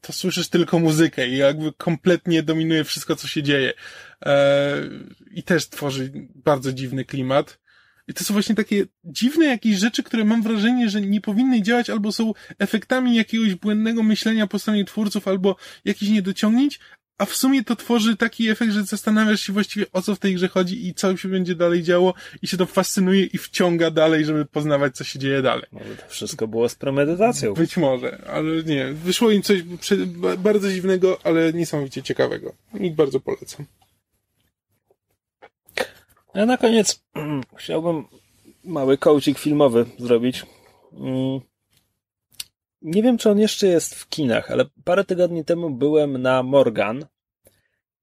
to słyszysz tylko muzykę i jakby kompletnie dominuje wszystko, co się dzieje. Eee, I też tworzy bardzo dziwny klimat. I to są właśnie takie dziwne jakieś rzeczy, które mam wrażenie, że nie powinny działać albo są efektami jakiegoś błędnego myślenia po stronie twórców, albo jakichś niedociągnięć, a w sumie to tworzy taki efekt, że zastanawiasz się właściwie o co w tej grze chodzi i co się będzie dalej działo i się to fascynuje i wciąga dalej, żeby poznawać, co się dzieje dalej. Może to wszystko było z premedytacją. Być może, ale nie. Wyszło im coś bardzo dziwnego, ale niesamowicie ciekawego. I bardzo polecam. Ja na koniec chciałbym mały coaching filmowy zrobić. Mm. Nie wiem, czy on jeszcze jest w kinach, ale parę tygodni temu byłem na Morgan.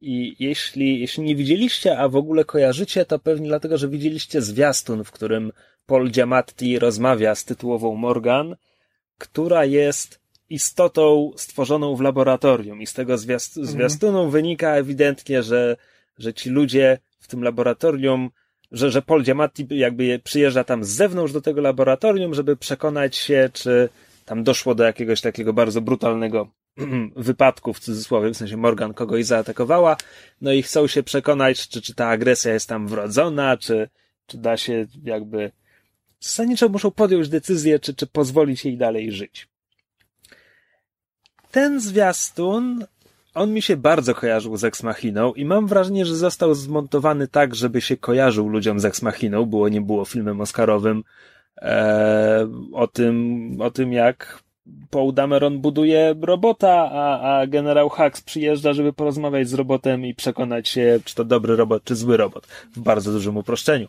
I jeśli, jeśli nie widzieliście, a w ogóle kojarzycie, to pewnie dlatego, że widzieliście zwiastun, w którym Paul Giamatti rozmawia z tytułową Morgan, która jest istotą stworzoną w laboratorium. I z tego zwiast mhm. zwiastunu wynika ewidentnie, że, że ci ludzie w tym laboratorium, że, że Paul Giamatti jakby przyjeżdża tam z zewnątrz do tego laboratorium, żeby przekonać się, czy tam doszło do jakiegoś takiego bardzo brutalnego wypadku, w cudzysłowie, w sensie Morgan kogoś zaatakowała, no i chcą się przekonać, czy, czy ta agresja jest tam wrodzona, czy, czy da się jakby zasadniczo muszą podjąć decyzję, czy, czy pozwolić jej dalej żyć. Ten zwiastun on mi się bardzo kojarzył z Ex Machiną i mam wrażenie, że został zmontowany tak, żeby się kojarzył ludziom z Ex Machiną, było nie było filmem oscarowym o tym, o tym jak Paul Dameron buduje robota, a, a generał Hux przyjeżdża, żeby porozmawiać z robotem i przekonać się, czy to dobry robot, czy zły robot. W bardzo dużym uproszczeniu.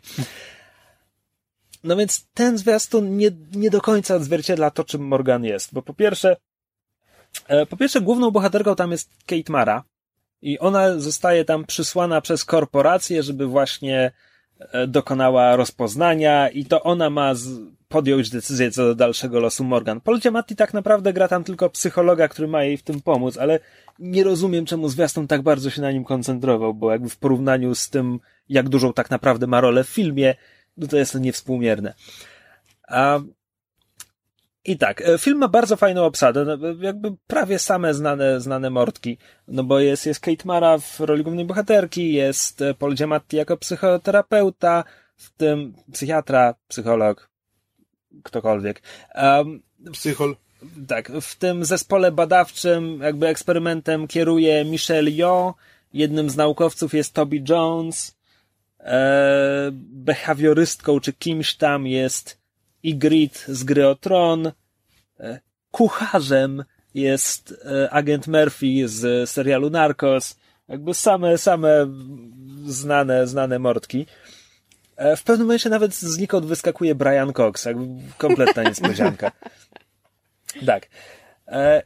No więc ten zwiastun nie, nie do końca odzwierciedla to, czym Morgan jest, bo po pierwsze, E, po pierwsze, główną bohaterką tam jest Kate Mara i ona zostaje tam przysłana przez korporację, żeby właśnie e, dokonała rozpoznania i to ona ma podjąć decyzję co do dalszego losu Morgan. Paul Giamatti tak naprawdę gra tam tylko psychologa, który ma jej w tym pomóc, ale nie rozumiem, czemu zwiastun tak bardzo się na nim koncentrował, bo jakby w porównaniu z tym, jak dużą tak naprawdę ma rolę w filmie, no to jest to niewspółmierne. A i tak, e, film ma bardzo fajną obsadę, no, jakby prawie same znane, znane mordki, no bo jest, jest Kate Mara w roli głównej bohaterki, jest e, Paul Giamatti jako psychoterapeuta, w tym psychiatra, psycholog, ktokolwiek. Um, Psychol. Tak, w tym zespole badawczym, jakby eksperymentem kieruje Michelle Yeoh, jednym z naukowców jest Toby Jones, e, behawiorystką czy kimś tam jest Ygritte z gry o Tron. E, kucharzem jest e, agent Murphy z serialu Narcos. Jakby same, same znane, znane mordki. E, w pewnym momencie nawet znikąd wyskakuje Brian Cox. Jakby kompletna niespodzianka. tak.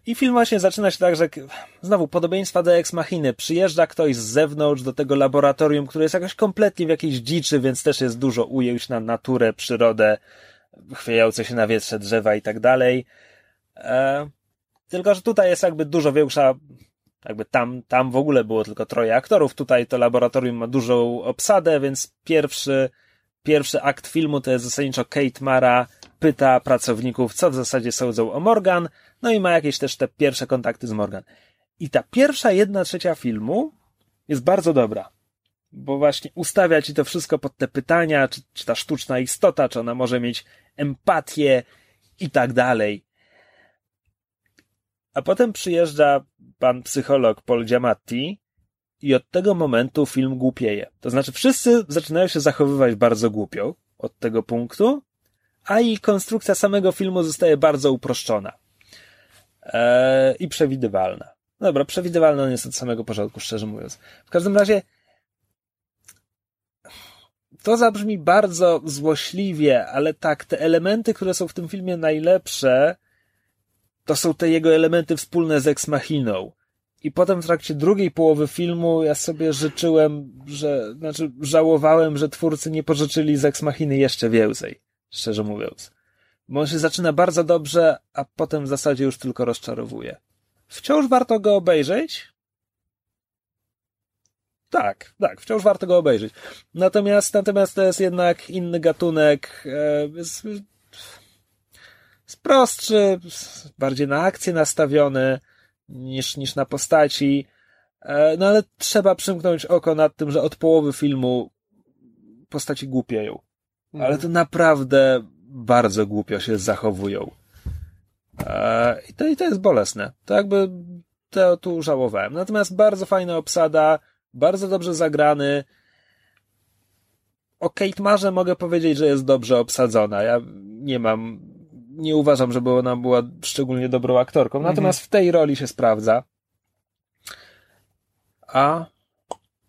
I film właśnie zaczyna się tak, że znowu podobieństwa do Ex Machiny. Przyjeżdża ktoś z zewnątrz do tego laboratorium, które jest jakoś kompletnie w jakiejś dziczy, więc też jest dużo ujęć na naturę, przyrodę, chwiejące się na wietrze drzewa i tak dalej. E, tylko, że tutaj jest jakby dużo większa, jakby tam, tam w ogóle było tylko troje aktorów, tutaj to laboratorium ma dużą obsadę, więc pierwszy, pierwszy akt filmu to jest zasadniczo Kate Mara pyta pracowników, co w zasadzie sądzą o Morgan, no i ma jakieś też te pierwsze kontakty z Morgan. I ta pierwsza jedna trzecia filmu jest bardzo dobra bo właśnie ustawia ci to wszystko pod te pytania, czy, czy ta sztuczna istota, czy ona może mieć empatię i tak dalej. A potem przyjeżdża pan psycholog Paul Giamatti i od tego momentu film głupieje. To znaczy wszyscy zaczynają się zachowywać bardzo głupio od tego punktu, a i konstrukcja samego filmu zostaje bardzo uproszczona. Eee, I przewidywalna. Dobra, przewidywalna on jest od samego początku, szczerze mówiąc. W każdym razie to zabrzmi bardzo złośliwie, ale tak, te elementy, które są w tym filmie najlepsze, to są te jego elementy wspólne z Ex Machiną. I potem w trakcie drugiej połowy filmu ja sobie życzyłem, że, znaczy żałowałem, że twórcy nie pożyczyli z Ex Machiny jeszcze więcej, szczerze mówiąc. Bo on się zaczyna bardzo dobrze, a potem w zasadzie już tylko rozczarowuje. Wciąż warto go obejrzeć, Tak, tak, wciąż warto go obejrzeć. Natomiast, natomiast to jest jednak inny gatunek, jest, jest prostszy, bardziej na akcję nastawiony niż, niż na postaci. E, no ale trzeba przymknąć oko nad tym, że od połowy filmu postaci głupieją. Ale to naprawdę bardzo głupio się zachowują. E, I to, I to jest bolesne. To jakby to tu żałowałem. Natomiast bardzo fajna obsada, bardzo dobrze zagrany. O Kate Marze mogę powiedzieć, że jest dobrze obsadzona. Ja nie mam, nie uważam, żeby ona była szczególnie dobrą aktorką. Natomiast w tej roli się sprawdza. A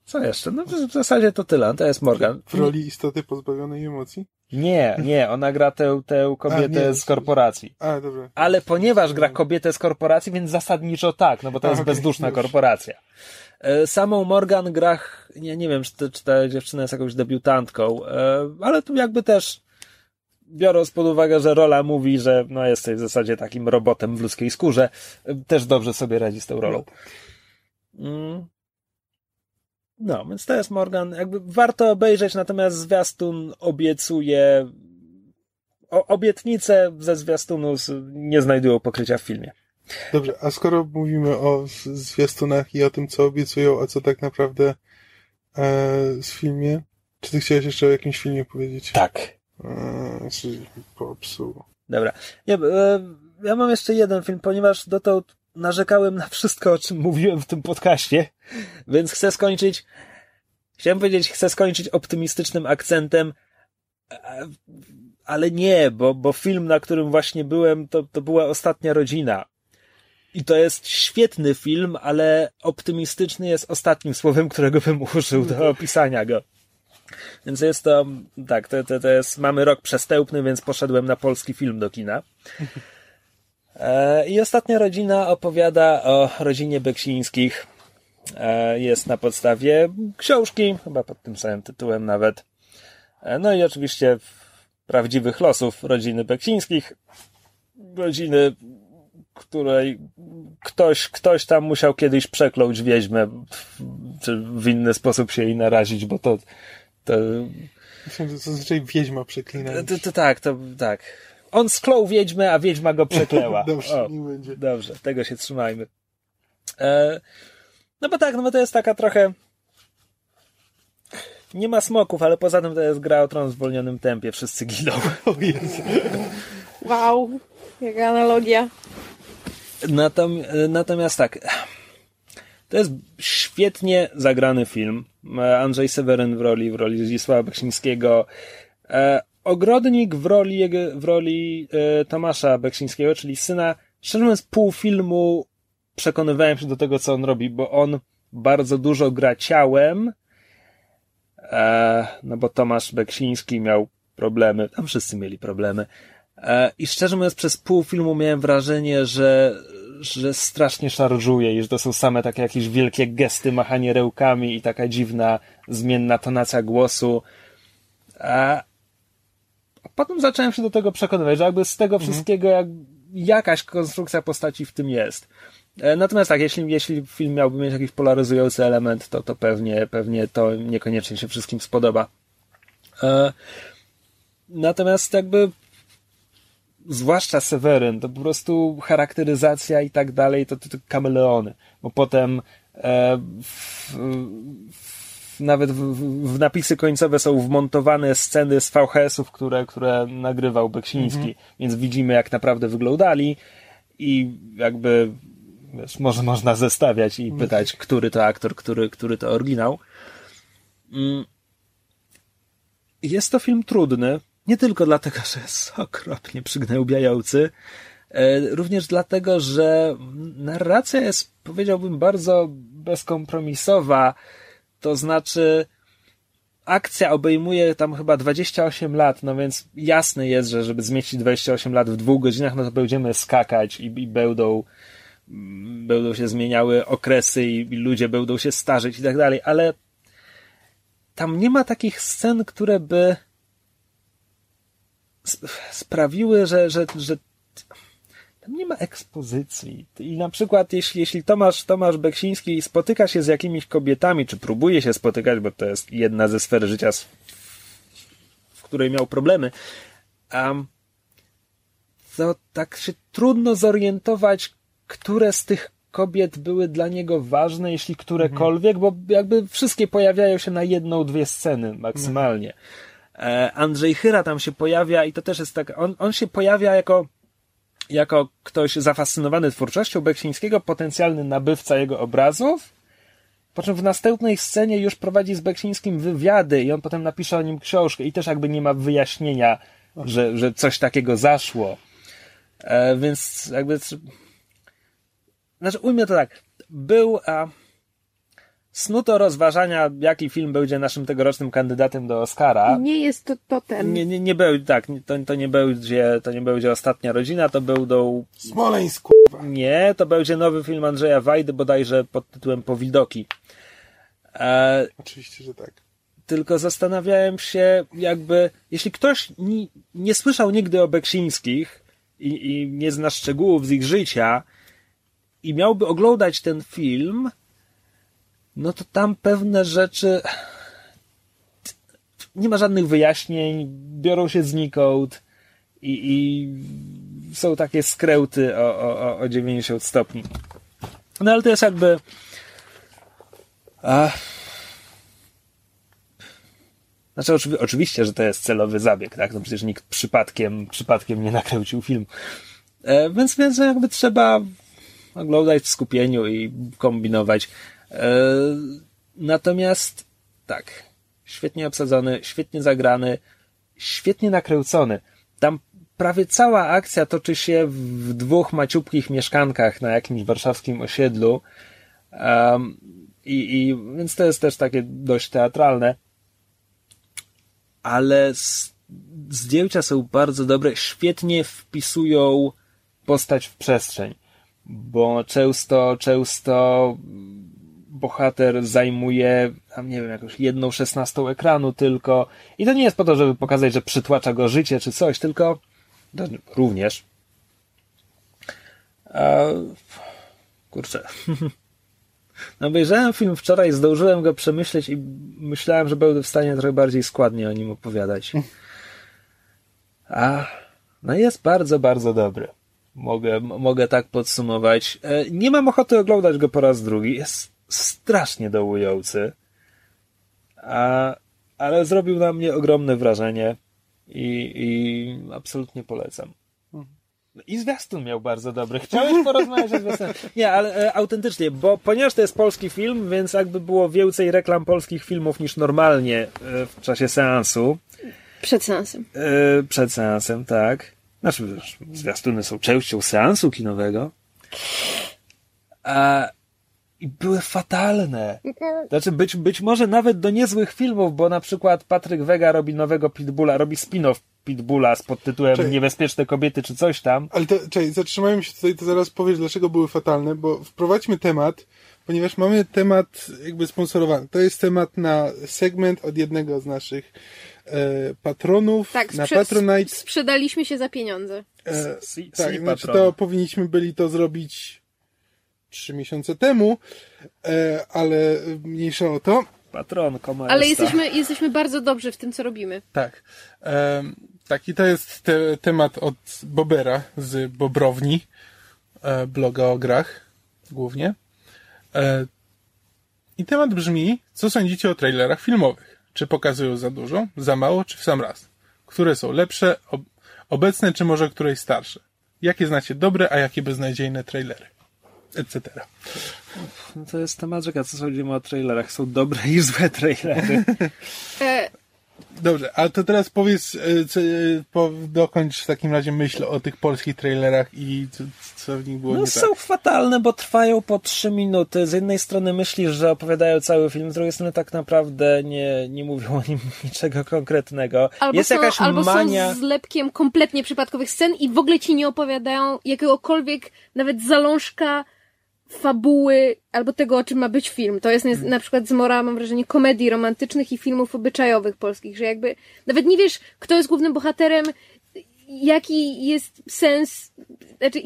co jeszcze? No w zasadzie to tyle. To jest Morgan. W roli istoty pozbawionej emocji? Nie, nie, ona gra tę, tę kobietę A, nie. z korporacji. A, dobra. Ale ponieważ gra kobietę z korporacji, więc zasadniczo tak, no bo to A, jest okej, bezduszna korporacja. E, Samą Morgan gra, ch- nie, wiem, czy, to, czy ta dziewczyna jest jakąś debiutantką, e, ale tu jakby też biorąc pod uwagę, że rola mówi, że no jesteś w zasadzie takim robotem w ludzkiej skórze, e, też dobrze sobie radzi z tą rolą. Mm. No, więc to jest Morgan. Jakby warto obejrzeć, natomiast zwiastun obiecuje. O, obietnice ze zwiastunu nie znajdują pokrycia w filmie. Dobrze, a skoro mówimy o zwiastunach i o tym, co obiecują, a co tak naprawdę e, z filmie, czy ty chciałeś jeszcze o jakimś filmie powiedzieć? Tak. E, czyli popsuł. Dobra. Nie, e, ja mam jeszcze jeden film, ponieważ dotąd narzekałem na wszystko, o czym mówiłem w tym podcaście, więc chcę skończyć. Chciałem powiedzieć, chcę skończyć optymistycznym akcentem, e, ale nie, bo, bo film, na którym właśnie byłem, to, to była ostatnia rodzina. I to jest świetny film, ale optymistyczny jest ostatnim słowem, którego bym użył do opisania go. Więc jest to, tak, to, to, to jest, mamy rok przestępny, więc poszedłem na polski film do kina. E, I ostatnia rodzina opowiada o rodzinie Beksińskich. E, jest na podstawie książki, chyba pod tym samym tytułem nawet. E, no i oczywiście prawdziwych losów rodziny Beksińskich. Rodziny, której ktoś, ktoś tam musiał kiedyś przekląć wieźmę, czy w inny sposób się jej narazić, bo to, to Myślę, że zazwyczaj wiedźma przeklina. to, to tak, to tak. On sklął wiedźmę, a wiedźma go przekleła. Dobrze, O, nie będzie. dobrze, tego się trzymajmy. E, no bo tak, no bo to jest taka trochę. Nie ma smoków, ale poza tym to jest gra o tron w zwolnionym tempie, wszyscy giną. O Jezu. Wow, jaka analogia. Natom, natomiast tak. To jest świetnie zagrany film. E, Andrzej Seweryn w roli, w roli Zdzisława Beksińskiego. E, Ogrodnik w roli, jego- w roli e, Tomasza Beksińskiego, czyli syna. Szczerze mówiąc, pół filmu przekonywałem się do tego, co on robi, bo on bardzo dużo gra ciałem, e, no bo Tomasz Beksiński miał problemy, tam wszyscy mieli problemy. E, I szczerze mówiąc, przez pół filmu miałem wrażenie, że, że strasznie szarżuje i że to są same takie jakieś wielkie gesty, machanie rełkami i taka dziwna, zmienna tonacja głosu. A a potem zacząłem się do tego przekonywać, że jakby z tego wszystkiego jak, jakaś konstrukcja postaci w tym jest. E, Natomiast tak, jeśli, jeśli film miałby mieć jakiś polaryzujący element, to, to pewnie, pewnie to niekoniecznie się wszystkim spodoba. E, Natomiast jakby zwłaszcza Seweryn, to po prostu charakteryzacja i tak dalej, to, to, to kameleony. Bo potem e, w, w, nawet w, w, napisy końcowe są wmontowane sceny z VHS-ów, które, które nagrywał Beksiński, więc widzimy jak naprawdę wyglądali i jakby wiesz, może można zestawiać i pytać, który to aktor, który, który to oryginał. Mm. Jest to film trudny, nie tylko dlatego, że jest okropnie przygnębiający, e, również dlatego, że narracja jest, powiedziałbym, bardzo bezkompromisowa. To znaczy, akcja obejmuje tam chyba 28 lat, no więc jasne jest, że żeby zmieścić 28 lat w dwóch godzinach, no to będziemy skakać i, i będą, mm, będą się zmieniały okresy i, i ludzie będą się starzeć i tak dalej, ale tam nie ma takich scen, które by sprawiły, że, że, że tam nie ma ekspozycji. I na przykład, jeśli, jeśli Tomasz, Tomasz Beksiński spotyka się z jakimiś kobietami, czy próbuje się spotykać, bo to jest jedna ze sfer życia, w której miał problemy, um, to tak się trudno zorientować, które z tych kobiet były dla niego ważne, jeśli którekolwiek, bo jakby wszystkie pojawiają się na jedną, dwie sceny maksymalnie. E, Andrzej Chyra tam się pojawia i to też jest tak, on, on się pojawia jako jako ktoś zafascynowany twórczością Beksińskiego, potencjalny nabywca jego obrazów, po czym w następnej scenie już prowadzi z Beksińskim wywiady i on potem napisze o nim książkę i też jakby nie ma wyjaśnienia, że, że coś takiego zaszło. E, więc jakby znaczy, ujmę to tak. Był a, snuto rozważania, jaki film będzie naszym tegorocznym kandydatem do Oscara. Nie jest to, to ten. Nie, nie, nie był, tak, to, to nie będzie, to nie będzie ostatnia rodzina, to był do... Smoleńsk. Nie, to będzie nowy film Andrzeja Wajdy, bodajże pod tytułem Powidoki. E, Oczywiście, że tak. tylko zastanawiałem się, jakby, jeśli ktoś nie, nie słyszał nigdy o Beksińskich i, i nie zna szczegółów z ich życia, i miałby oglądać ten film, no to tam pewne rzeczy nie ma żadnych wyjaśnień, biorą się znikąd i, i są takie skręty o, o, o 90 stopni. No ale to jest jakby a... Znaczy oczywi oczywiście, że to jest celowy zabieg, tak? No przecież nikt przypadkiem, przypadkiem nie nakręcił film. E, więc, więc jakby trzeba oglądać w skupieniu i kombinować. E, natomiast tak, świetnie obsadzony, świetnie zagrany, świetnie nakręcony. Tam prawie cała akcja toczy się w dwóch maciupkich mieszkankach na jakimś warszawskim osiedlu. Um, i, i, więc to jest też takie dość teatralne. Ale zdjęcia są bardzo dobre, świetnie wpisują postać w przestrzeń bo często, często bohater zajmuje, tam nie wiem, jakąś jedną szesnastą ekranu tylko. I to nie jest po to, żeby pokazać, że przytłacza go życie czy coś, tylko również. A, kurczę. No obejrzałem film wczoraj, zdążyłem go przemyśleć i myślałem, że będę w stanie trochę bardziej składnie o nim opowiadać. A, no jest bardzo, bardzo dobry. Mogę, mogę tak podsumować. E, nie mam ochoty oglądać go po raz drugi. Jest strasznie dołujący. A, ale zrobił na mnie ogromne wrażenie i, i absolutnie polecam. I zwiastun miał bardzo dobry. Chciałeś porozmawiać o zwiastunie? Nie, ale e, autentycznie, bo ponieważ to jest polski film, więc jakby było więcej reklam polskich filmów niż normalnie e, w czasie seansu. Przed seansem. E, przed seansem, tak. Znaczy, zwiastuny są częścią seansu kinowego. A, I były fatalne. Znaczy, być, być może nawet do niezłych filmów, bo na przykład Patryk Wega robi nowego Pitbulla, robi spin-off Pitbulla z pod tytułem Czej. Niebezpieczne kobiety czy coś tam. Ale to, czekaj, zatrzymajmy się tutaj, to zaraz powiesz, dlaczego były fatalne, bo wprowadźmy temat, ponieważ mamy temat jakby sponsorowany. To jest temat na segment od jednego z naszych e, patronów tak, na Patronite. Sprzedaliśmy się za pieniądze. E, tak, znaczy to powinniśmy byli to zrobić trzy miesiące temu, e, ale mniejsza o to. Patron, Ale jesteśmy, jesteśmy bardzo dobrzy w tym, co robimy. Tak. Tak, i to jest te, temat od Bobera z Bobrowni, e, bloga o grach głównie. E, I temat brzmi, co sądzicie o trailerach filmowych? Czy pokazują za dużo, za mało, czy w sam raz? Które są lepsze, ob obecne, czy może któreś starsze? Jakie znacie dobre, a jakie beznadziejne trailery? Etc. No to jest temat rzeka, co sądzimy o trailerach. Są dobre i złe trailery. E, Dobrze, ale to teraz powiedz, e, co, e, po, dokończ w takim razie myśl o tych polskich trailerach i co, co w nich było no, nie są tak. fatalne, bo trwają po trzy minuty. Z jednej strony myślisz, że opowiadają cały film, z drugiej strony tak naprawdę nie, nie mówią o nim niczego konkretnego. Albo Jest są, jakaś albo mania... są zlepkiem kompletnie przypadkowych scen i w ogóle ci nie opowiadają jakiegokolwiek nawet zalążka fabuły albo tego, o czym ma być film. To jest na przykład zmora, mam wrażenie, komedii romantycznych i filmów obyczajowych polskich, że jakby nawet nie wiesz, kto jest głównym bohaterem, jaki jest sens, znaczy,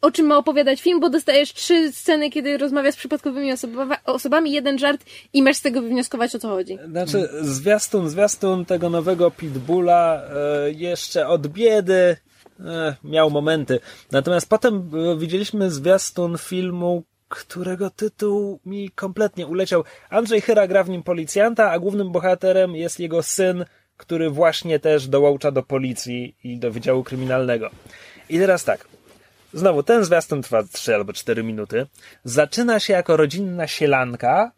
o czym ma opowiadać film, bo dostajesz trzy sceny, kiedy rozmawiasz z przypadkowymi osoba, osobami, jeden żart i masz z tego wywnioskować, o co chodzi. Znaczy, zwiastun, zwiastun tego nowego Pitbulla e, jeszcze od biedy e, miał momenty. Natomiast potem e, widzieliśmy zwiastun filmu, którego tytuł mi kompletnie uleciał. Andrzej Chyra gra w nim policjanta, a głównym bohaterem jest jego syn, który właśnie też dołącza do policji i do Wydziału Kryminalnego. I teraz tak. Znowu, ten zwiastun trwa 3 albo 4 minuty. Zaczyna się jako rodzinna sielanka,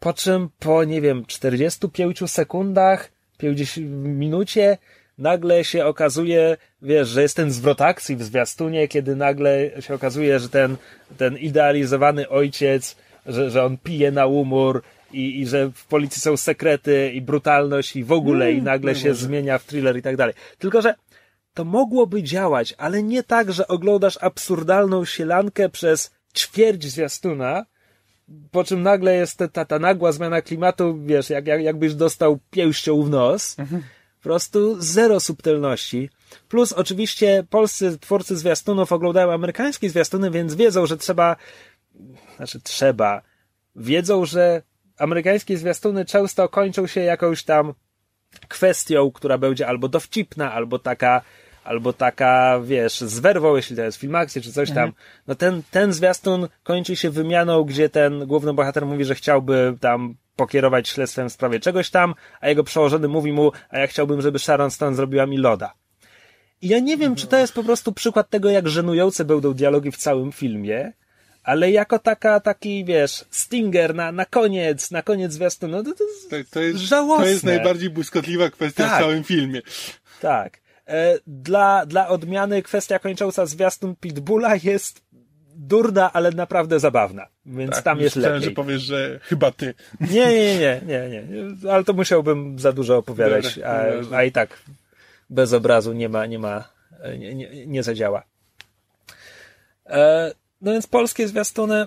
po czym po, nie wiem, 45 sekundach, 50 minucie nagle się okazuje, wiesz, że jest ten zwrot akcji w zwiastunie, kiedy nagle się okazuje, że ten, ten idealizowany ojciec, że, że on pije na umór i, i że w policji są sekrety i brutalność i w ogóle Mm, i nagle się zmienia w thriller i tak dalej. Tylko, że to mogłoby działać, ale nie tak, że oglądasz absurdalną sielankę przez ćwierć zwiastuna, po czym nagle jest ta, ta, nagła zmiana klimatu, wiesz, jak, jak, jakbyś dostał pięścią w nos. Po prostu zero subtelności. Plus oczywiście polscy twórcy zwiastunów oglądają amerykańskie zwiastuny, więc wiedzą, że trzeba, znaczy trzeba, wiedzą, że amerykańskie zwiastuny często kończą się jakąś tam kwestią, która będzie albo dowcipna, albo taka, albo taka, wiesz, z werwą, jeśli to jest film akcji, czy coś tam. No ten, ten zwiastun kończy się wymianą, gdzie ten główny bohater mówi, że chciałby tam pokierować śledztwem w sprawie czegoś tam, a jego przełożony mówi mu, a ja chciałbym, żeby Sharon Stone zrobiła mi loda. I ja nie wiem, czy to jest po prostu przykład tego, jak żenujące będą dialogi w całym filmie, ale jako taka, taki, wiesz, stinger na, na koniec, na koniec zwiastunu, no to, to jest To, to, jest, żałosne. to jest najbardziej błyskotliwa kwestia Tak. w całym filmie. Tak. E, Dla, dla odmiany kwestia kończąca zwiastun Pitbulla jest durna, ale naprawdę zabawna. Więc Tak, tam jest myślałem, lepiej. że powiesz, że chyba ty. Nie, nie, nie, nie, nie. Ale to musiałbym za dużo opowiadać, a, a i tak bez obrazu nie ma, nie ma, nie, nie, nie zadziała. E, no więc polskie zwiastuny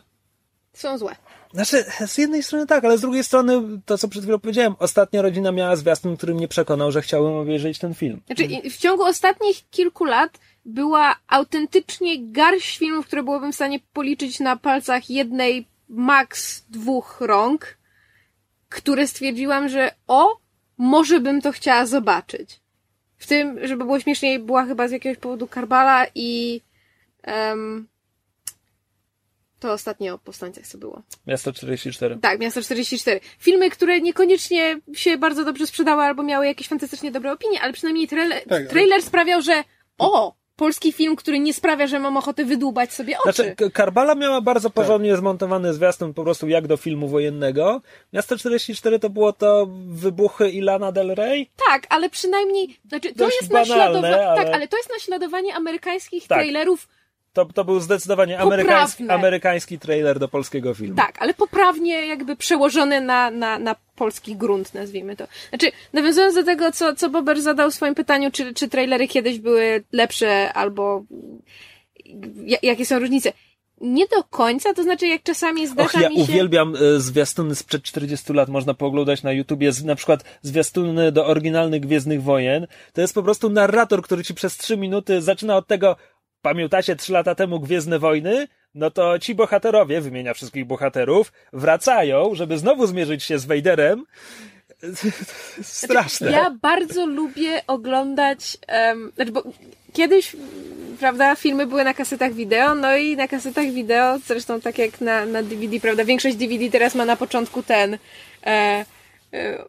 Są złe. Znaczy, z jednej strony tak, ale z drugiej strony, to co przed chwilą powiedziałem, ostatnia rodzina miała zwiastun, który mnie przekonał, że chciałem obejrzeć ten film. Znaczy, w ciągu ostatnich kilku lat była autentycznie garść filmów, które byłabym w stanie policzyć na palcach jednej, maks dwóch rąk, które stwierdziłam, że o, może bym to chciała zobaczyć. W tym, żeby było śmieszniej, była chyba z jakiegoś powodu Karbala i em, to ostatnie o powstańcach co było. Miasto 44. Tak, Miasto 44. Filmy, które niekoniecznie się bardzo dobrze sprzedały albo miały jakieś fantastycznie dobre opinie, ale przynajmniej trailer, Tak, ale- trailer sprawiał, że o, polski film, który nie sprawia, że mam ochotę wydłubać sobie oczy. Znaczy, Karbala miała bardzo porządnie zmontowany zwiastun, po prostu jak do filmu wojennego. Miasto 44 to było to wybuchy Ilana Del Rey. Tak, ale przynajmniej, znaczy, to Dość jest banalne, naśladowanie, ale- tak, ale to jest naśladowanie amerykańskich Tak. trailerów, To, to był zdecydowanie amerykański, amerykański trailer do polskiego filmu. tak, ale poprawnie jakby przełożony na, na, na polski grunt, nazwijmy to. Znaczy, nawiązując do tego, co, co Bober zadał w swoim pytaniu, czy, czy trailery kiedyś były lepsze, albo ja- jakie są różnice. Nie do końca, to znaczy jak czasami zdarza Och, ja mi się... uwielbiam e, zwiastuny sprzed 40 lat, można pooglądać na YouTubie, z, na przykład zwiastuny do oryginalnych Gwiezdnych Wojen. To jest po prostu narrator, który ci przez 3 minuty zaczyna od tego, pamiętacie 3 lata temu Gwiezdne Wojny? No to ci bohaterowie, wymienia wszystkich bohaterów, wracają, żeby znowu zmierzyć się z Vaderem. Straszne. Ja bardzo lubię oglądać, um, znaczy, bo kiedyś, prawda, filmy były na kasetach wideo, no i na kasetach wideo, zresztą tak jak na, na DVD, prawda, większość DVD teraz ma na początku ten e,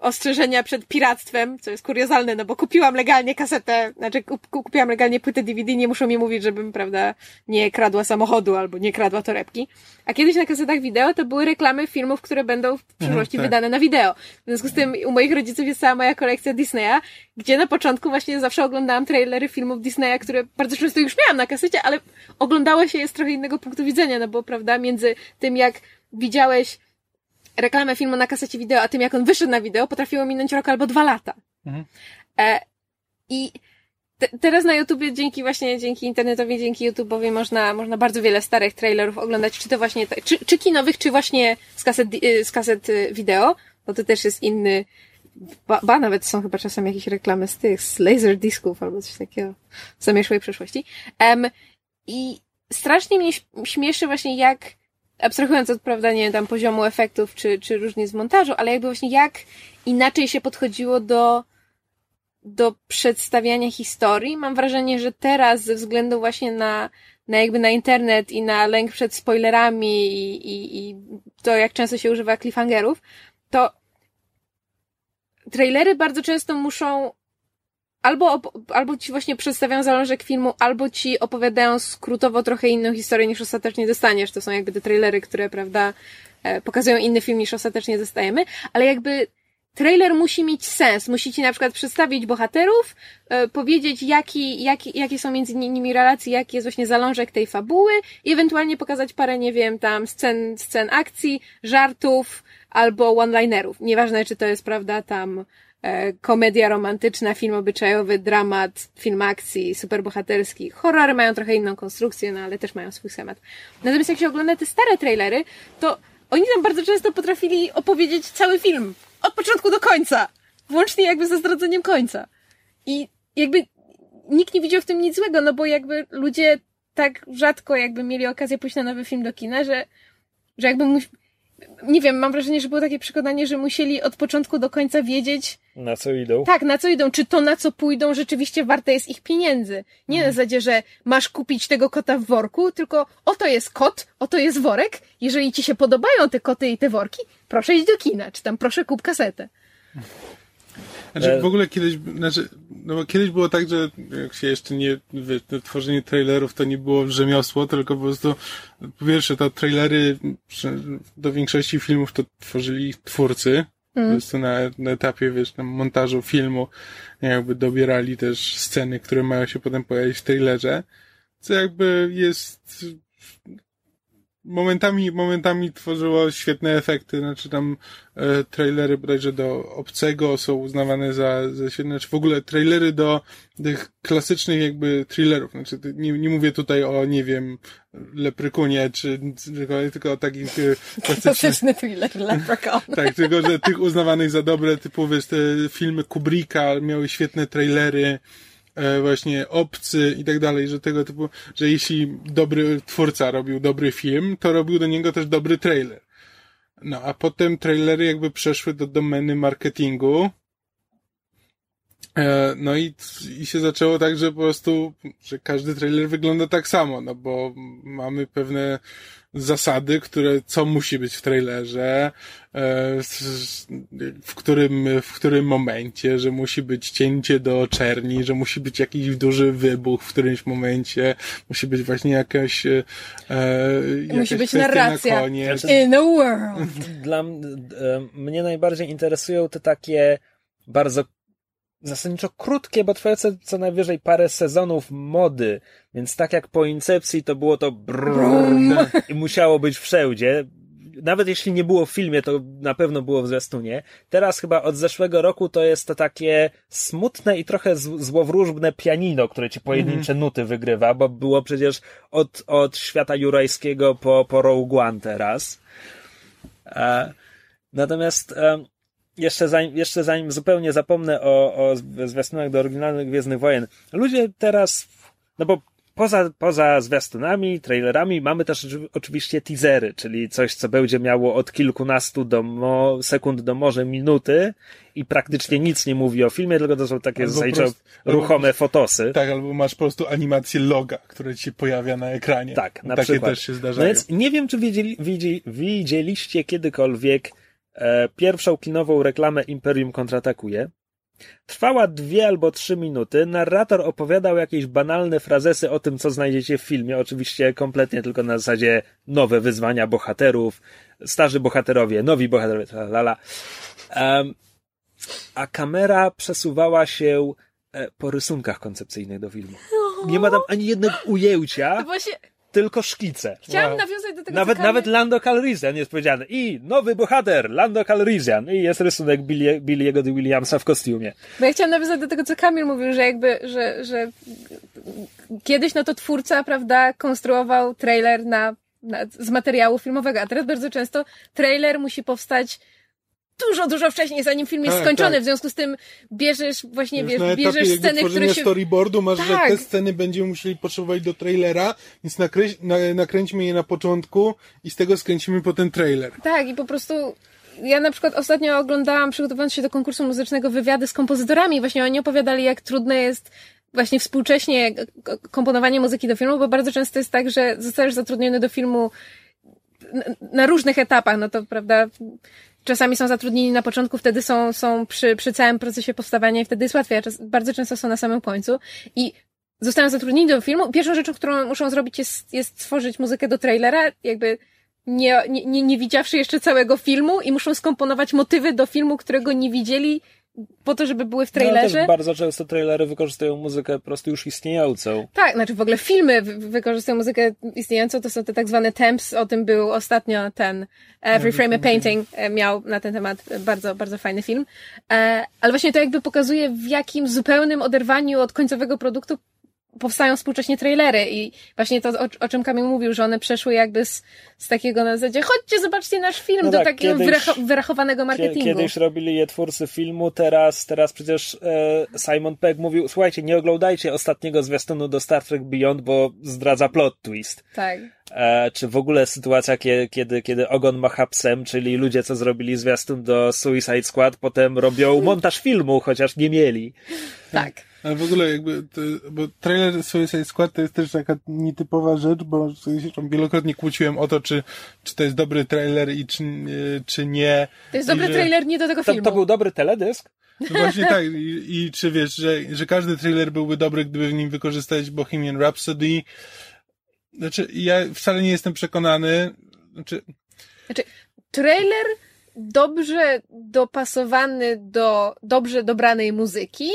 ostrzeżenia przed piractwem, co jest kuriozalne, no bo kupiłam legalnie kasetę, znaczy kup, kupiłam legalnie płytę DVD, nie muszą mi mówić, żebym, prawda, nie kradła samochodu albo nie kradła torebki. A kiedyś na kasetach wideo to były reklamy filmów, które będą w przyszłości tak. wydane na wideo. W związku z tym u moich rodziców jest cała moja kolekcja Disneya, gdzie na początku właśnie zawsze oglądałam trailery filmów Disneya, które bardzo często już miałam na kasecie, ale oglądało się je z trochę innego punktu widzenia, no bo prawda, między tym jak widziałeś reklamę filmu na kasecie wideo, a tym jak on wyszedł na wideo, potrafiło minąć rok albo dwa lata. Mhm. E, I te, teraz na YouTubie dzięki właśnie, dzięki internetowi, dzięki YouTube'owi można, można bardzo wiele starych trailerów oglądać, czy to właśnie, czy, czy kinowych, czy właśnie z kaset, y, z kaset y, wideo, bo to też jest inny, ba, ba nawet są chyba czasem jakieś reklamy z tych, z laserdisków albo coś takiego, zamieszłej przeszłości. Em, I strasznie mnie śmieszy właśnie jak, abstrahując od, prawda, nie wiem, tam poziomu efektów czy, czy różnic montażu, ale jakby właśnie jak inaczej się podchodziło do, do przedstawiania historii. Mam wrażenie, że teraz ze względu właśnie na, na jakby na internet i na lęk przed spoilerami i, i, i to, jak często się używa cliffhangerów, to trailery bardzo często muszą albo, albo ci właśnie przedstawiają zalążek filmu, albo ci opowiadają skrótowo trochę inną historię niż ostatecznie dostaniesz. To są jakby te trailery, które, prawda, e, pokazują inny film niż ostatecznie dostajemy, ale jakby trailer musi mieć sens. Musi ci na przykład przedstawić bohaterów, e, powiedzieć jaki, jaki, jakie są między nimi relacje, jaki jest właśnie zalążek tej fabuły i ewentualnie pokazać parę, nie wiem, tam scen, scen akcji, żartów albo one-linerów. Nieważne, czy to jest, prawda, tam komedia romantyczna, film obyczajowy, dramat, film akcji, superbohaterski. Horrory mają trochę inną konstrukcję, no ale też mają swój schemat. Natomiast jak się ogląda te stare trailery, to oni tam bardzo często potrafili opowiedzieć cały film od początku do końca. Włącznie jakby ze zdrodzeniem końca. I jakby nikt nie widział w tym nic złego, no bo jakby ludzie tak rzadko jakby mieli okazję pójść na nowy film do kina, że, że jakby mu, nie wiem, mam wrażenie, że było takie przekonanie, że musieli od początku do końca wiedzieć, na co idą? Tak, na co idą. Czy to, na co pójdą, rzeczywiście warte jest ich pieniędzy. Nie na zasadzie, że masz kupić tego kota w worku, tylko oto jest kot, oto jest worek. Jeżeli ci się podobają te koty i te worki, proszę iść do kina, czy tam proszę kup kasetę. Znaczy w ogóle kiedyś, znaczy, no bo kiedyś było tak, że jak się jeszcze nie, wiesz, tworzenie trailerów to nie było rzemiosło, tylko po prostu, po pierwsze, to trailery do większości filmów to tworzyli twórcy, Mm. Po prostu na, na etapie, wiesz, na montażu filmu jakby dobierali też sceny, które mają się potem pojawić w trailerze, co jakby jest momentami, momentami tworzyło świetne efekty, znaczy tam e, trailery bodajże do Obcego są uznawane za, za świetne, znaczy w ogóle trailery do tych klasycznych jakby thrillerów, znaczy nie, nie mówię tutaj o, nie wiem, Leprykunie, czy tylko, tylko o takich e, klasycznych... Klasyczny thriller Leprechaun. tak, tylko, że tych uznawanych za dobre, typu, wiesz, te filmy Kubricka miały świetne trailery, właśnie obcy i tak dalej, że tego typu, że jeśli dobry twórca robił dobry film, to robił do niego też dobry trailer. No, a potem trailery jakby przeszły do domeny marketingu. E, no i, i się zaczęło tak, że po prostu, że każdy trailer wygląda tak samo, no bo mamy pewne zasady, które, co musi być w trailerze, e, w którym, w którym momencie, że musi być cięcie do czerni, że musi być jakiś duży wybuch w którymś momencie, musi być właśnie jakaś, e, musi być narracja. Na koniec. In a world. Dla e, mnie najbardziej interesują te takie bardzo zasadniczo krótkie, bo trwają co najwyżej parę sezonów mody, więc tak jak po Incepcji to było to brum, i musiało być wszędzie. Nawet jeśli nie było w filmie, to na pewno było w zwiastunie. Teraz chyba od zeszłego roku to jest to takie smutne i trochę złowróżbne pianino, które ci pojedyncze mm. nuty wygrywa, bo było przecież od, od świata jurajskiego po, po Rogue One teraz. E, natomiast jeszcze zanim, jeszcze zanim zupełnie zapomnę o, o zwiastunach do oryginalnych Gwiezdnych Wojen. Ludzie teraz, no bo poza, poza zwiastunami, trailerami mamy też oczywiście teasery, czyli coś, co będzie miało od kilkunastu do mo, sekund do może minuty i praktycznie nic nie mówi o filmie, tylko to są takie zasadniczo ruchome albo, fotosy. Tak, albo masz po prostu animację loga, które ci się pojawia na ekranie. Tak, na Takie przykład. też się zdarzają. No więc nie wiem, czy widzieli, widzi, widzieliście kiedykolwiek pierwszą kinową reklamę Imperium kontratakuje. Trwała dwie albo trzy minuty. Narrator opowiadał jakieś banalne frazesy o tym, co znajdziecie w filmie. Oczywiście kompletnie tylko na zasadzie nowe wyzwania bohaterów, starzy bohaterowie, nowi bohaterowie, lala. Um, a kamera przesuwała się e, po rysunkach koncepcyjnych do filmu. Nie ma tam ani jednego ujęcia. Właśnie tylko szkice. Chciałam wow. nawiązać do tego, Nawet, nawet Lando Calrissian jest powiedziane. I nowy bohater, Lando Calrissian. I jest rysunek Billy, Billy'ego de Williamsa w kostiumie. Bo ja chciałam nawiązać do tego, co Kamil mówił, że jakby, że, że kiedyś no to twórca, prawda, konstruował trailer na, na, z materiału filmowego, a teraz bardzo często trailer musi powstać dużo, dużo wcześniej, zanim film jest Tak, skończony, tak. w związku z tym bierzesz właśnie, wiesz, etapie bierzesz sceny, które się... storyboardu masz, że Tak. te sceny będziemy musieli potrzebować do trailera, więc nakreś, na, nakręćmy je na początku i z tego skręcimy potem trailer. Tak, i po prostu ja na przykład ostatnio oglądałam, przygotowując się do konkursu muzycznego, wywiady z kompozytorami. Właśnie oni opowiadali, jak trudne jest właśnie współcześnie komponowanie muzyki do filmu, bo bardzo często jest tak, że zostajesz zatrudniony do filmu na różnych etapach, no to prawda, czasami są zatrudnieni na początku, wtedy są, są przy, przy całym procesie powstawania i wtedy jest łatwiej, a czas, bardzo często są na samym końcu i zostają zatrudnieni do filmu. Pierwszą rzeczą, którą muszą zrobić jest, jest stworzyć muzykę do trailera, jakby nie, nie, nie, widziawszy jeszcze całego filmu i muszą skomponować motywy do filmu, którego nie widzieli po to, żeby były w No, trailerze. też bardzo często trailery wykorzystują muzykę po prostu już istniejącą. Tak, znaczy w ogóle filmy wy- wykorzystują muzykę istniejącą, to są te tak zwane temps, o tym był ostatnio ten Every Frame a Painting, e, miał na ten temat bardzo, bardzo fajny film. E, Ale właśnie to jakby pokazuje, w jakim zupełnym oderwaniu od końcowego produktu powstają współcześnie trailery i właśnie to, o, o czym Kamil mówił, że one przeszły jakby z, z takiego na zasadzie chodźcie, zobaczcie nasz film, No do tak, takiego kiedyś- wyracho- wyrachowanego marketingu. Kiedyś robili je twórcy filmu, teraz, teraz przecież e, Simon Pegg mówił, słuchajcie, nie oglądajcie ostatniego zwiastunu do Star Trek Beyond, bo zdradza plot twist. Tak. E, czy w ogóle sytuacja, kiedy, kiedy, kiedy ogon macha psem, czyli ludzie, co zrobili zwiastun do Suicide Squad, potem robią montaż filmu, chociaż nie mieli. Tak. Ale w ogóle jakby, to, bo trailer Suicide Squad to jest też taka nietypowa rzecz, bo się tam wielokrotnie kłóciłem o to, czy, czy to jest dobry trailer i czy, czy nie. To jest I dobry że- trailer nie do tego To, filmu. to był dobry teledysk? No właśnie tak, i, i czy wiesz, że, że każdy trailer byłby dobry, gdyby w nim wykorzystać Bohemian Rhapsody. Znaczy, ja wcale nie jestem przekonany, znaczy, Znaczy, trailer dobrze dopasowany do dobrze dobranej muzyki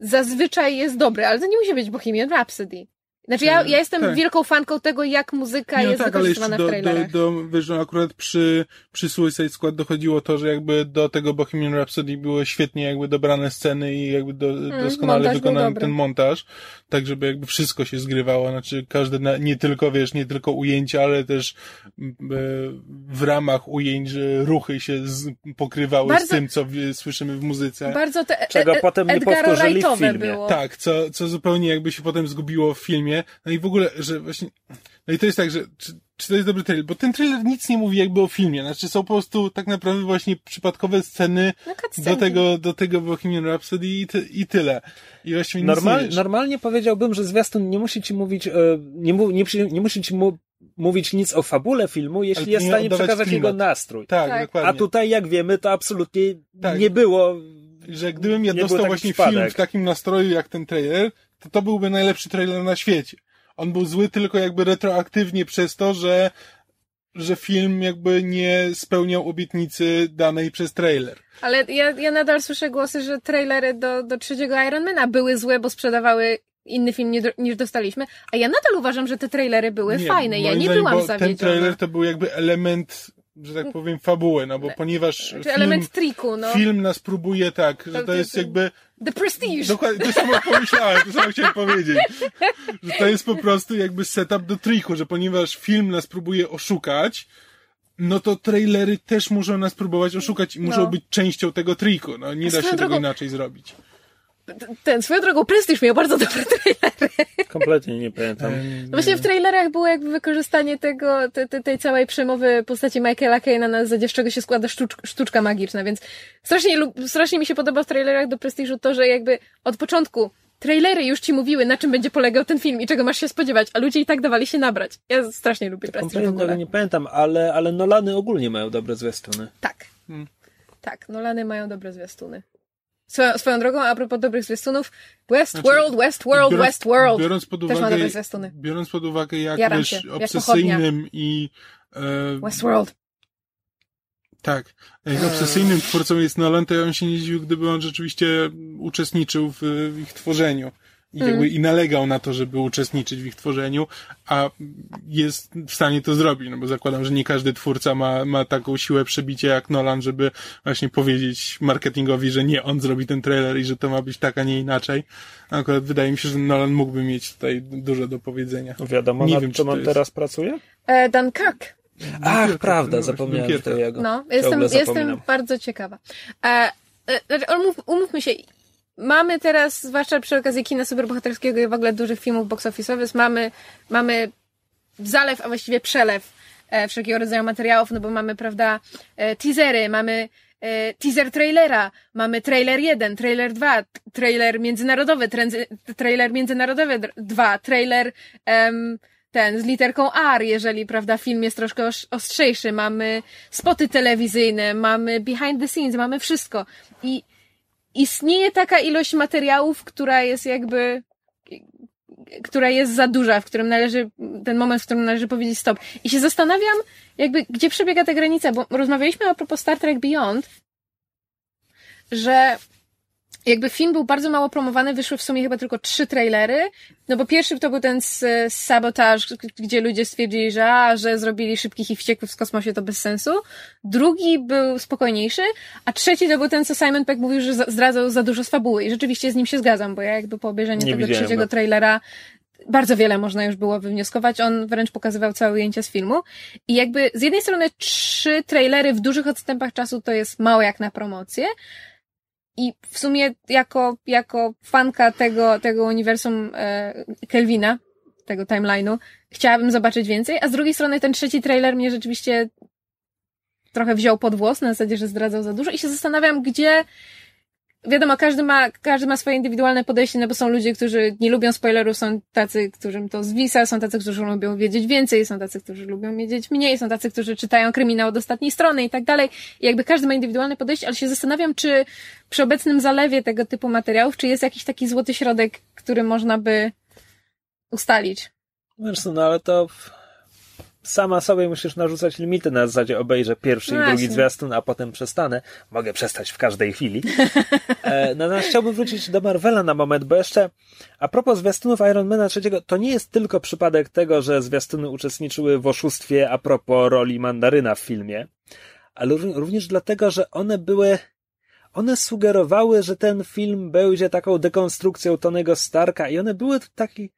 zazwyczaj jest dobry, ale to nie musi być Bohemian Rhapsody. Znaczy, ja, ja jestem Tak. wielką fanką tego, jak muzyka Nie, no jest tak, ale jeszcze wykorzystywana w do, do, trailerach. do, wiesz, no akurat przy, przy Suicide Squad dochodziło to, że jakby do tego Bohemian Rhapsody były świetnie jakby dobrane sceny i jakby do, doskonale montaż był wykonany ten montaż, tak żeby jakby wszystko się zgrywało, znaczy każde, na, nie tylko, wiesz, nie tylko ujęcia, ale też e, w ramach ujęć, że ruchy się z, pokrywały z Bardzo- tym, co w, słyszymy w muzyce. Bardzo te Czego e, potem nie powtórzyli w filmie. było. Tak, co, co zupełnie jakby się potem zgubiło w filmie. No i w ogóle, że właśnie, no i to jest tak, że czy, czy to jest dobry trailer? Bo ten trailer nic nie mówi jakby o filmie. Znaczy są po prostu tak naprawdę właśnie przypadkowe sceny No, do tego, do tego Bohemian Rhapsody i, ty, i tyle. I właściwie nic Normal, nie wiesz. normalnie powiedziałbym, że zwiastun nie musi ci mówić, e, nie, mu, nie, nie musi ci mu, mówić nic o fabule filmu, jeśli jest w nie stanie przekazać klimat. jego nastrój. Tak, Tak. dokładnie. A tutaj, jak wiemy, to absolutnie Tak. nie było. że gdybym ja dostał właśnie przypadek. film w takim nastroju jak ten trailer, to to byłby najlepszy trailer na świecie. On był zły tylko jakby retroaktywnie przez to, że, że film jakby nie spełniał obietnicy danej przez trailer. Ale ja, ja nadal słyszę głosy, że trailery do, do trzeciego Ironmana były złe, bo sprzedawały inny film nie, niż dostaliśmy, a ja nadal uważam, że te trailery były fajne. Ja nie zdaniem, byłam zawiedziona. Ten trailer to był jakby element, że tak powiem, fabuły, no bo ponieważ Czy film, element triku, no. film nas próbuje tak, że To- jest jakby The Prestige. Dokładnie, to samo pomyślałem, to samo chciałem powiedzieć. Że to jest po prostu jakby setup do triku, że ponieważ film nas próbuje oszukać, no to trailery też muszą nas próbować oszukać i muszą No. być częścią tego triku. No nie da się swoją tego drogą- inaczej zrobić. Ten, swoją drogą, Prestige miał bardzo dobre trailery. Kompletnie nie pamiętam. No Właśnie w trailerach było jakby wykorzystanie tego, te, te, tej całej przemowy postaci Michaela Caina na zasadzie, z czego się składa sztuczka, sztuczka magiczna, więc strasznie, strasznie mi się podoba w trailerach do Prestiżu to, że jakby od początku trailery już ci mówiły, na czym będzie polegał ten film i czego masz się spodziewać, a ludzie i tak dawali się nabrać. Ja strasznie lubię Prestige w Kompletnie tego ogóle. nie pamiętam, ale, ale Nolany ogólnie mają dobre zwiastuny. Tak. Hmm. Tak, Nolany mają dobre zwiastuny. Swoją, swoją drogą, a propos dobrych zwiastunów, Westworld, Westworld, Biorąc- Westworld. Biorąc pod Też ma uwagę, dobre zwiastuny. biorąc pod uwagę jak Jaram się, jak obsesyjnym i e, Westworld. tak, jak obsesyjnym twórcą jest Nolan, to ja bym się nie dziwił, gdyby on rzeczywiście uczestniczył w ich tworzeniu. I, Mm. jakby, I nalegał na to, żeby uczestniczyć w ich tworzeniu, a jest w stanie to zrobić, no bo zakładam, że nie każdy twórca ma, ma taką siłę przebicia jak Nolan, żeby właśnie powiedzieć marketingowi, że nie, on zrobi ten trailer i że to ma być tak, a nie inaczej. Akurat wydaje mi się, że Nolan mógłby mieć tutaj dużo do powiedzenia. No wiadomo, Nie nad wiem, czy on teraz pracuje? E, Dunkirk. Ach, prawda, no, zapomniałem tego. No, jestem, jestem bardzo ciekawa. E, e, znaczy, umów, umówmy się, mamy teraz, zwłaszcza przy okazji kina superbohaterskiego i w ogóle dużych filmów box office'owych, mamy, mamy zalew, a właściwie przelew e, wszelkiego rodzaju materiałów, no bo mamy, prawda, e, teasery, mamy e, teaser trailera, mamy trailer 1, trailer 2, t- trailer międzynarodowy, trenzy, trailer międzynarodowy 2, trailer em, ten z literką R, jeżeli, prawda, film jest troszkę osz- ostrzejszy, mamy spoty telewizyjne, mamy behind the scenes, mamy wszystko. I istnieje taka ilość materiałów, która jest jakby która jest za duża, w którym należy, ten moment, w którym należy powiedzieć stop. I się zastanawiam, jakby, gdzie przebiega ta granica, bo rozmawialiśmy a propos Star Trek Beyond, że jakby film był bardzo mało promowany, wyszły w sumie chyba tylko trzy trailery, no bo pierwszy to był ten z, z Sabotage, gdzie ludzie stwierdzili, że a, że zrobili szybkich i wściekłych w kosmosie, to bez sensu. Drugi był spokojniejszy, a trzeci to był ten, co Simon Peck mówił, że za- zdradzał za dużo z fabuły i rzeczywiście z nim się zgadzam, bo ja jakby po obejrzeniu Nie tego trzeciego go. trailera bardzo wiele można już było wywnioskować. On wręcz pokazywał całe ujęcia z filmu. I jakby z jednej strony trzy trailery w dużych odstępach czasu to jest mało jak na promocję. I w sumie jako, jako fanka tego, tego uniwersum e, Kelvina, tego timeline'u, chciałabym zobaczyć więcej, a z drugiej strony ten trzeci trailer mnie rzeczywiście trochę wziął pod włos, na zasadzie, że zdradzał za dużo i się zastanawiam, gdzie wiadomo, każdy ma, każdy ma swoje indywidualne podejście, no bo są ludzie, którzy nie lubią spoilerów, są tacy, którym to zwisa, są tacy, którzy lubią wiedzieć więcej, są tacy, którzy lubią wiedzieć mniej, są tacy, którzy czytają kryminał od ostatniej strony i tak dalej. I jakby każdy ma indywidualne podejście, ale się zastanawiam, czy przy obecnym zalewie tego typu materiałów, czy jest jakiś taki złoty środek, który można by ustalić. Zresztą, no ale to sama sobie musisz narzucać limity na zasadzie obejrzę pierwszy No i drugi zwiastun, a potem przestanę. Mogę przestać w każdej chwili. E, Natomiast chciałbym wrócić do Marvela na moment, bo jeszcze a propos zwiastunów Ironmana trzeciego, to nie jest tylko przypadek tego, że zwiastuny uczestniczyły w oszustwie a propos roli Mandaryna w filmie, ale ró- również dlatego, że one były one sugerowały, że ten film będzie taką dekonstrukcją Tonego Starka i one były taki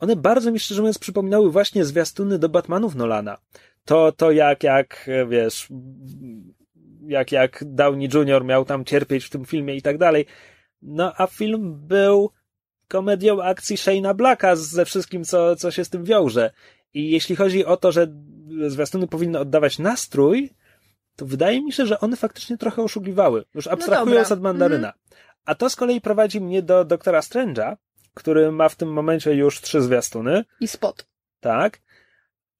one bardzo mi szczerze mówiąc przypominały właśnie zwiastuny do Batmanów Nolana. To, to jak, jak, e, wiesz, jak, jak Downey Jr. miał tam cierpieć w tym filmie i tak dalej. No, a film był komedią akcji Shane'a Blacka ze wszystkim, co, co się z tym wiąże. I jeśli chodzi o to, że zwiastuny powinny oddawać nastrój, to wydaje mi się, że one faktycznie trochę oszukiwały. Już abstrahując dobra. od mandaryna. A to z kolei prowadzi mnie do doktora Strange'a, który ma w tym momencie już trzy zwiastuny, I spot. tak?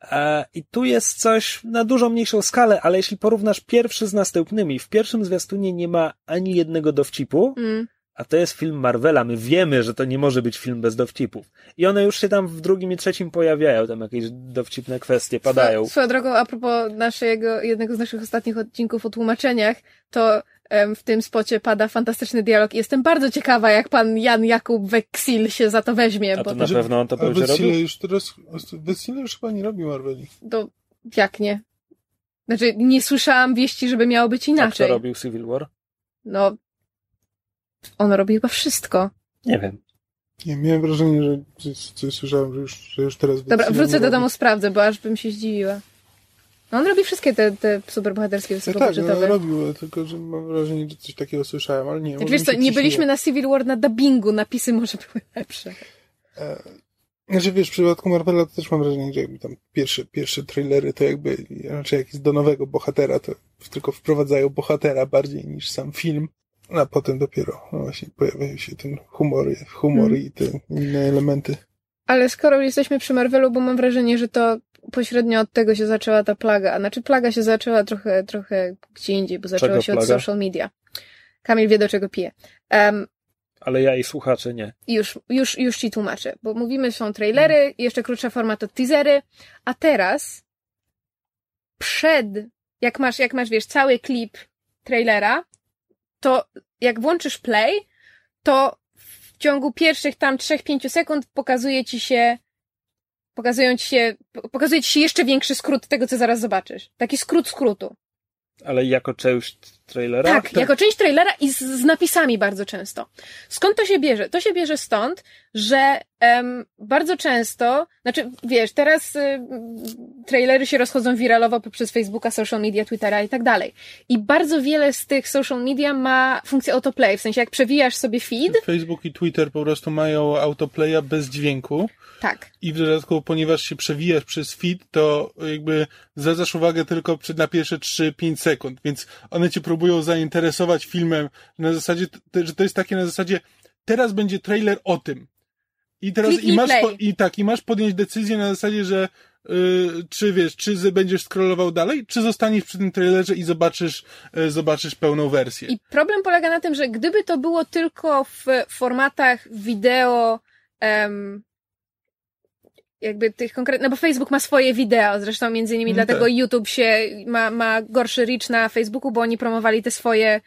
E, I tu jest coś na dużo mniejszą skalę, ale jeśli porównasz pierwszy z następnymi, w pierwszym zwiastunie nie ma ani jednego dowcipu, Mm. a to jest film Marvela. My wiemy, że to nie może być film bez dowcipów. I one już się tam w drugim i trzecim pojawiają, tam jakieś dowcipne kwestie padają. Swo- Swoją drogą, a propos naszego, jednego z naszych ostatnich odcinków o tłumaczeniach, to w tym spocie pada fantastyczny dialog i jestem bardzo ciekawa, jak pan Jan Jakub Weksil się za to weźmie, A bo to na pewno on to będzie robił? już teraz, Wesile już chyba nie robi Marveli. to jak nie? Znaczy, nie słyszałam wieści, żeby miało być A kto inaczej. robił Civil War? No, on robi chyba wszystko. Nie wiem. Nie, miałem wrażenie, że coś, coś słyszałem, że już, że już teraz Dobra, wrócę do robi. domu, sprawdzę, bo aż bym się zdziwiła. No on robi wszystkie te, te superbohaterskie, No tak, no, wysokobudżetowe. robił, tylko że mam wrażenie, że coś takiego słyszałem, ale nie. Znaczy, wiesz co, nie byliśmy na Civil War na dubbingu, napisy może były lepsze. E, Znaczy wiesz, w przypadku Marvela to też mam wrażenie, że jakby tam pierwsze, pierwsze trailery to jakby raczej jak jest do nowego bohatera, to tylko wprowadzają bohatera bardziej niż sam film, a potem dopiero no właśnie pojawiają się ten humor, humor Mm. i te inne elementy. Ale skoro jesteśmy przy Marvelu, bo mam wrażenie, że to pośrednio od tego się zaczęła ta plaga. A znaczy plaga się zaczęła trochę, trochę gdzie indziej, bo zaczęła Czego się od plaga? social media. Kamil wie, do czego pije. Um, Ale ja i słuchacze nie. już, już, już ci tłumaczę, bo mówimy, są trailery, jeszcze krótsza forma to teasery, a teraz przed, jak masz, jak masz, wiesz, cały klip trailera, to jak włączysz play, to w ciągu pierwszych tam 3-5 sekund pokazuje ci się pokazują ci się, pokazuje ci się jeszcze większy skrót tego, co zaraz zobaczysz. Taki skrót skrótu. Ale jako część trailera? Tak, jako część trailera i z, z napisami bardzo często. Skąd to się bierze? To się bierze stąd, że em, bardzo często, znaczy wiesz, teraz y, trailery się rozchodzą wiralowo poprzez Facebooka, social media, Twittera i tak dalej. I bardzo wiele z tych social media ma funkcję autoplay, w sensie jak przewijasz sobie feed, Facebook i Twitter po prostu mają autoplaya bez dźwięku. tak. I w dodatku, ponieważ się przewijasz przez feed, to jakby zwracasz uwagę tylko na pierwsze 3-5 sekund, więc one cię próbują zainteresować filmem na zasadzie, że to jest takie na zasadzie, teraz będzie trailer o tym. I teraz, Kliknij i masz, po, i tak, i masz podjąć decyzję na zasadzie, że y, czy wiesz, czy będziesz scrollował dalej, czy zostaniesz przy tym trailerze i zobaczysz, y, zobaczysz pełną wersję. I problem polega na tym, że gdyby to było tylko w formatach wideo, em, jakby tych konkretnych, no bo Facebook ma swoje wideo, zresztą między innymi No dlatego tak. YouTube się ma, ma gorszy reach na Facebooku, bo oni promowali te swoje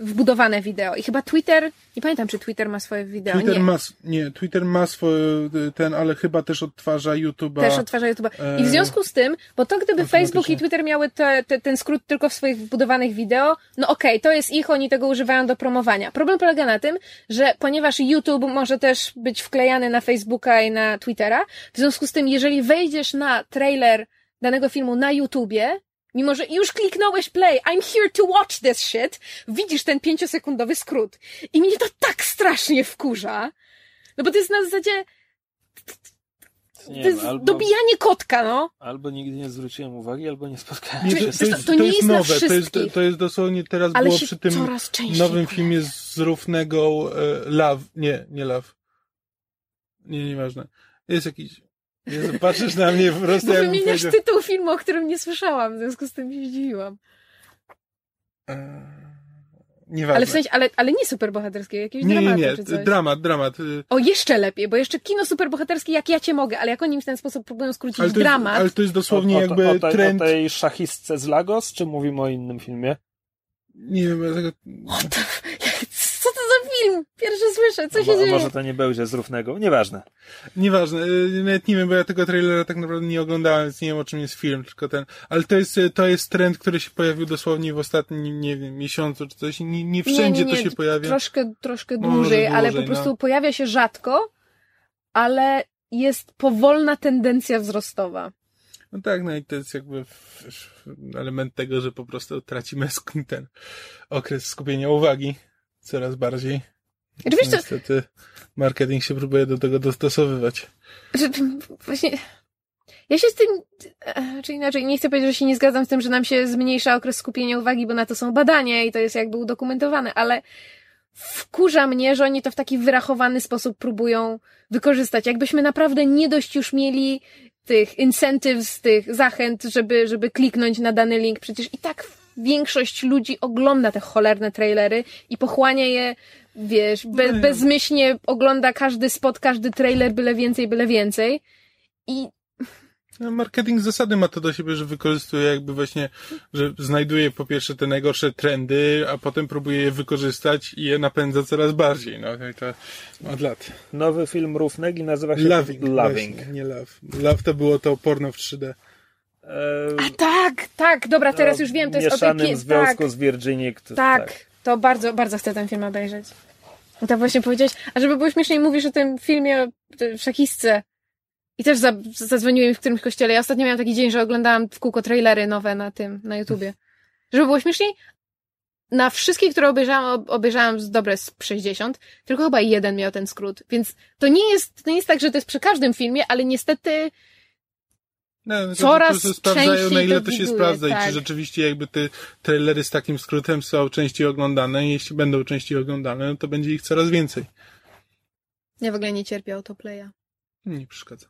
wbudowane wideo. I chyba Twitter, nie pamiętam czy Twitter ma swoje wideo, Twitter nie. ma, nie, Twitter ma swoje, y, ten, ale chyba też odtwarza YouTube'a. Też odtwarza YouTube'a. I w e, związku z tym, bo to gdyby Facebook i Twitter miały te, te, ten skrót tylko w swoich wbudowanych wideo, no okej, to jest ich, oni tego używają do promowania. Problem polega na tym, że ponieważ YouTube może też być wklejany na Facebooka i na Twittera, w związku z tym, jeżeli wejdziesz na trailer danego filmu na YouTubie, mimo że już kliknąłeś play, I'm here to watch this shit, widzisz ten pięciosekundowy skrót. I mnie to tak strasznie wkurza. No bo to jest na zasadzie, Nie to jest wiem, albo, dobijanie kotka, no. albo nigdy nie zwróciłem uwagi, albo nie spotkałem Nie, się to, z to, tym. jest, to to nie jest jest nowe, to jest, to jest dosłownie teraz Ale było przy tym nowym filmie z równego e, Love, nie, nie Love. Nie, nieważne. Jest jakiś, Jezu, patrzysz na mnie po prostu Bo jakbym wymieniasz powiedział- tytuł filmu, o którym nie słyszałam, w związku z tym się zdziwiłam. E, Nieważne. Ale w sensie, ale, ale nie superbohaterskiego, jakiegoś nie, nie, dramatu nie, czy coś. dramat, dramat. O, jeszcze lepiej, bo jeszcze kino superbohaterskie jak ja cię mogę, ale jak oni w ten sposób próbują skrócić Ale jest, dramat, ale to jest dosłownie o, o, jakby o, tej, trend. o tej szachistce z Lagos, czy mówimy o innym filmie? Nie wiem, ja tego... to za film? Pierwszy słyszę, co się dzieje? może to nie będzie z równego? Nieważne. Nieważne, y, nawet nie wiem, bo ja tego trailera tak naprawdę nie oglądałem, więc nie wiem o czym jest film, tylko ten. Ale to jest, y, to jest trend, który się pojawił dosłownie w ostatnim, nie wiem, miesiącu czy coś. Nie, nie wszędzie nie, nie, to się pojawia. Troszkę, troszkę Może dłużej, ale po dłużej, prostu no. pojawia się rzadko, ale jest powolna tendencja wzrostowa. No tak, no i to jest jakby element tego, że po prostu tracimy ten okres skupienia uwagi coraz bardziej. Znaczy, co, Niestety marketing się próbuje do tego dostosowywać. że, właśnie, ja się z tym, czy inaczej, nie chcę powiedzieć, że się nie zgadzam z tym, że nam się zmniejsza okres skupienia uwagi, bo na to są badania i to jest jakby udokumentowane, ale wkurza mnie, że oni to w taki wyrachowany sposób próbują wykorzystać. Jakbyśmy naprawdę nie dość już mieli tych incentives, tych zachęt, żeby, żeby kliknąć na dany link. Przecież i tak większość ludzi ogląda te cholerne trailery i pochłania je, wiesz, be, No. bezmyślnie ogląda każdy spot, każdy trailer, byle więcej, byle więcej. I No, marketing z zasady ma to do siebie, że wykorzystuje jakby właśnie, że znajduje po pierwsze te najgorsze trendy, a potem próbuje je wykorzystać i je napędza coraz bardziej. No i to od lat. Nowy film Równegi nazywa się Loving. Loving. Właśnie, nie love. Love to było to porno w 3D. A tak, tak, dobra, teraz o już wiem, to jest o tej pie- związku tak, z Virginia. kto- tak, to bardzo, bardzo chcę ten film obejrzeć. No tak właśnie powiedziałeś, a żeby było śmieszniej, mówisz o tym filmie o szachistce. I też za, zadzwoniłem w którymś kościele. Ja ostatnio miałam taki dzień, że oglądałam w kółko trailery nowe na tym, na YouTubie. Żeby było śmieszniej, na wszystkie, które obejrzałam, ob- obejrzałam z dobre z 60, tylko chyba jeden miał ten skrót. Więc to nie jest, to nie jest tak, że to jest przy każdym filmie, ale niestety No, to- Coraz to, to sprawdzają, na ile to się sprawdza i tak. czy rzeczywiście jakby te trailery z takim skrótem są częściej oglądane i jeśli będą częściej oglądane, no to będzie ich coraz więcej. ja w ogóle nie cierpię autoplaya. Nie przeszkadza.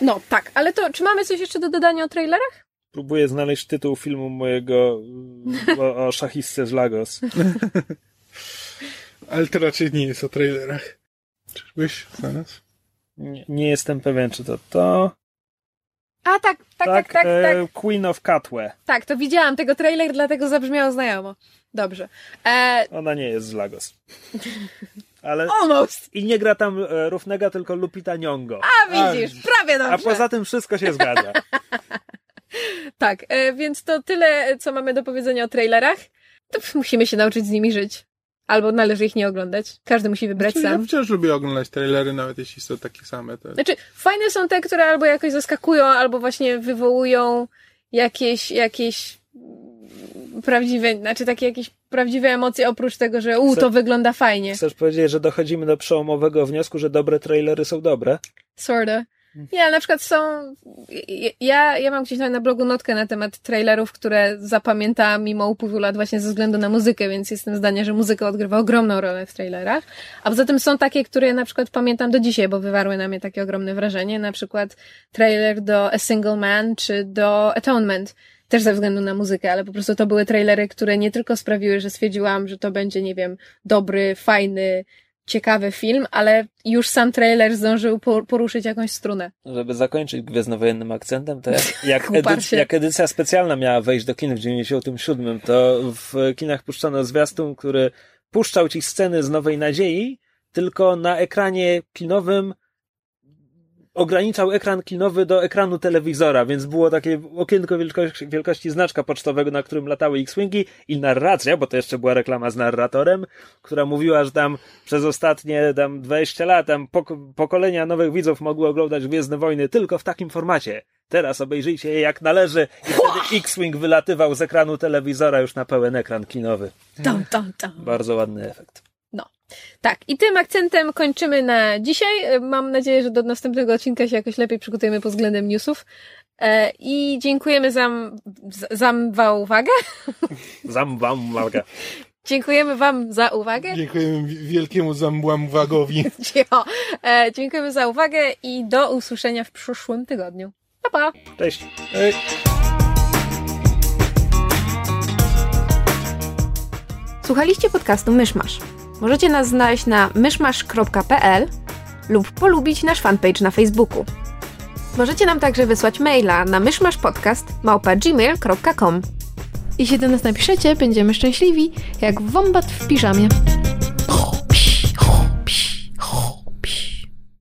No, tak, ale to, czy mamy coś jeszcze do dodania o trailerach? Próbuję znaleźć tytuł filmu mojego o, o szachistce z Lagos. Ale to raczej nie jest o trailerach. Czyżbyś znalazł? Nie, nie jestem pewien, czy to to. A, tak, tak, tak, tak, e, tak. Queen of Catway. Tak, to widziałam tego trailer, dlatego zabrzmiało znajomo. Dobrze. E, Ona nie jest z Lagos. Ale almost! i nie gra tam e, Równega, tylko Lupita Nyong'o. A, widzisz, prawie A dobrze. poza tym wszystko się zgadza. tak, e, więc to tyle, co mamy do powiedzenia o trailerach. To musimy się nauczyć z nimi żyć. Albo należy ich nie oglądać. Każdy musi wybrać Znaczy, ja sam. wciąż lubię oglądać trailery, nawet jeśli są takie same. To... Znaczy, fajne są te, które albo jakoś zaskakują, albo właśnie wywołują jakieś, jakieś prawdziwe, znaczy takie jakieś prawdziwe emocje, oprócz tego, że u, to Chcę- wygląda fajnie. Chcesz powiedzieć, że dochodzimy do przełomowego wniosku, że dobre trailery są dobre? Sorta. Nie, na przykład są. Ja, ja mam gdzieś na, blogu notkę na temat trailerów, które zapamiętałam mimo upływu lat właśnie ze względu na muzykę, więc jestem zdania, że muzyka odgrywa ogromną rolę w trailerach. A poza tym są takie, które na przykład pamiętam do dzisiaj, bo wywarły na mnie takie ogromne wrażenie. Na przykład trailer do A Single Man czy do Atonement. Też ze względu na muzykę, ale po prostu to były trailery, które nie tylko sprawiły, że stwierdziłam, że to będzie, nie wiem, dobry, fajny, ciekawy film, ale już sam trailer zdążył po- poruszyć jakąś strunę. Żeby zakończyć gwiezdnowojennym akcentem, to jak, jak, Uparcie. edyc, jak edycja specjalna miała wejść do kin w 97, to w kinach puszczono zwiastun, który puszczał ci sceny z Nowej Nadziei, tylko na ekranie kinowym ograniczał ekran kinowy do ekranu telewizora, więc było takie okienko wielkości, wielkości znaczka pocztowego, na którym latały X-Wingi i narracja, bo to jeszcze była reklama z narratorem, która mówiła, że tam przez ostatnie tam 20 lat tam pok- pokolenia nowych widzów mogły oglądać Gwiezdne Wojny tylko w takim formacie. Teraz obejrzyjcie je jak należy i wtedy X-Wing wylatywał z ekranu telewizora już na pełen ekran kinowy. Tam, tam, tam. Bardzo ładny efekt. Tak, i tym akcentem kończymy na dzisiaj. E, Mam nadzieję, że do następnego odcinka się jakoś lepiej przygotujemy pod względem newsów. E, I dziękujemy za, za, za uwagę. Zam wam uwagę. Dziękujemy Wam za uwagę. Dziękujemy wi- wielkiemu zambłam-wagowi. E, dziękujemy za uwagę i do usłyszenia w przyszłym tygodniu. Pa, pa! Cześć. Ej. Słuchaliście podcastu Myszmasz. Możecie nas znaleźć na myszmasz.pl lub polubić nasz fanpage na Facebooku. Możecie nam także wysłać maila na myszmaszpodcast.gmail.com Jeśli do nas napiszecie, będziemy szczęśliwi, jak wombat w piżamie.